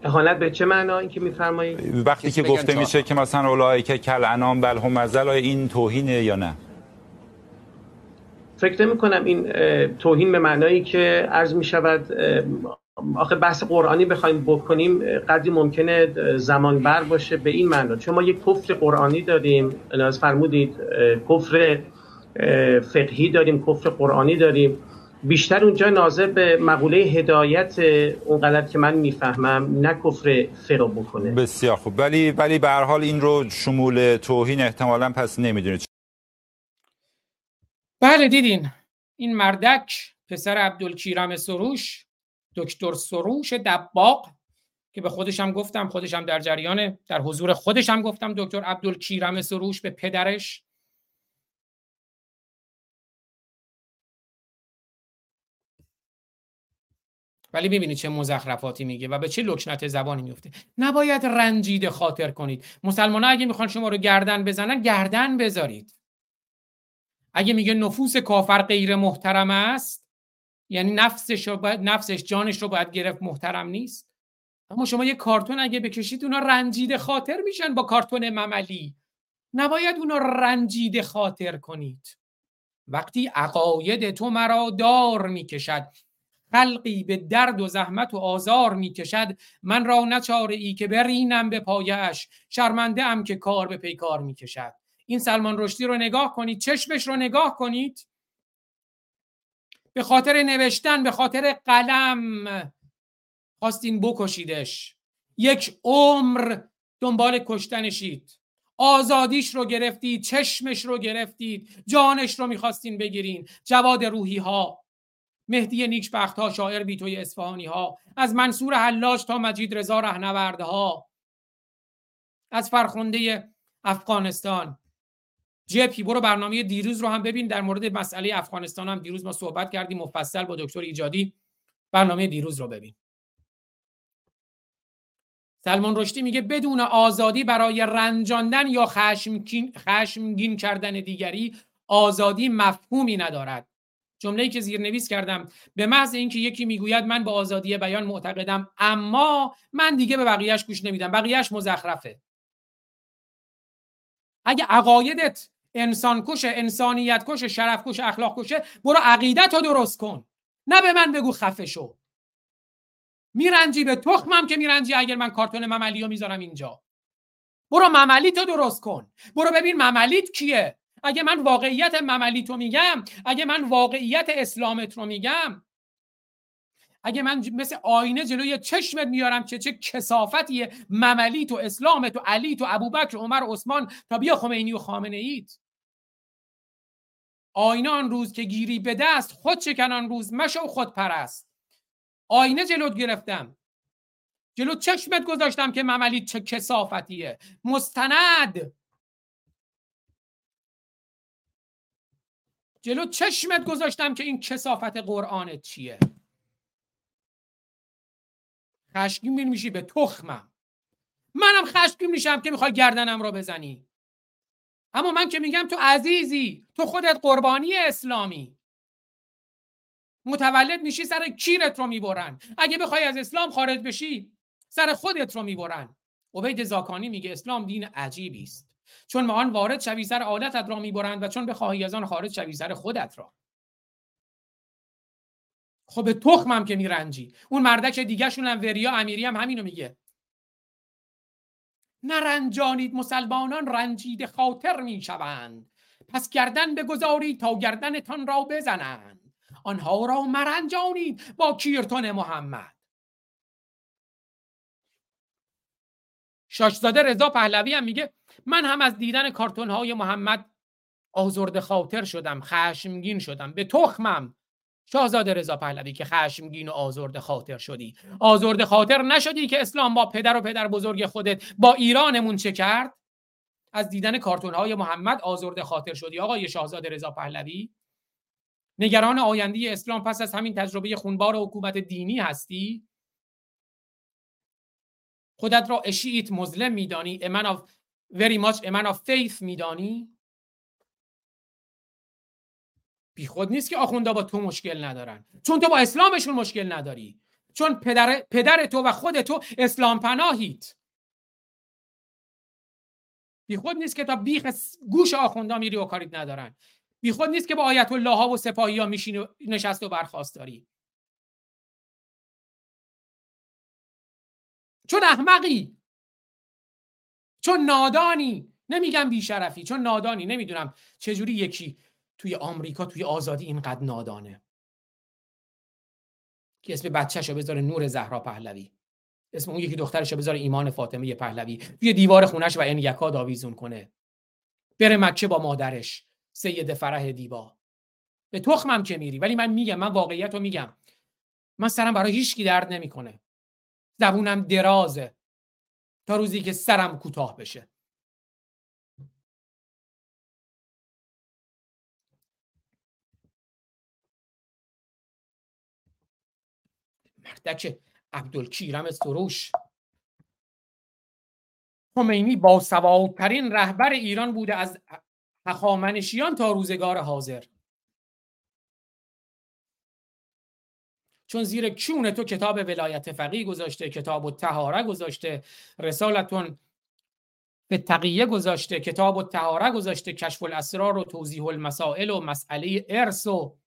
اهانت به چه معنا؟ این که میفرمایید؟ وقتی که گفته میشه که مثلا اولئک کل انام بل هم این توهینه یا نه؟ فکر نمی کنم این توهین به معنایی که عرض می شود آخه بحث قرآنی بخوایم بکنیم قدری ممکنه زمان بر باشه به این معنا. چون ما یک کفر قرآنی داریم از فرمودید کفر فقهی داریم کفر قرآنی داریم. بیشتر اونجا ناظر به مقوله هدایت اونقدر که من می‌فهمم نه کفر فرا بکنه. بسیار خوب. ولی ولی به هر حال این رو شمول توهین احتمالاً پس نمی‌دونید. بله دیدین. این مردک پسر عبدالکیرم سروش دکتر سروش دباغ که به خودشم گفتم خودشم در جریان در حضور خودشم گفتم دکتر عبدالکیرم سروش به پدرش. ولی ببینید چه مزخرفاتی میگه و به چه لکنت زبانی میفته. نباید رنجیده خاطر کنید. مسلمان اگه می‌خوان شما رو گردن بزنن گردن بذارید. اگه میگه نفوس کافر غیر محترم است یعنی نفسش رو نفسش جانش رو باید گرفت محترم نیست. اما شما یه کارتون اگه بکشید اونا رنجیده خاطر میشن با کارتون مملی. نباید اونا رنجیده خاطر کنید. وقتی عقاید تو مرا دار می‌کشد خلقی به درد و زحمت و آزار می‌کشد من را نچاره ای که برینم به پایش شرمنده ام که کار به پیکار می‌کشد. این سلمان رشدی رو نگاه کنید چشمش رو نگاه کنید. به خاطر نوشتن به خاطر قلم خواستین بکشیدش. یک عمر دنبال کشتنشید آزادیش رو گرفتید چشمش رو گرفتید جانش رو می‌خواستین بگیرین. جواد روحی ها مهدی نیکبخت ها شاعر بیتوی اصفهانی ها از منصور حلاج تا مجید رضا رهنورد ها از فرخنده افغانستان. جپی برو برنامه دیروز رو هم ببین. در مورد مسئله افغانستان هم دیروز ما صحبت کردیم. مفصل با دکتر ایجادی برنامه دیروز رو ببین. سلمان رشدی میگه بدون آزادی برای رنجاندن یا خشمگین, خشمگین کردن دیگری آزادی مفهومی ندارد. جمله‌ای که زیرنویس کردم به محض اینکه یکی می‌گوید من به آزادی بیان معتقدم اما من دیگه به بقیهش گوش نمیدم. بقیهش مزخرفه. اگه عقایدت انسان کشه انسانیت کشه شرف کشه اخلاق کشه برو عقیدت رو درست کن. نه به من بگو خفه شو. میرنجی به تخمم که میرنجی اگر من کارتون مملی رو می‌ذارم اینجا. برو مملیت رو درست کن. برو ببین مملیت کیه. اگه من واقعیت مملیت رو میگم اگه من واقعیت اسلامت رو میگم اگه من مثل آینه جلوی چشمت میارم که چه کسافتیه مملیت و اسلامت و علیت و ابوبکر عمر و عثمان تا بیا خمینی و خامنه ایت. آینه آن روز که گیری به دست خود شکن آن روز مشو خود پرست. آینه جلوت گرفتم. جلو چشمت گذاشتم که مملی چه کسافتیه. مستند. جلو چشمت گذاشتم که این کسافت قرآنت چیه. خشمگین میشی به تخمم. منم خشمگین میشم که می‌خوای گردنم رو بزنی. اما من که میگم تو عزیزی تو خودت قربانی اسلامی. متولد میشی سر کیرت رو می‌برن. اگه بخوای از اسلام خارج بشی سر خودت رو می‌برن. عبید زاکانی میگه اسلام دین عجیبی است. چون ما آن وارد شوی سر عادتت را می‌برند و چون بخواهی از آن خارج شوی سر خودت را. خب به تخمم که میرنجی. اون مردک دیگه شون هم وریا امیری هم همینو میگه. نرنجانید مسلمانان رنجیده خاطر می‌شوند. پس گردن بگذارید تا گردنتان را بزنند. آنها را مرنجانید با کیرتون محمد. شاشزاده رضا پهلوی هم میگه من هم از دیدن کارتون های محمد آزرد خاطر شدم خشمگین شدم به تخمم. شاهزاده رضا پهلوی که خشمگین و آزرد خاطر شدی. آزرد خاطر نشدی که اسلام با پدر و پدر بزرگ خودت با ایرانمون چه کرد؟ از دیدن کارتون های محمد آزرد خاطر شدی آقای شاهزاده رضا پهلوی؟ نگران آینده اسلام پس از همین تجربه خونبار حکومت دینی هستی؟ خودت را اشیت مظلم میدانی man of very much man of faith میدانی؟ بی خود نیست که آخوندا با تو مشکل ندارن. چون تو با اسلامشون مشکل نداری. چون پدر, پدر تو و خود تو اسلام پناهید بی خود نیست که تا بیخ گوش آخوندا میری و کاریت ندارن. بی خود نیست که با آیت الله ها و سپاهی ها میشین و نشست و برخواست داری. چون احمقی. چون نادانی. نمیگم بیشرفی. چون نادانی. نمی‌دونم چجوری یکی توی آمریکا توی آزادی اینقدر نادانه. که اسم بچهش رو بذاره نور زهرا پهلوی. اسم اون یکی دخترش رو بذاره ایمان فاطمه پهلوی. توی دیوار خونش و این یکاد آویزون کنه. بره مکه با مادرش. سید فرح دیبا. به تخمم که میری. ولی من میگم من واقعیت رو میگم. من سرم برای هیچکی درد نمی‌کنه. زبونم درازه. تا روزی که سرم کوتاه بشه. مردک عبدالکیرم سروش. خمینی با سوادترین رهبر ایران بوده از هخامنشیان تا روزگار حاضر. چون زیر کون تو کتاب ولایت فقیه گذاشته کتاب و تهاره گذاشته رسالتون به تقیه گذاشته کتاب و تهاره گذاشته کشف الاسرار و توضیح المسائل و مسئله ارث و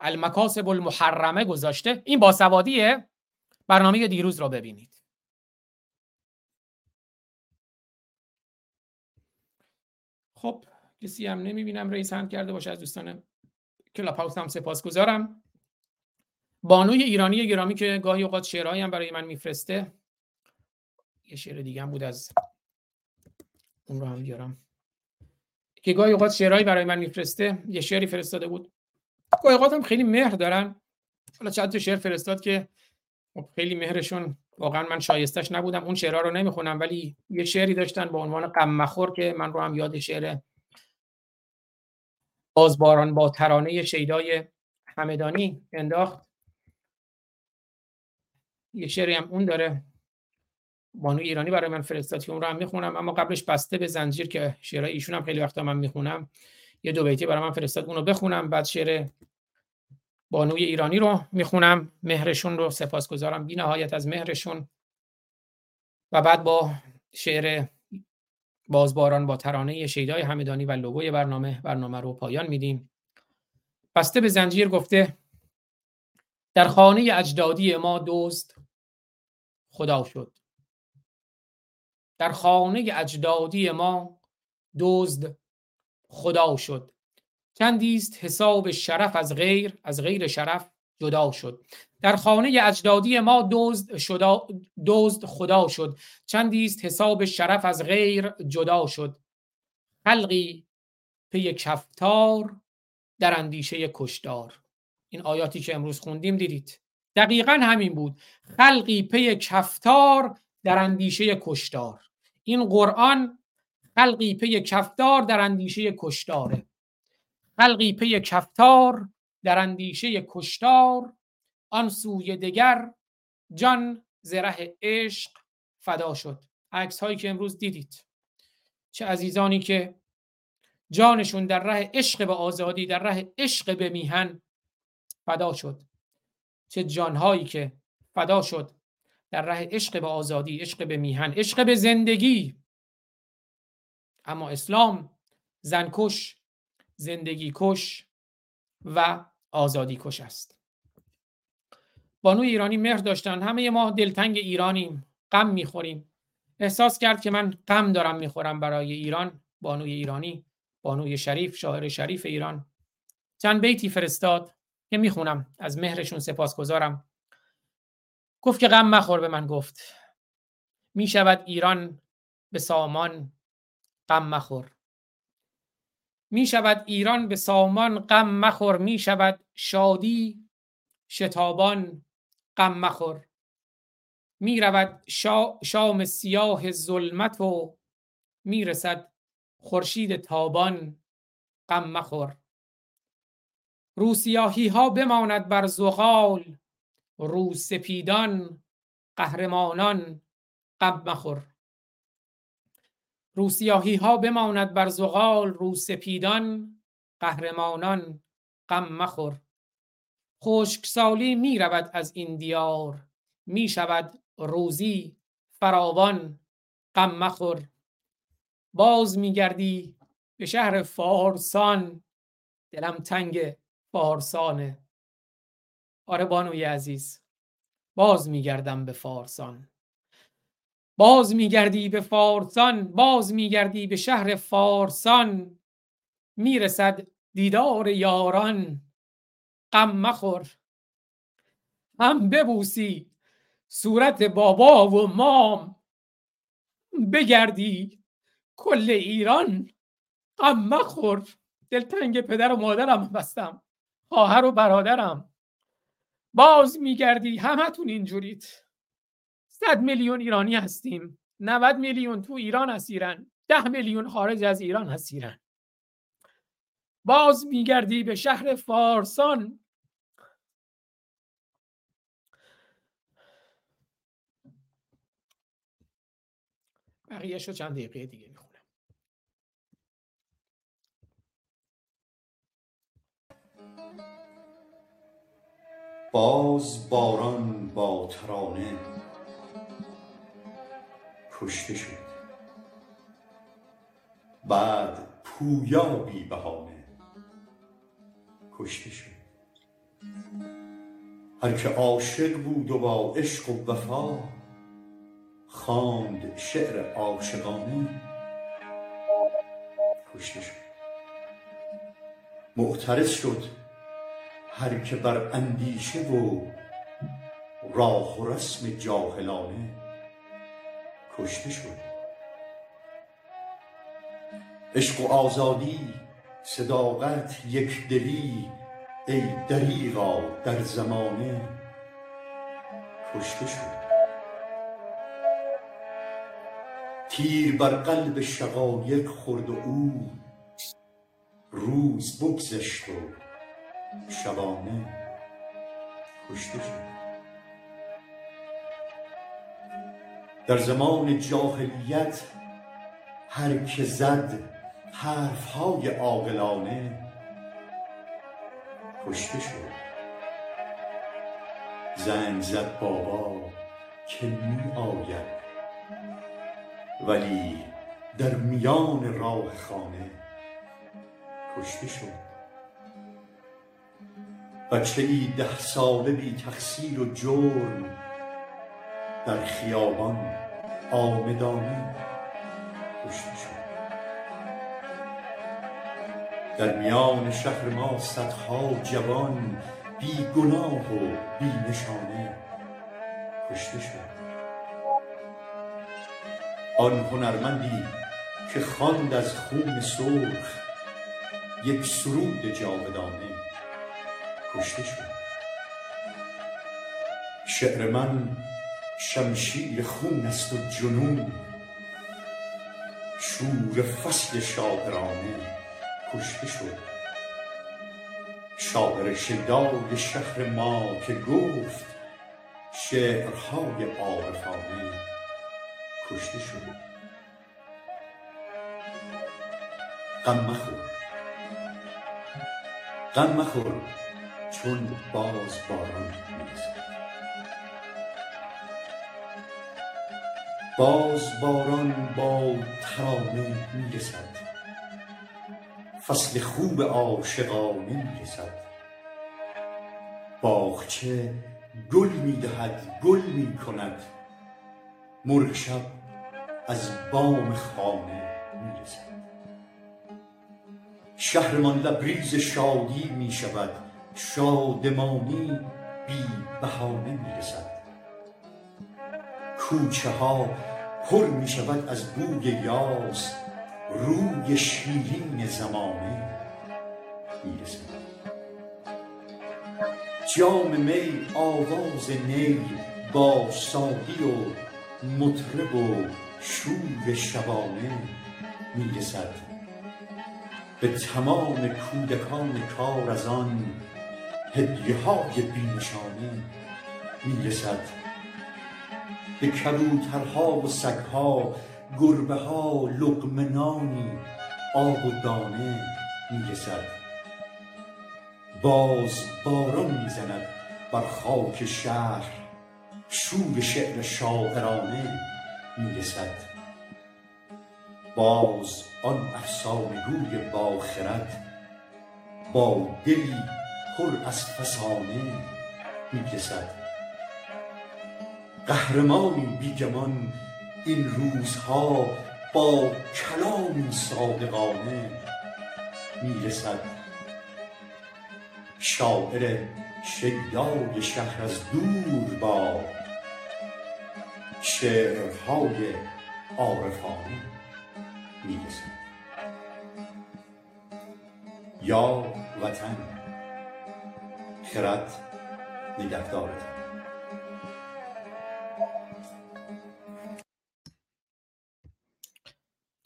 المکاسب المحرمه گذاشته. این باسوادیه؟ برنامه دیروز را ببینید. خب کسی هم نمی‌بینم رئیس هند کرده باشه از دوستان کلاب هاوس هم سپاسگزارم. بانوی ایرانی گرامی که گاهی اوقات شعرهایی هم برای من میفرسته. یه شعر دیگه هم بود از اون رو هم بیارم. که گاهی اوقات شعرهایی برای من میفرسته. یه شعری فرستاده بود. گاهی هم خیلی مهر دارن. حالا چند تا شعر فرستاد که خب خیلی مهرشون واقعا من شایستش نبودم. اون شعرها رو نمی‌خونم ولی یه شعری داشتن با عنوان غم مخور که من رو هم یاد شعر بازباران با ترانه شیدای همدانی انداخت. یه شعری هم اون داره. بانو ایرانی برای من فرستاد که اون رو هم می‌خونم. اما قبلش بسته به زنجیر که شعرهای ایشون هم خیلی وقتا من می‌خونم. یه دو بیتی برای من فرستاد. اون رو بخونم بعد شعر بانوی ایرانی رو می‌خونم. مهرشون رو سپاسگزارم. بی نهایت از مهرشون. و بعد با شعر بازباران با ترانه شیدای همدانی و لوگوی برنامه برنامه رو پایان میدیم. بسته به زنجیر گفته در خانه اجدادی ما دوست خدا شد. در خانه اجدادی ما دزد خدا شد. چندیست حساب شرف از غیر از غیر شرف جدا شد. در خانه اجدادی ما دزد شدا دزد خدا شد. چندیست حساب شرف از غیر جدا شد. خلقی پی کفتار در اندیشه کشتار این آیاتی که امروز خوندیم دیدید. دقیقا همین بود. خلقی پی کفتار در اندیشه کشتار این قرآن خلقی پی کفتار در اندیشه کشتاره خلقی پی کفتار در اندیشه کشتار آن سوی دگر جان ز ره عشق فدا شد. عکس هایی که امروز دیدید. چه عزیزانی که جانشون در ره عشق به آزادی در ره عشق به میهن فدا شد. چه جانهایی که فدا شد در ره عشق به آزادی عشق به میهن عشق به زندگی اما اسلام زنکش زندگی کش و آزادی کش است. بانوی ایرانی مهر داشتن. همه ما دلتنگ ایرانیم. غم می‌خوریم. احساس کرد که من غم دارم می‌خورم برای ایران. بانوی ایرانی بانوی شریف شاعر شریف ایران. چند بیتی فرستاد که می‌خونم. از مهرشون سپاسگزارم گفت که غم مخور به من. گفت می‌شود ایران به سامان غم مخور. می شود ایران به سامان غم مخور. می شود شادی شتابان غم مخور. می رود شام سیاه ظلمت و می رسد خورشید تابان غم مخور. روسیاهی ها بماند بر زغال رو سپیدان قهرمانان غم مخور. روسیاهی ها بماند بر زغال رو سپیدان قهرمانان غم مخور. خشکسالی می رود از این دیار می شود روزی فراوان غم مخور. باز می گردی به شهر فارسان دلم تنگ فارسانه. آره بانوی عزیز باز می گردم به فارسان. باز میگردی به فارسان باز میگردی به شهر فارسان. می‌رسد دیدار یاران. غم مخور. هم ببوسی صورت بابا و مام. بگردی کل ایران. غم مخور. دلتنگ پدر و مادرم بستم خواهر و برادرم. باز میگردی همتون اینجورید صد میلیون ایرانی هستیم. 90 میلیون تو ایران هستیرن ده میلیون خارج از ایران هستیرن باز میگردی به شهر فارسان. بقیه شو چند دقیقه دیگه می‌خونم. باز باران با ترانه کشته شد. بعد پویا بی بهانه کشته شد. هر که عاشق بود و با عشق و وفا خواند شعر عاشقانه کشته شد. معترض شد هر که بر اندیشه و راه و رسم جاهلانه کشته شد. عشق و آزادی صداقت یک دلی ای دریغا در زمانه کشته شد. تیر بر قلب شقایق خورد و او روز بگذشت و شبانه کشته شد. در زمان جاهلیت هر که زد حرفهای عاقلانه کشته شد. زنگ زد بابا که می آید. ولی در میان راه خانه کشته شد. بچه ای ده ساله بی تقصیر و جرم در خیابان آمدانه کشته شد در میان شهر ما صدها جوان بی گناه و بی نشانه کشته شد. آن هنرمندی که خواند از خون سرخ یک سرود جاودانه کشته شد. شعر من شمشیر خون است و جنون. شور فصل شاعرانه کشته شد. شاعر شداد شهر ما که گفت شعرهای عارفانه کشته شد. غم مخور. غم مخور چون باز باران می‌رسد باز باران با ترانه می‌رسد فصل خوب عاشقانه می‌رسد باغچه گل می‌دهد گل می‌کند مرغ شب از بام خانه می‌رسد شهرمان لبریز شادی می‌شود شادمانی بی بهانه می‌رسد کوچه ها پر می‌شود از بوی یاس روی شیرین زمانه. می‌رسد. جام می آواز نی با ساقی و مطرب و شور شبانه می‌رسد. به تمام کودکان کار از آن هدیه های بی نشانه می‌رسد. به کبوترها و سگها گربه ها لقمه نانی آب و دانه می‌رسد. باز باران می‌زند بر خاک شهر شور شعر شاعرانه می‌رسد. باز آن افسانه گوی با خرد با دلی پر از فسانه می‌رسد. قهرمانی بی گمان این روزها با کلامی صادقانه می‌رسد. شاعر شیدای شهر از دور با شعرهای عارفانه می‌رسد. یا وطن خرد نگهدارت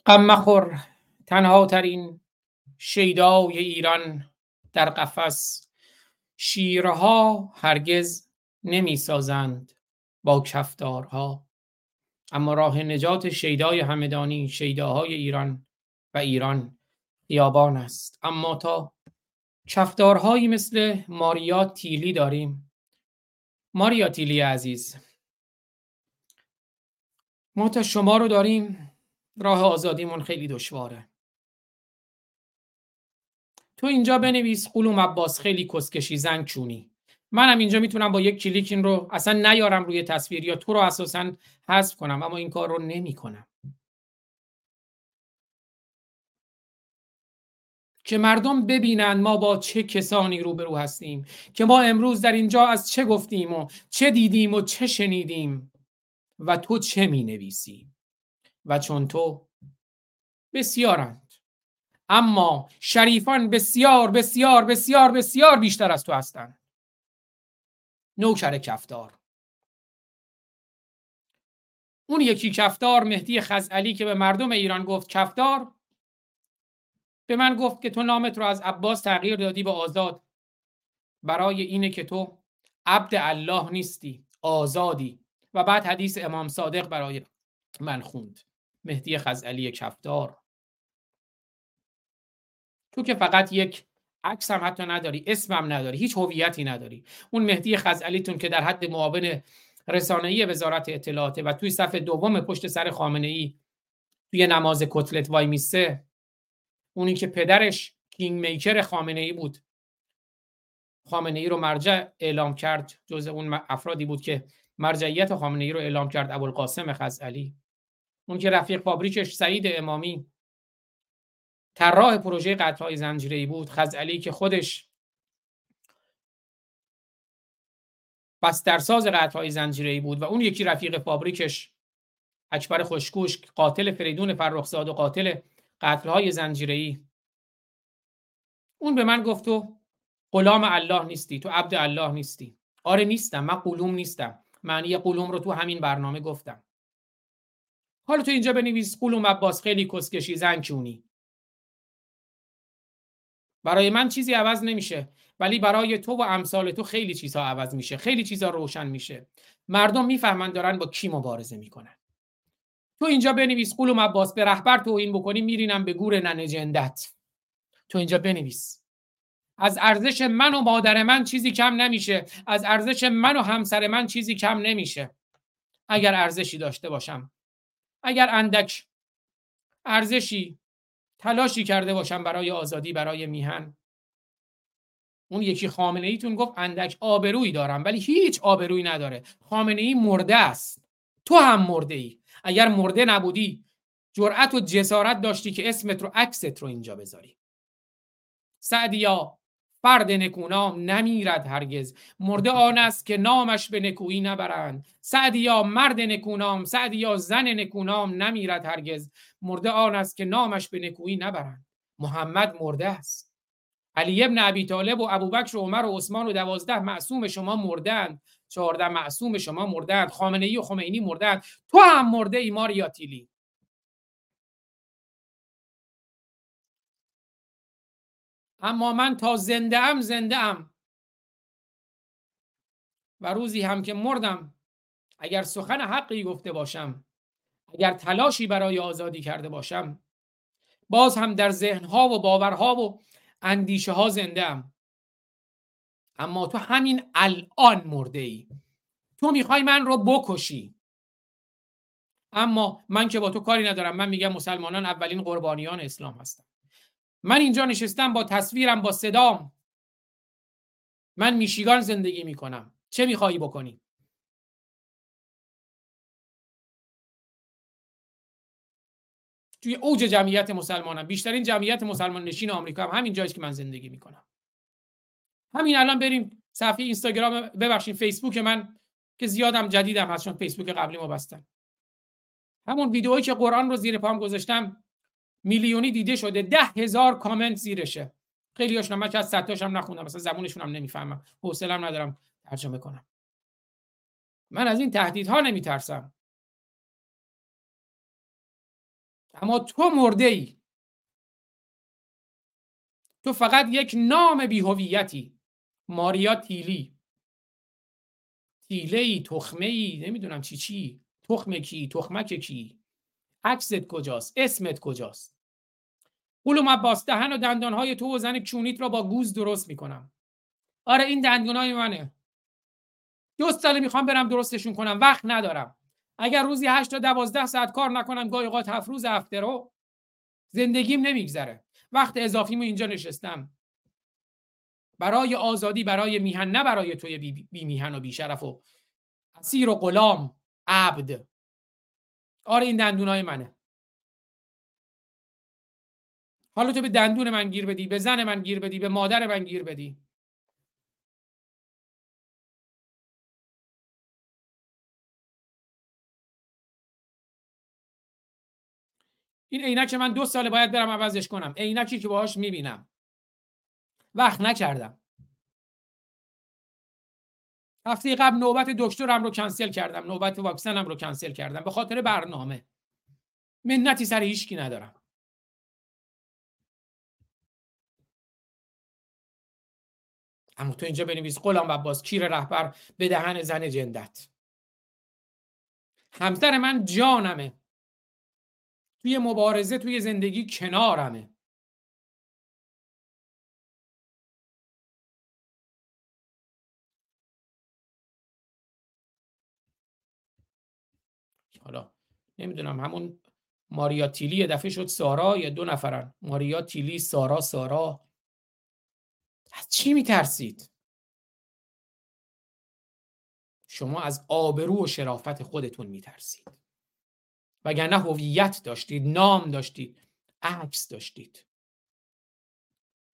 غم مخور تنها ترین شیدای ایران در قفس. شیرها هرگز نمی سازند با کفتارها. اما راه نجات شیدای همدانی شیداهای ایران و ایران خیابان است. اما تا کفتارهایی مثل ماریا تیلی داریم. ماریا تیلی عزیز ما تا شما رو داریم. راه آزادیمون خیلی دشواره. تو اینجا بنویس قلوم عباس خیلی کسکشی زنگ چونی. منم اینجا می‌تونم با یک کلیک این رو اصلا نیارم روی تصویر یا تو رو اساسا حذف کنم اما این کار رو نمی‌کنم. که مردم ببینند ما با چه کسانی روبرو هستیم که ما امروز در اینجا از چه گفتیم و چه دیدیم و چه شنیدیم و تو چه می نویسی و چون تو بسیارند. اما شریفان بسیار بسیار بسیار بسیار بیشتر از تو هستند. نوکر کفتار. اون یکی کفتار مهدی خزعلی که به مردم ایران گفت کفتار به من گفت که تو نامت رو از عباس تغییر دادی به آزاد. برای اینه که تو عبد الله نیستی آزادی. و بعد حدیث امام صادق برای من خوند. مهدی خزعلی کفتار تو که فقط یک عکس هم حتی نداری اسمم نداری هیچ هویتی نداری. اون مهدی خزعلیتون که در حد معاون رسانه‌ای وزارت اطلاعاته و توی صفحه دوم پشت سر خامنه ای توی نماز کتلت وای میسه اونی که پدرش کینگ میکر خامنه ای بود. خامنه ای رو مرجع اعلام کرد جز اون افرادی بود که مرجعیت خامنه ای رو اعلام کرد ابوالقاسم خزعلی اون که رفیق فابریکش سعید امامی. طراح پروژه قطعهای زنجیره بود. خزعلی که خودش بسترساز قطعهای زنجیره بود و اون یکی رفیق فابریکش اکبر خوشگوش قاتل فریدون فرخزاد و قاتل قتلهای زنجیره اون به من گفت تو غلام الله نیستی تو عبد الله نیستی. آره نیستم من قلوم نیستم. معنی قلوم رو تو همین برنامه گفتم. حالا تو اینجا بنویس قلوم عباس خیلی کسکشی زنکونی برای من چیزی عوض نمیشه ولی برای تو و امثال تو خیلی چیزها عوض میشه خیلی چیزها روشن میشه. مردم می‌فهمن دارن با کی مبارزه می‌کنن. تو اینجا بنویس قلوم عباس به رهبر توهین بکنی میرینم به گور ننجندت تو اینجا بنویس. از ارزش من و مادر من چیزی کم نمیشه. از ارزش من و همسر من چیزی کم نمیشه. اگر ارزشی داشته باشم. اگر اندک ارزشی تلاشی کرده باشم برای آزادی برای میهن. اون یکی خامنه ایتون گفت اندک آبرویی دارم ولی هیچ آبرویی نداره. خامنه ای مرده است. تو هم مرده ای اگر مرده نبودی جرأت و جسارت داشتی که اسمت رو عکست رو اینجا بذاری. سعدیا فرد نکونام نمیرد هرگز. مرده آن است که نامش به نکویی نبرند. سعدیا مرد نکونام سعدیا زن نکونام نمیرد هرگز. مرده آن است که نامش به نکویی نبرند. محمد مرده است. علی ابن ابی طالب و ابوبکر و عمر و عثمان و دوازده معصوم شما مردند. چهارده معصوم شما مردند. خامنه ای و خمینی مردند. تو هم مرده ای ماریاتیلی. اما من تا زنده ام زنده ام. و روزی هم که مردم اگر سخن حقی گفته باشم اگر تلاشی برای آزادی کرده باشم باز هم در ذهنها و باورها و اندیشه ها زنده ام. اما تو همین الان مرده ای. تو می‌خوای من رو بکشی. اما من که با تو کاری ندارم. من میگم مسلمانان اولین قربانیان اسلام هستن. من اینجا نشستم با تصویرم با صدام. من میشیگان زندگی می‌کنم. چه میخوایی بکنی؟ توی اوج جمعیت مسلمانم. بیشترین جمعیت مسلمان نشین آمریکا هم همین جاییست که من زندگی می‌کنم. همین الان بریم صفحه اینستاگرام ببخشید فیسبوک من که زیادم جدیدم هست چون فیسبوک قبلی ما بستن همون ویدئویی که قرآن رو زیر پام گذاشتم میلیونی دیده شده. ده هزار کامنت زیرشه. خیلی هاشون من که از صد هم نخوندم مثلا زبونشون هم نمی‌فهمم. حوصله‌ام ندارم ترجمه کنم. من از این تهدیدها نمیترسم. اما تو مرده ای تو فقط یک نام بیهویتی. ماریا تیلی. تیله ای تخمه ای نمی‌دونم چی چی. تخمه کی تخمک کی. عکست کجاست؟ اسمت کجاست؟ قولم عباس دهن و دندانهای تو و زن کونیت را با گوز درست می‌کنم. آره این دندونای منه. دو ساله می‌خوام برم درستشون کنم. وقت ندارم. اگر روزی 8 تا 12 ساعت کار نکنم گاهی اوقات هفت روز هفته رو زندگیم نمیگذره. وقت اضافیمو اینجا نشستم. برای آزادی برای میهن نه برای توی بی, بی میهن و بی شرف و اسیر و غلام عبد. آره این دندونای منه. حالا تو به دندون من گیر بدی به زن من گیر بدی به مادر من گیر بدی. این عینک من دو ساله باید برم عوضش کنم. عینکی که باهاش می‌بینم. وقت نکردم. هفته قبل نوبت دکترم رو کنسل کردم. نوبت واکسنم رو کنسل کردم. به خاطر برنامه. منتی سر هیچکی ندارم. اما تو اینجا بنویس غلام عباس کیر رهبر به دهن زن جندت. همسر من جانمه. توی مبارزه توی زندگی کنارمه. حالا نمی‌دونم همون ماریا تیلی یه دفعه شد سارا یا دو نفرن. ماریا تیلی سارا سارا. از چی میترسید؟ شما از آبرو و شرافت خودتون میترسید. وگرنه هویت داشتید نام داشتید عکس داشتید.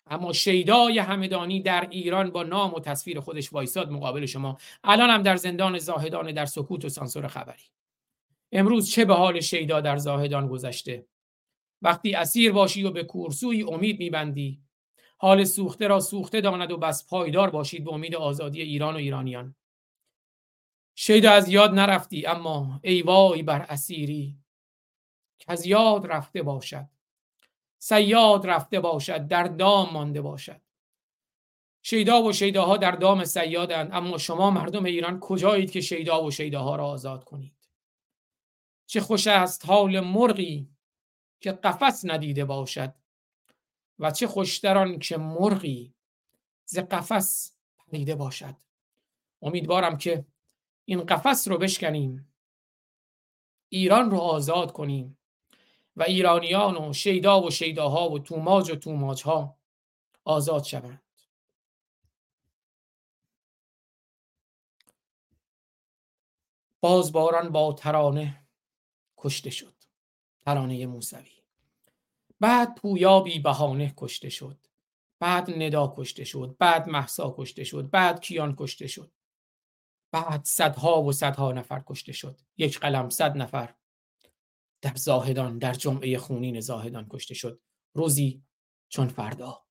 اما شیدای همدانی در ایران با نام و تصویر خودش وایساد مقابل شما الان هم در زندان زاهدان در سکوت و سانسور خبری. امروز چه به حال شیدا در زاهدان گذشته؟ وقتی اسیر باشی و به کورسوی امید میبندی حال سوخته را سوخته داند و بس پایدار باشید به امید آزادی ایران و ایرانیان. شیدا از یاد نرفتی اما ای وای بر اسیری که از یاد رفته باشد. سیاد رفته باشد در دام مانده باشد. شیدا و شیداها در دام سیادند اما شما مردم ایران کجایید که شیدا و شیداها را آزاد کنید؟ چه خوش است حال مرغی که قفس ندیده باشد. و چه خوشتر آن که مرغی ز قفس پریده باشد. امیدوارم که این قفس رو بشکنیم ایران رو آزاد کنیم و ایرانیان و شیدا و شیداها و توماج و توماجها آزاد شوند. باز باران با ترانه کشته شد. ترانه موسوی. بعد پویا بی بهانه کشته شد. بعد ندا کشته شد. بعد محسا کشته شد. بعد کیان کشته شد. بعد صدها و صدها نفر کشته شد. یک قلم صد نفر. در زاهدان در جمعه خونین زاهدان کشته شد. روزی چون فردا.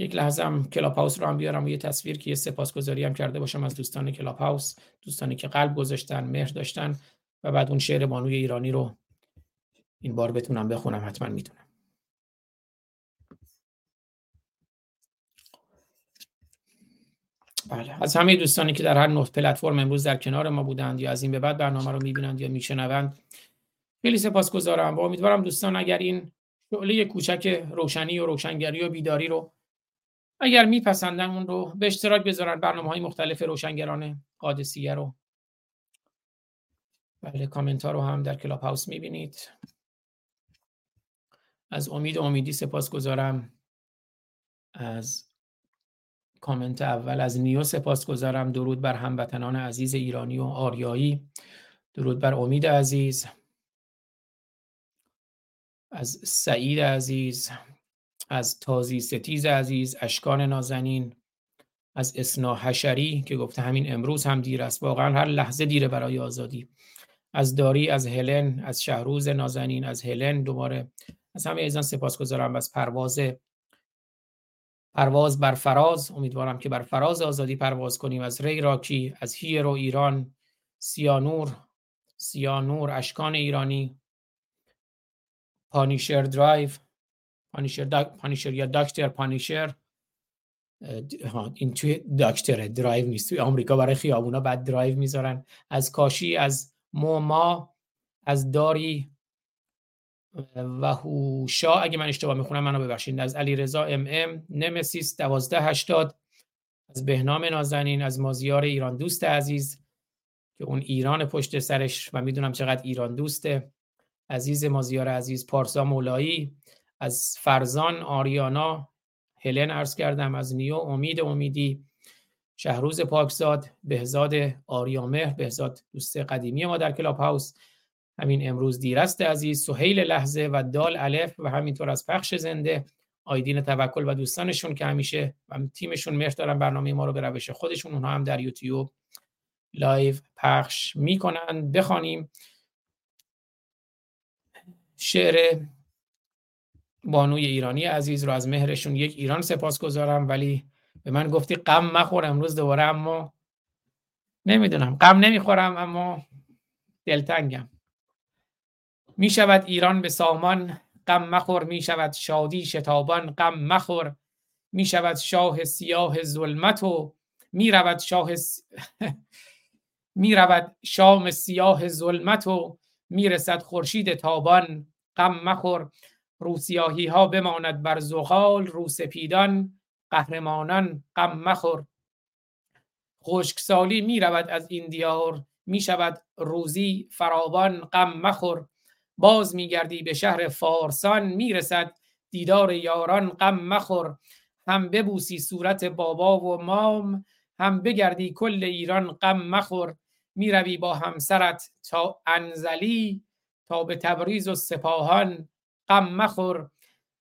یک لحظه هم کلاب هاوس رو هم بیارم و یه تصویر که یه سپاسگزاری هم کرده باشم از دوستان کلاب هاوس دوستانی که قلب گذاشتن مهر داشتن و بعد اون شعر بانوی ایرانی رو این بار بتونم بخونم حتما می‌تونم. بله از همه دوستانی که در هر نوع پلتفرم امروز در کنار ما بودند یا از این به بعد برنامه رو می‌بینند یا میشنوند خیلی سپاسگزارم و امیدوارم دوستان اگر این شعله کوچک روشنی و روشنگری و بیداری رو اگر میپسندن اون رو به اشتراک بذارن برنامه های مختلف روشنگران قادسیه رو. بله کامنت ها رو هم در کلاب هاوس می‌بینید. از امید امیدی سپاس گذارم از کامنت اول از نیو سپاس گذارم درود بر هموطنان عزیز ایرانی و آریایی. درود بر امید عزیز. از سعید عزیز. از تازی ستیز عزیز اشکان نازنین از اسنا حشری که گفته همین امروز هم دیر است. واقعا هر لحظه دیره برای آزادی. از داری از هلن از شهروز نازنین از هلن دوباره. از همه عزیزان سپاس گذارم از پرواز پرواز بر فراز. امیدوارم که بر فراز آزادی پرواز کنیم. از ری راکی از هیرو ایران سیانور سیانور اشکان ایرانی پانیشر درایو. پانیشر, دا... پانیشر یا داکتر پانیشر این توی داکتر درایو نیست. توی آمریکا برای خیابونا بعد درایو می‌ذارن. از کاشی از موما از داری و هوشا. اگه من اشتباه می‌خونم منو ببخشید. از علی رضا ام ام نمسیس 1280 از بهنام نازنین از مازیار ایران دوست عزیز که اون ایران پشت سرش و می‌دونم چقدر ایران دوسته. عزیز مازیار عزیز پارسا مولایی. از فرزان آریانا هلن عرض کردم از نیو امید امیدی شهروز پاکزاد بهزاد آریامهر بهزاد دوست قدیمی ما در کلاب هاوس. همین امروز دیرست عزیز سهیل لحظه و دال الف و همینطور از پخش زنده. آیدین توکل و دوستانشون که همیشه و تیمشون مهر دارن برنامه ما رو به روش خودشون اونها هم در یوتیوب live پخش می‌کنن. بخوانیم. شعر بانوی ایرانی عزیز رو از مهرشون یک ایران سپاس گذارم ولی به من گفتی غم مخور امروز دوباره اما نمی‌دونم. غم نمی‌خورم اما دلتنگم. می شود ایران به سامان غم مخور. می شود شادی شتابان غم مخور. می شود شاه سیاه ظلمت و می رود شاه س... <laughs> می رود شام سیاه ظلمت و می رسد خورشید تابان. غم مخور. روسیاهی ها بماند بر زغال روسپیدان قهرمانان غم مخور. خشکسالی می رود از این دیار می شود روزی فراوان غم مخور. باز می گردی به شهر فارسان می رسد دیدار یاران غم مخور. هم ببوسی صورت بابا و مام هم بگردی کل ایران غم مخور. می روی با همسرت تا انزلی تا به تبریز و سپاهان غم مخور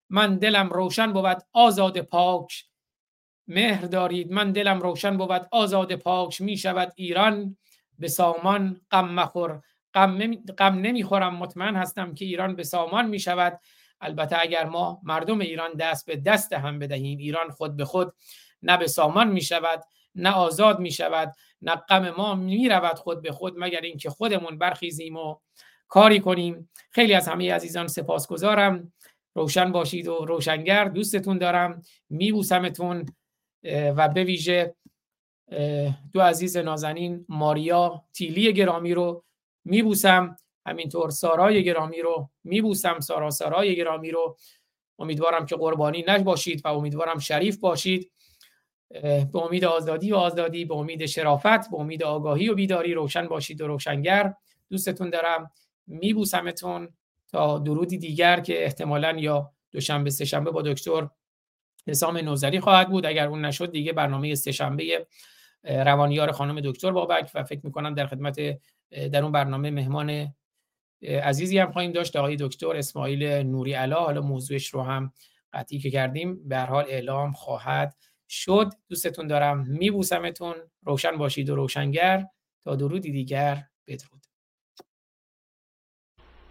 من دلم روشن بود آزاد پاک. مهر دارید من دلم روشن بود آزاد پاک. می شود ایران به سامان غم مخور. غم نمی... نمی‌خورم مطمئن هستم که ایران به سامان می شود. البته اگر ما مردم ایران دست به دست هم بدهیم ایران خود به خود نه به سامان می شود نه آزاد می شود نه غم ما می رود خود به خود مگر اینکه خودمون برخیزیم و کاری کنیم. خیلی از همه عزیزان سپاسگزارم. روشن باشید و روشنگر دوستتون دارم. میبوسمتون و به ویژه دو عزیز نازنین ماریا تیلی گرامی رو میبوسم. همینطور سارای گرامی رو میبوسم. سارا سارای گرامی رو. امیدوارم که قربانی نباشید و امیدوارم شریف باشید. به امید آزادی و آزادی به امید شرافت به امید آگاهی و بیداری روشن باشید و روشنگر. دوستتون دارم. میبوسمتون تا درودی دیگر که احتمالا یا دوشنبه سهشنبه با دکتر حسام نوزری خواهد بود. اگر اون نشد دیگه برنامه سهشنبه روانیار خانم دکتر بابک و فکر می‌کنم در خدمت در اون برنامه مهمان عزیزی هم خواهیم داشت آقای دکتر اسماعیل نوری علا. حالا موضوعش رو هم قطعی که کردیم به حال اعلام خواهد شد. دوستتون دارم میبوسمتون. روشن باشید و روشنگر. تا درودی دیگر بدرود.